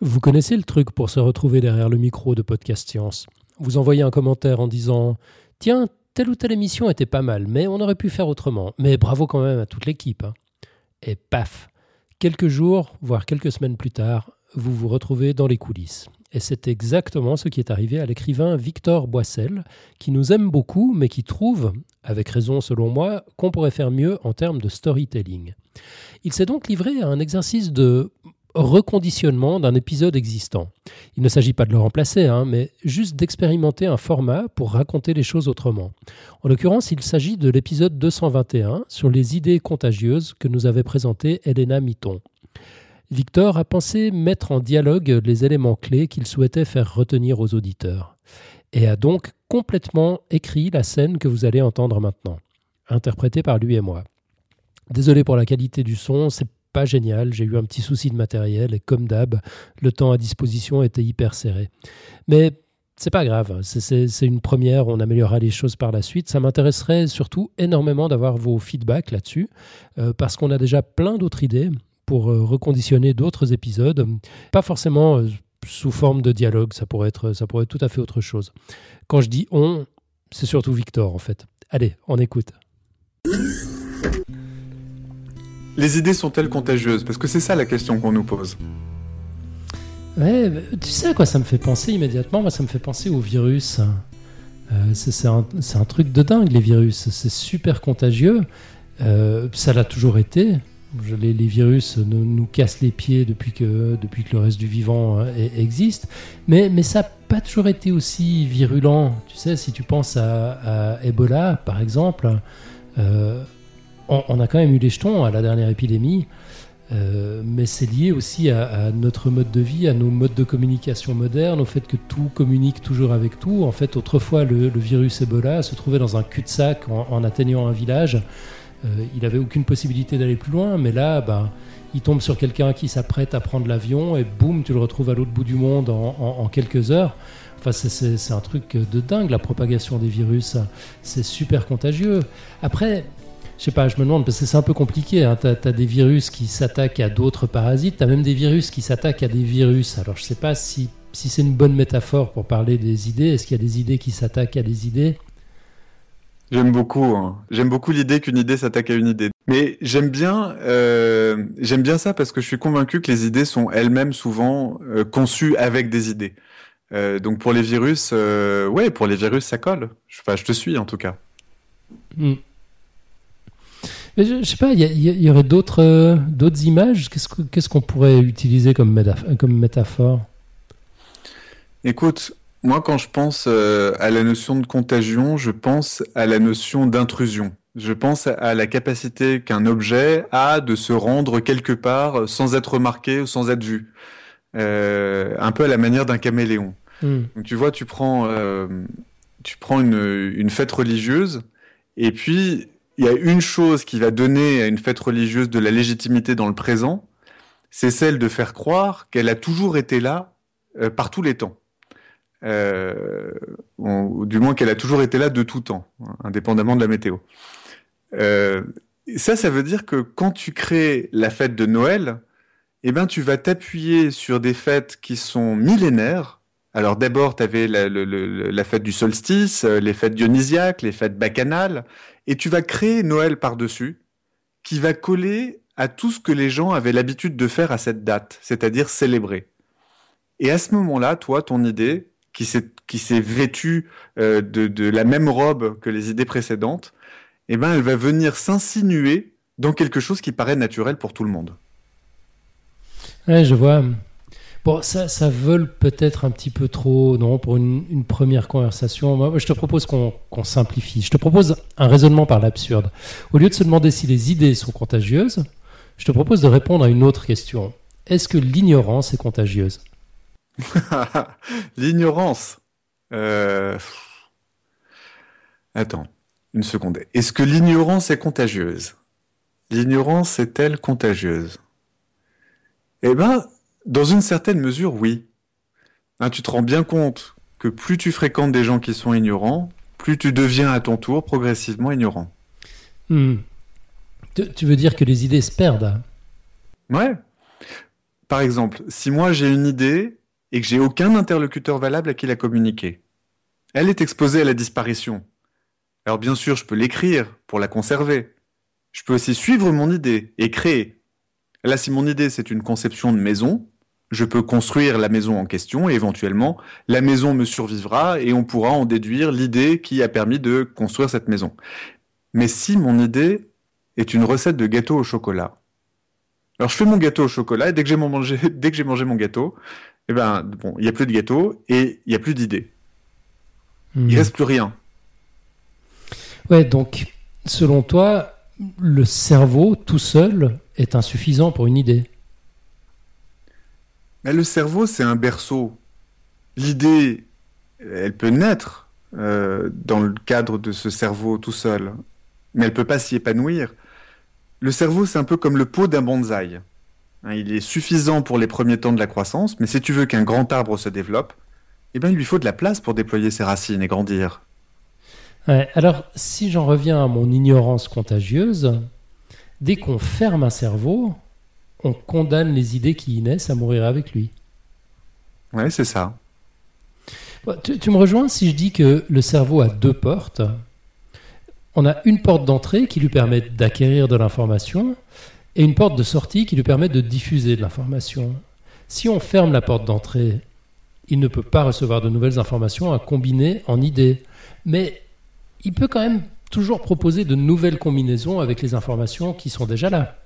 Vous connaissez le truc pour se retrouver derrière le micro de Podcast Science. Vous envoyez un commentaire en disant Tiens, telle ou telle émission était pas mal, mais on aurait pu faire autrement. Mais bravo quand même à toute l'équipe. hein. Et paf, quelques jours, voire quelques semaines plus tard, vous vous retrouvez dans les coulisses. Et c'est exactement ce qui est arrivé à l'écrivain Victor Boissel, qui nous aime beaucoup, mais qui trouve, avec raison selon moi, qu'on pourrait faire mieux en termes de storytelling. Il s'est donc livré à un exercice de reconditionnement d'un épisode existant. Il ne s'agit pas de le remplacer, hein, mais juste d'expérimenter un format pour raconter les choses autrement. En l'occurrence, il s'agit de l'épisode 221 sur les idées contagieuses que nous avait présenté Elena Mitton. Victor a pensé mettre en dialogue les éléments clés qu'il souhaitait faire retenir aux auditeurs, et a donc complètement écrit la scène que vous allez entendre maintenant, interprétée par lui et moi. Désolé pour la qualité du son, c'est pas génial, j'ai eu un petit souci de matériel et comme d'hab, le temps à disposition était hyper serré. Mais c'est pas grave, c'est- une première, on améliorera les choses par la suite. Ça m'intéresserait surtout énormément d'avoir vos feedbacks là-dessus, euh, parce qu'on a déjà plein d'autres idées pour euh, reconditionner d'autres épisodes, pas forcément euh, sous forme de dialogue, ça pourrait, être, ça pourrait être tout à fait autre chose. Quand je dis on, c'est surtout Victor en fait. Allez, on écoute. Les idées sont-elles contagieuses? Parce que c'est ça la question qu'on nous pose. Ouais, tu sais quoi ça me fait penser immédiatement? Ça me fait penser au virus. Euh, c'est un, truc de dingue, les virus. C'est super contagieux. Euh, ça l'a toujours été. Les, les virus nous, nous cassent les pieds depuis que, le reste du vivant euh, e- existe. Mais, ça n'a pas toujours été aussi virulent. Tu sais, si tu penses à, Ebola, par exemple, on, a quand même eu les jetons à la dernière épidémie. Euh, mais c'est lié aussi à, notre mode de vie, à nos modes de communication modernes, au fait que tout communique toujours avec tout. En fait, autrefois, le, virus Ebola se trouvait dans un cul-de-sac en, atteignant un village. Euh, il n'avait aucune possibilité d'aller plus loin, mais là, ben, il tombe sur quelqu'un qui s'apprête à prendre l'avion et boum, tu le retrouves à l'autre bout du monde en, en- quelques heures. Enfin, c'est un truc de dingue, la propagation des virus. C'est super contagieux. Après, je sais pas, je me demande, parce que c'est un peu compliqué. Hein. Tu as, des virus qui s'attaquent à d'autres parasites, tu as même des virus qui s'attaquent à des virus. Alors je sais pas si, si c'est une bonne métaphore pour parler des idées. Est-ce qu'il y a des idées qui s'attaquent à des idées? J'aime beaucoup. hein. J'aime beaucoup l'idée qu'une idée s'attaque à une idée. Mais j'aime bien, euh, j'aime bien ça parce que je suis convaincu que les idées sont elles-mêmes souvent euh, conçues avec des idées. Euh, donc pour les virus, ouais, pour les virus, ça colle. Je- Enfin, je te suis en tout cas. Hmm. Mais je, je sais pas, il y, aurait d'autres euh, d'autres images? Qu'est-ce que- qu'est-ce qu'on pourrait utiliser comme, métaph- comme métaphore? Écoute, moi quand je pense euh, à la notion de contagion, je pense à la notion d'intrusion. Je pense à la capacité qu'un objet a de se rendre quelque part sans être remarqué ou sans être vu. Euh, un peu à la manière d'un caméléon. Hmm. Donc tu vois, tu prends, euh, tu prends une, une fête religieuse, et puis il y a une chose qui va donner à une fête religieuse de la légitimité dans le présent, c'est celle de faire croire qu'elle a toujours été là euh, par tous les temps. Euh, du moins qu'elle a toujours été là de tout temps, indépendamment de la météo. Euh, ça, ça veut dire que quand tu crées la fête de Noël, eh ben, tu vas t'appuyer sur des fêtes qui sont millénaires. Alors d'abord, tu avais la, la fête du solstice, euh, les fêtes dionysiaques, les fêtes bacchanales, et tu vas créer Noël par-dessus, qui va coller à tout ce que les gens avaient l'habitude de faire à cette date, c'est-à-dire célébrer. Et à ce moment-là, toi, ton idée, qui s'est vêtue euh, de, de la même robe que les idées précédentes, eh ben, elle va venir s'insinuer dans quelque chose qui paraît naturel pour tout le monde. Ouais, je vois. Ça, ça vole peut-être un petit peu trop, non, pour une, première conversation. Moi, je te propose qu'on qu'on simplifie. Je te propose un raisonnement par l'absurde. Au lieu de se demander si les idées sont contagieuses, je te propose de répondre à une autre question. Est-ce que l'ignorance est contagieuse? L'ignorance. Euh, Attends, une seconde. Est-ce que l'ignorance est contagieuse? L'ignorance est-elle contagieuse? Eh ben, dans une certaine mesure, oui. Hein, tu te rends bien compte que plus tu fréquentes des gens qui sont ignorants, plus tu deviens à ton tour progressivement ignorant. Hmm. Tu, tu veux dire que les idées se perdent Ouais. Par exemple, si moi j'ai une idée et que j'ai aucun interlocuteur valable à qui la communiquer, elle est exposée à la disparition. Alors bien sûr, je peux l'écrire pour la conserver. Je peux aussi suivre mon idée et créer. Là, si mon idée c'est une conception de maison, je peux construire la maison en question et éventuellement la maison me survivra et on pourra en déduire l'idée qui a permis de construire cette maison. Mais si mon idée est une recette de gâteau au chocolat, alors je fais mon gâteau au chocolat et dès que j'ai mangé, dès que j'ai mangé mon gâteau, eh ben bon, il y a plus de gâteau et il y a plus d'idées. Hmm. Il reste plus rien. Ouais, donc, selon toi, le cerveau tout seul est insuffisant pour une idée? Mais le cerveau, c'est un berceau. L'idée, elle peut naître euh, dans le cadre de ce cerveau tout seul, mais elle peut pas s'y épanouir. Le cerveau, c'est un peu comme le pot d'un bonsaï. Hein, il est suffisant pour les premiers temps de la croissance, mais si tu veux qu'un grand arbre se développe, eh ben, il lui faut de la place pour déployer ses racines et grandir. Alors, si j'en reviens à mon ignorance contagieuse, dès qu'on ferme un cerveau, on condamne les idées qui y naissent à mourir avec lui. Ouais, c'est ça. Tu me rejoins si je dis que le cerveau a deux portes. On a une porte d'entrée qui lui permet d'acquérir de l'information et une porte de sortie qui lui permet de diffuser de l'information. Si on ferme la porte d'entrée, il ne peut pas recevoir de nouvelles informations à combiner en idées. Mais il peut quand même toujours proposer de nouvelles combinaisons avec les informations qui sont déjà là.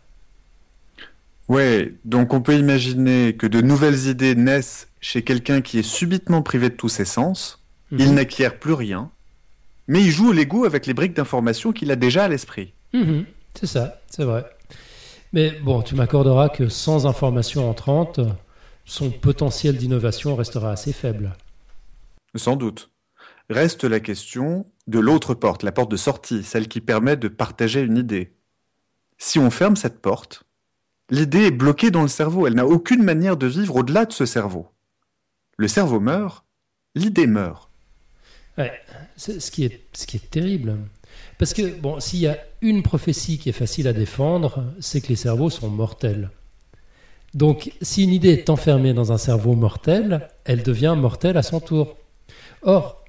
Ouais, donc on peut imaginer que de nouvelles idées naissent chez quelqu'un qui est subitement privé de tous ses sens, il Mhm. n'acquiert plus rien, mais il joue au Lego avec les briques d'information qu'il a déjà à l'esprit. Mhm, c'est ça, c'est vrai. Mais bon, tu m'accorderas que sans information entrante, son potentiel d'innovation restera assez faible. Sans doute. Reste la question de l'autre porte, la porte de sortie, celle qui permet de partager une idée. Si on ferme cette porte, l'idée est bloquée dans le cerveau, elle n'a aucune manière de vivre au-delà de ce cerveau. Le cerveau meurt, l'idée meurt. Ouais, ce qui est, ce qui est terrible. Parce que, bon, s'il y a une prophétie qui est facile à défendre, c'est que les cerveaux sont mortels. Donc, si une idée est enfermée dans un cerveau mortel, elle devient mortelle à son tour. Or,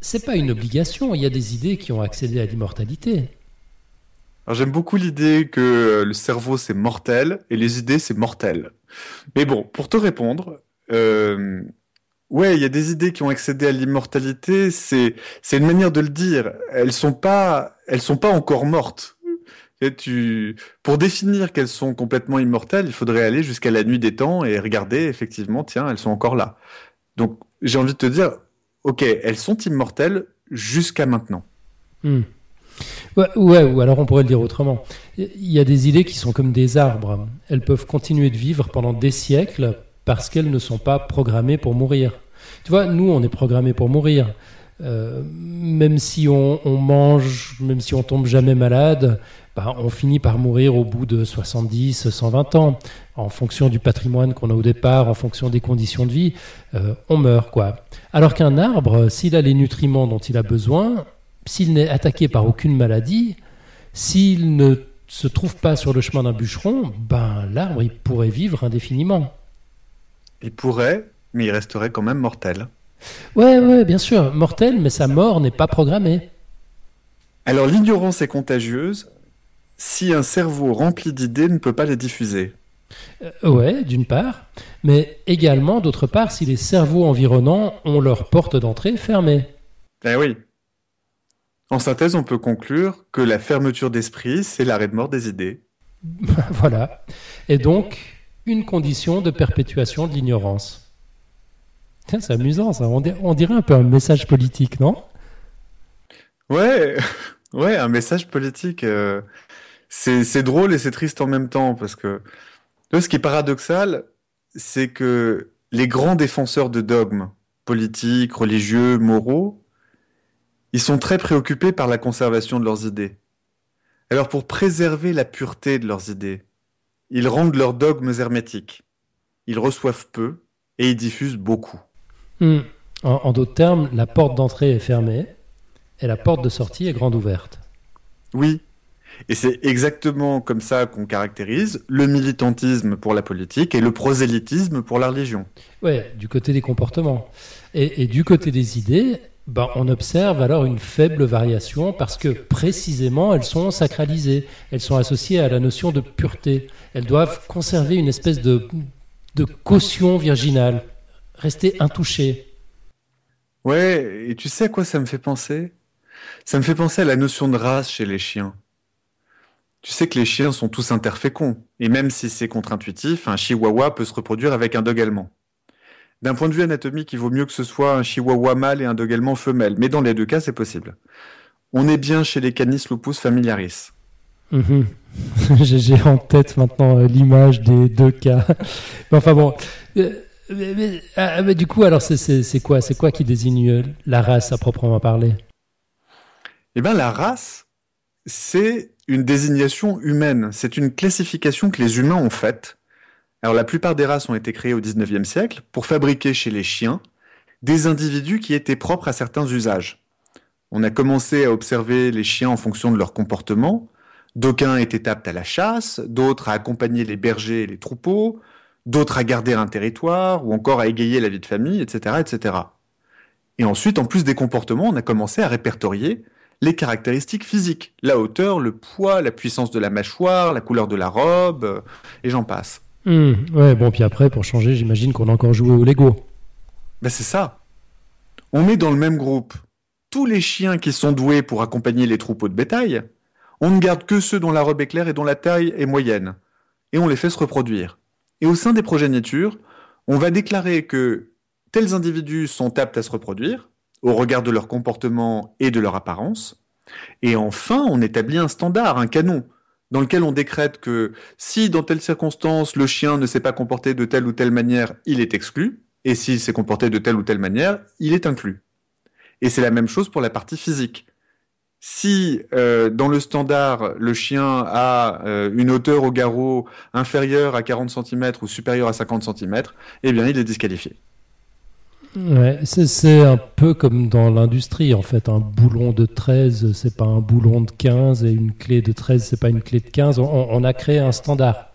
c'est pas une obligation. Il y a des idées qui ont accédé à l'immortalité. Alors j'aime beaucoup l'idée que euh, le cerveau c'est mortel et les idées c'est mortel. Mais bon, pour te répondre, euh, ouais, il y a des idées qui ont accédé à l'immortalité. C'est c'est une manière de le dire. Elles sont pas elles sont pas encore mortes. Et tu pour définir qu'elles sont complètement immortelles, il faudrait aller jusqu'à la nuit des temps et regarder effectivement, tiens, elles sont encore là. Donc j'ai envie de te dire, ok, elles sont immortelles jusqu'à maintenant. Hmm. Ouais, ou alors on pourrait le dire autrement. Il y a des idées qui sont comme des arbres. Elles peuvent continuer de vivre pendant des siècles parce qu'elles ne sont pas programmées pour mourir. Tu vois, nous, on est programmés pour mourir. Euh, même si on, on mange, même si on tombe jamais malade, bah, on finit par mourir au bout de 70, 120 ans. En fonction du patrimoine qu'on a au départ, en fonction des conditions de vie, euh, on meurt, quoi. Alors qu'un arbre, s'il a les nutriments dont il a besoin, s'il n'est attaqué par aucune maladie, s'il ne se trouve pas sur le chemin d'un bûcheron, ben l'arbre il pourrait vivre indéfiniment. Il pourrait, mais il resterait quand même mortel. Ouais, ouais, bien sûr, mortel, mais sa mort n'est pas programmée. Alors l'ignorance est contagieuse si un cerveau rempli d'idées ne peut pas les diffuser. Euh, ouais, d'une part, mais également d'autre part si les cerveaux environnants ont leur porte d'entrée fermée. Eh oui. En synthèse, on peut conclure que la fermeture d'esprit, c'est l'arrêt de mort des idées. voilà. Et donc, une condition de perpétuation de l'ignorance. Tiens, C'est amusant ça, on dirait, on dirait un peu un message politique, non? Ouais, ouais, un message politique. euh, c'est c'est drôle et c'est triste en même temps parce que ce qui est paradoxal, c'est que les grands défenseurs de dogmes politiques, religieux, moraux, ils sont très préoccupés par la conservation de leurs idées. Alors pour préserver la pureté de leurs idées, ils rendent leurs dogmes hermétiques. Ils reçoivent peu et ils diffusent beaucoup. Hmm. En, en d'autres termes, la porte d'entrée est fermée et la porte de sortie est grande ouverte. Oui. Et c'est exactement comme ça qu'on caractérise le militantisme pour la politique et le prosélytisme pour la religion. Ouais, du côté des comportements. Et, et du côté des idées, ben, on observe alors une faible variation parce que précisément elles sont sacralisées, elles sont associées à la notion de pureté. Elles doivent conserver une espèce de, de caution virginale, rester intouchées. Ouais, et tu sais à quoi ça me fait penser? Ça me fait penser à la notion de race chez les chiens. Tu sais que les chiens sont tous interféconds, et même si c'est contre-intuitif, un chihuahua peut se reproduire avec un dog allemand. D'un point de vue anatomique, il vaut mieux que ce soit un chihuahua mâle et un dog allemand femelle, mais dans les deux cas, c'est possible. On est bien chez les Canis lupus familiaris. Mhm. J'ai en tête maintenant euh, l'image des deux cas. Enfin bon. Euh, mais- mais- ah, mais du coup, alors c'est quoi C'est quoi qui désigne euh, la race à proprement parler? Eh bien, la race, c'est une désignation humaine. C'est une classification que les humains ont faite. Alors, la plupart des races ont été créées au 19e siècle pour fabriquer chez les chiens des individus qui étaient propres à certains usages. On a commencé à observer les chiens en fonction de leur comportement. D'aucuns étaient aptes à la chasse, d'autres à accompagner les bergers et les troupeaux, d'autres à garder un territoire, ou encore à égayer la vie de famille, etc., etc. Et ensuite, en plus des comportements, on a commencé à répertorier les caractéristiques physiques, la hauteur, le poids, la puissance de la mâchoire, la couleur de la robe, euh, et j'en passe. Hmm, Ouais, bon, puis après, pour changer, j'imagine qu'on a encore joué au Lego. Ben c'est ça. On met dans le même groupe tous les chiens qui sont doués pour accompagner les troupeaux de bétail. On ne garde que ceux dont la robe est claire et dont la taille est moyenne. Et on les fait se reproduire. Et au sein des progénitures, on va déclarer que tels individus sont aptes à se reproduire, au regard de leur comportement et de leur apparence. Et enfin, on établit un standard, un canon, dans lequel on décrète que si dans telle circonstance le chien ne s'est pas comporté de telle ou telle manière, il est exclu, et s'il s'est comporté de telle ou telle manière, il est inclus. Et c'est la même chose pour la partie physique. Si euh, dans le standard, le chien a euh, une hauteur au garrot inférieure à 40 cm ou supérieure à 50 cm, eh bien il est disqualifié. C'est- un peu comme dans l'industrie, en fait. Un boulon de 13, c'est pas un boulon de 15, et une clé de 13, c'est pas une clé de 15. On, a créé un standard.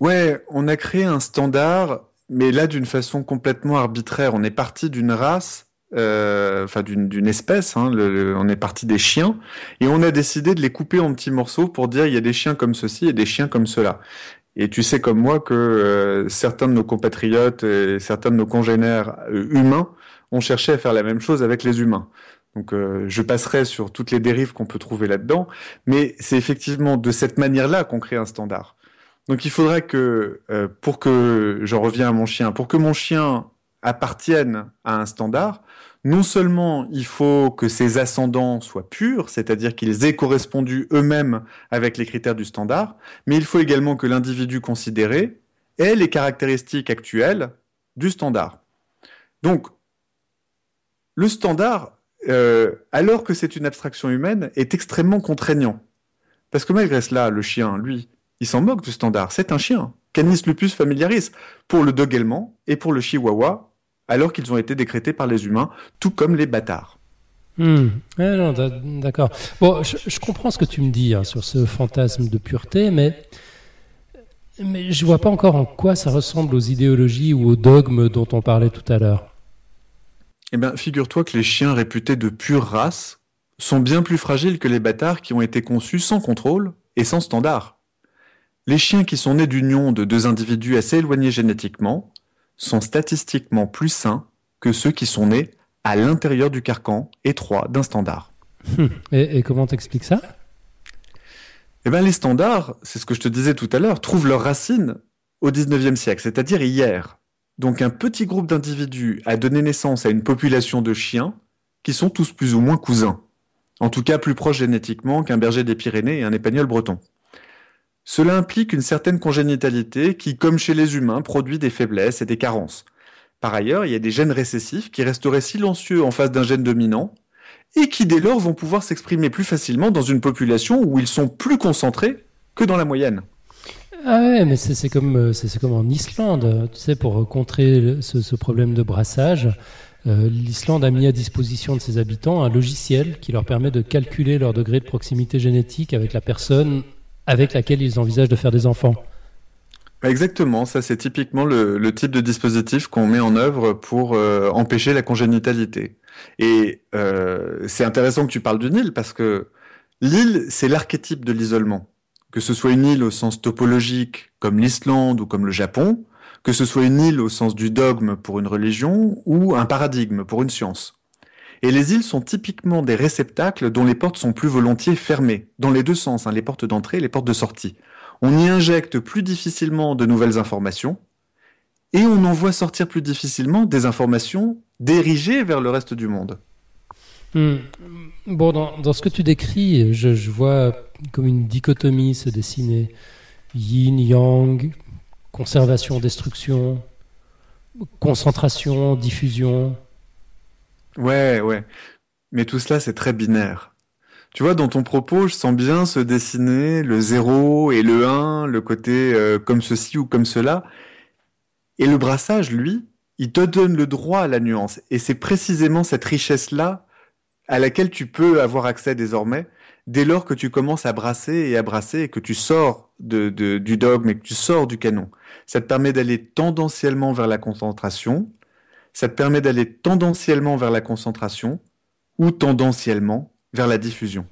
Ouais, on a créé un standard, mais là d'une façon complètement arbitraire. On est parti d'une race, euh, enfin d'une espèce, hein, on est parti des chiens, et on a décidé de les couper en petits morceaux pour dire il y a des chiens comme ceci et des chiens comme cela. Et tu sais comme moi que euh, certains de nos compatriotes et certains de nos congénères euh, humains ont cherché à faire la même chose avec les humains. Donc euh, je passerai sur toutes les dérives qu'on peut trouver là-dedans, mais c'est effectivement de cette manière-là qu'on crée un standard. Donc il faudrait que, pour que, j'en reviens à mon chien, pour que mon chien appartienne à un standard, non seulement il faut que ses ascendants soient purs, c'est-à-dire qu'ils aient correspondu eux-mêmes avec les critères du standard, mais il faut également que l'individu considéré ait les caractéristiques actuelles du standard. Donc, le standard, euh, alors que c'est une abstraction humaine, est extrêmement contraignant. Parce que malgré cela, le chien, lui, il s'en moque du standard. C'est un chien. Canis lupus familiaris. Pour le dog allemand et pour le chihuahua, alors qu'ils ont été décrétés par les humains, tout comme les bâtards. Hmm. D'a- d'accord. Bon, je, je comprends ce que tu me dis hein, sur ce fantasme de pureté, mais, mais je vois pas encore en quoi ça ressemble aux idéologies ou aux dogmes dont on parlait tout à l'heure. Eh bien, figure-toi que les chiens réputés de pure race sont bien plus fragiles que les bâtards qui ont été conçus sans contrôle et sans standard. Les chiens qui sont nés d'union de deux individus assez éloignés génétiquement sont statistiquement plus sains que ceux qui sont nés à l'intérieur du carcan étroit d'un standard. Hmm. Et, et comment t'expliques ça? Eh bien, les standards, c'est ce que je te disais tout à l'heure, trouvent leurs racines au 19e siècle, c'est-à-dire hier. Donc, un petit groupe d'individus a donné naissance à une population de chiens qui sont tous plus ou moins cousins. En tout cas, plus proches génétiquement qu'un berger des Pyrénées et un épagnol breton. Cela implique une certaine congénitalité qui, comme chez les humains, produit des faiblesses et des carences. Par ailleurs, il y a des gènes récessifs qui resteraient silencieux en face d'un gène dominant et qui dès lors vont pouvoir s'exprimer plus facilement dans une population où ils sont plus concentrés que dans la moyenne. Ah ouais, mais c'est comme, euh, comme en Islande. Tu sais, pour euh, contrer ce problème de brassage, euh, l'Islande a mis à disposition de ses habitants un logiciel qui leur permet de calculer leur degré de proximité génétique avec la personne avec laquelle ils envisagent de faire des enfants. Exactement, ça c'est typiquement le, type de dispositif qu'on met en œuvre pour euh, empêcher la congénitalité. Et euh, c'est intéressant que tu parles d'une île parce que l'île, c'est l'archétype de l'isolement. Que ce soit une île au sens topologique comme l'Islande ou comme le Japon, que ce soit une île au sens du dogme pour une religion ou un paradigme pour une science. Et les îles sont typiquement des réceptacles dont les portes sont plus volontiers fermées, dans les deux sens, hein, les portes d'entrée et les portes de sortie. On y injecte plus difficilement de nouvelles informations, et on en voit sortir plus difficilement des informations dirigées vers le reste du monde. Hmm. Bon, dans, ce que tu décris, je vois comme une dichotomie se dessiner. Yin, yang, conservation, destruction, concentration, diffusion. Ouais, ouais. Mais tout cela, c'est très binaire. Tu vois, dans ton propos, je sens bien se dessiner le 0 et le 1, le côté euh, comme ceci ou comme cela. Et le brassage, lui, il te donne le droit à la nuance. Et c'est précisément cette richesse-là à laquelle tu peux avoir accès désormais, dès lors que tu commences à brasser et à brasser et que tu sors de, du dogme et que tu sors du canon. Ça te permet d'aller tendanciellement vers la concentration, ça te permet d'aller tendanciellement vers la concentration ou tendanciellement vers la diffusion.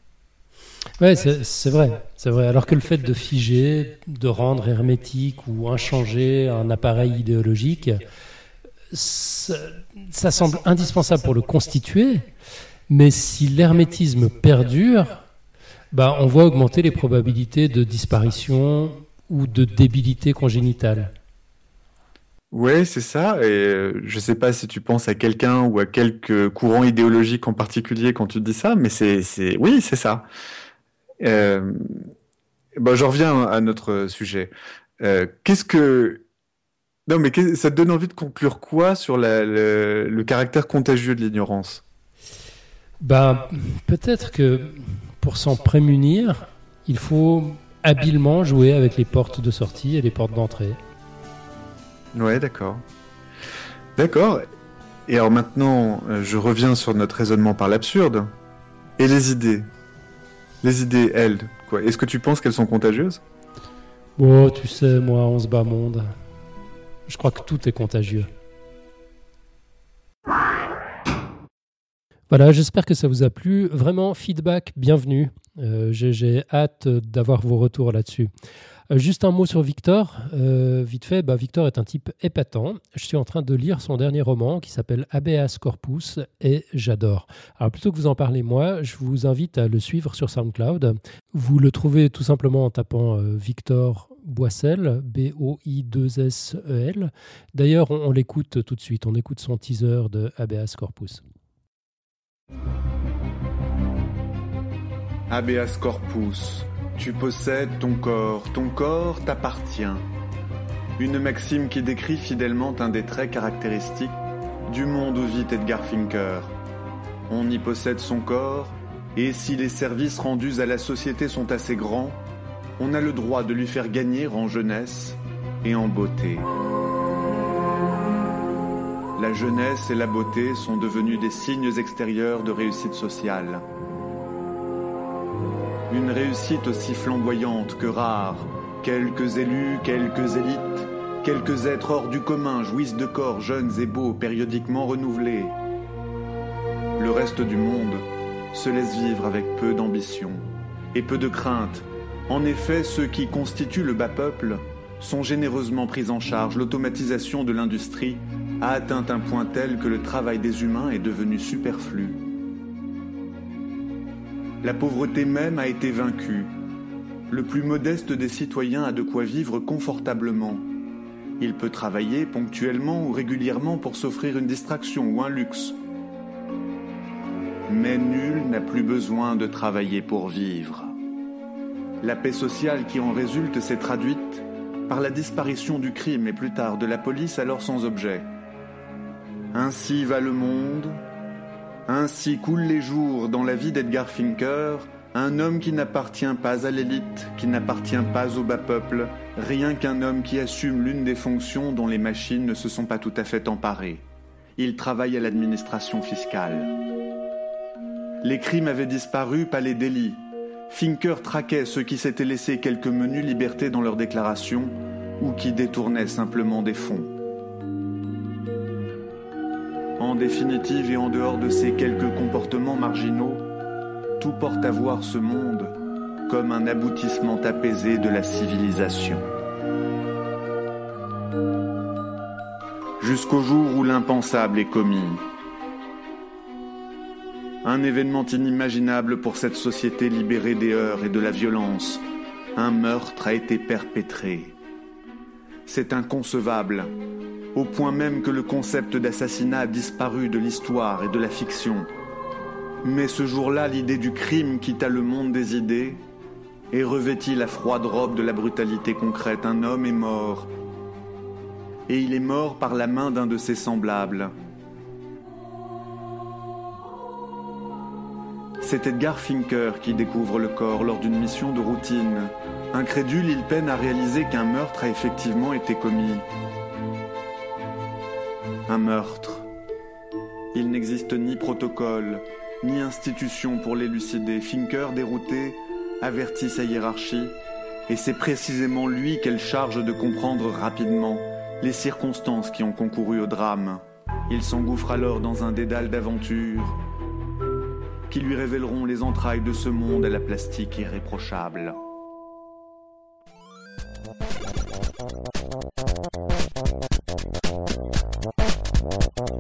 Ouais, c'est vrai, c'est vrai. Alors que le fait de figer, de rendre hermétique ou inchangé un appareil idéologique, ça, ça semble indispensable pour le constituer, mais si l'hermétisme perdure, bah, on voit augmenter les probabilités de disparition ou de débilité congénitale. Ouais, c'est ça. Et euh, je sais pas si tu penses à quelqu'un ou à quelques courants idéologiques en particulier quand tu dis ça, mais c'est, oui, c'est ça. Euh, je reviens à notre sujet. Euh, qu'est-ce que, non, mais ça te donne envie de conclure quoi sur le, caractère contagieux de l'ignorance? Ben, peut-être que pour s'en prémunir, il faut habilement jouer avec les portes de sortie et les portes d'entrée. Ouais, d'accord. D'accord. Et alors maintenant, euh, je reviens sur notre raisonnement par l'absurde. Et les idées? Les idées, elles, quoi? Est-ce que tu penses qu'elles sont contagieuses? Oh, tu sais, moi, on se bat monde. Je crois que tout est contagieux. Voilà, j'espère que ça vous a plu. Vraiment, feedback, bienvenue. Euh, J'ai j'ai hâte d'avoir vos retours là-dessus. Euh, juste un mot sur Victor. Euh, vite fait, bah, Victor est un type épatant. Je suis en train de lire son dernier roman qui s'appelle Habeas Corpus et j'adore. Alors plutôt que vous en parler moi, je vous invite à le suivre sur SoundCloud. Vous le trouvez tout simplement en tapant euh, Victor Boissel, B-O-I-2-S-E-L. D'ailleurs, on, on l'écoute tout de suite. On écoute son teaser de Habeas Corpus. Habeas corpus, tu possèdes ton corps, ton corps t'appartient. Une maxime qui décrit fidèlement un des traits caractéristiques du monde où vit Edgar Finker. On y possède son corps, et si les services rendus à la société sont assez grands, on a le droit de lui faire gagner en jeunesse et en beauté. La jeunesse et la beauté sont devenus des signes extérieurs de réussite sociale. Une réussite aussi flamboyante que rare. Quelques élus, quelques élites, quelques êtres hors du commun jouissent de corps jeunes et beaux, périodiquement renouvelés. Le reste du monde se laisse vivre avec peu d'ambition et peu de crainte. En effet, ceux qui constituent le bas peuple sont généreusement pris en charge. L'automatisation de l'industrie a atteint un point tel que le travail des humains est devenu superflu. La pauvreté même a été vaincue. Le plus modeste des citoyens a de quoi vivre confortablement. Il peut travailler ponctuellement ou régulièrement pour s'offrir une distraction ou un luxe. Mais nul n'a plus besoin de travailler pour vivre. La paix sociale qui en résulte s'est traduite par la disparition du crime et plus tard de la police alors sans objet. Ainsi va le monde, ainsi coulent les jours dans la vie d'Edgar Finker, un homme qui n'appartient pas à l'élite, qui n'appartient pas au bas peuple, rien qu'un homme qui assume l'une des fonctions dont les machines ne se sont pas tout à fait emparées. Il travaille à l'administration fiscale. Les crimes avaient disparu, pas les délits. Finker traquait ceux qui s'étaient laissé quelques menus libertés dans leurs déclarations, ou qui détournaient simplement des fonds. En définitive et en dehors de ces quelques comportements marginaux, tout porte à voir ce monde comme un aboutissement apaisé de la civilisation. Jusqu'au jour où l'impensable est commis. Un événement inimaginable pour cette société libérée des heurts et de la violence. Un meurtre a été perpétré. C'est inconcevable, au point même que le concept d'assassinat a disparu de l'histoire et de la fiction. Mais ce jour-là, l'idée du crime quitta le monde des idées et revêtit la froide robe de la brutalité concrète. Un homme est mort. Et il est mort par la main d'un de ses semblables. C'est Edgar Finker qui découvre le corps lors d'une mission de routine. Incrédule, il peine à réaliser qu'un meurtre a effectivement été commis. Un meurtre. Il n'existe ni protocole, ni institution pour l'élucider. Finker, dérouté, avertit sa hiérarchie, et c'est précisément lui qu'elle charge de comprendre rapidement les circonstances qui ont concouru au drame. Il s'engouffre alors dans un dédale d'aventures qui lui révéleront les entrailles de ce monde à la plastique irréprochable. Uh-huh.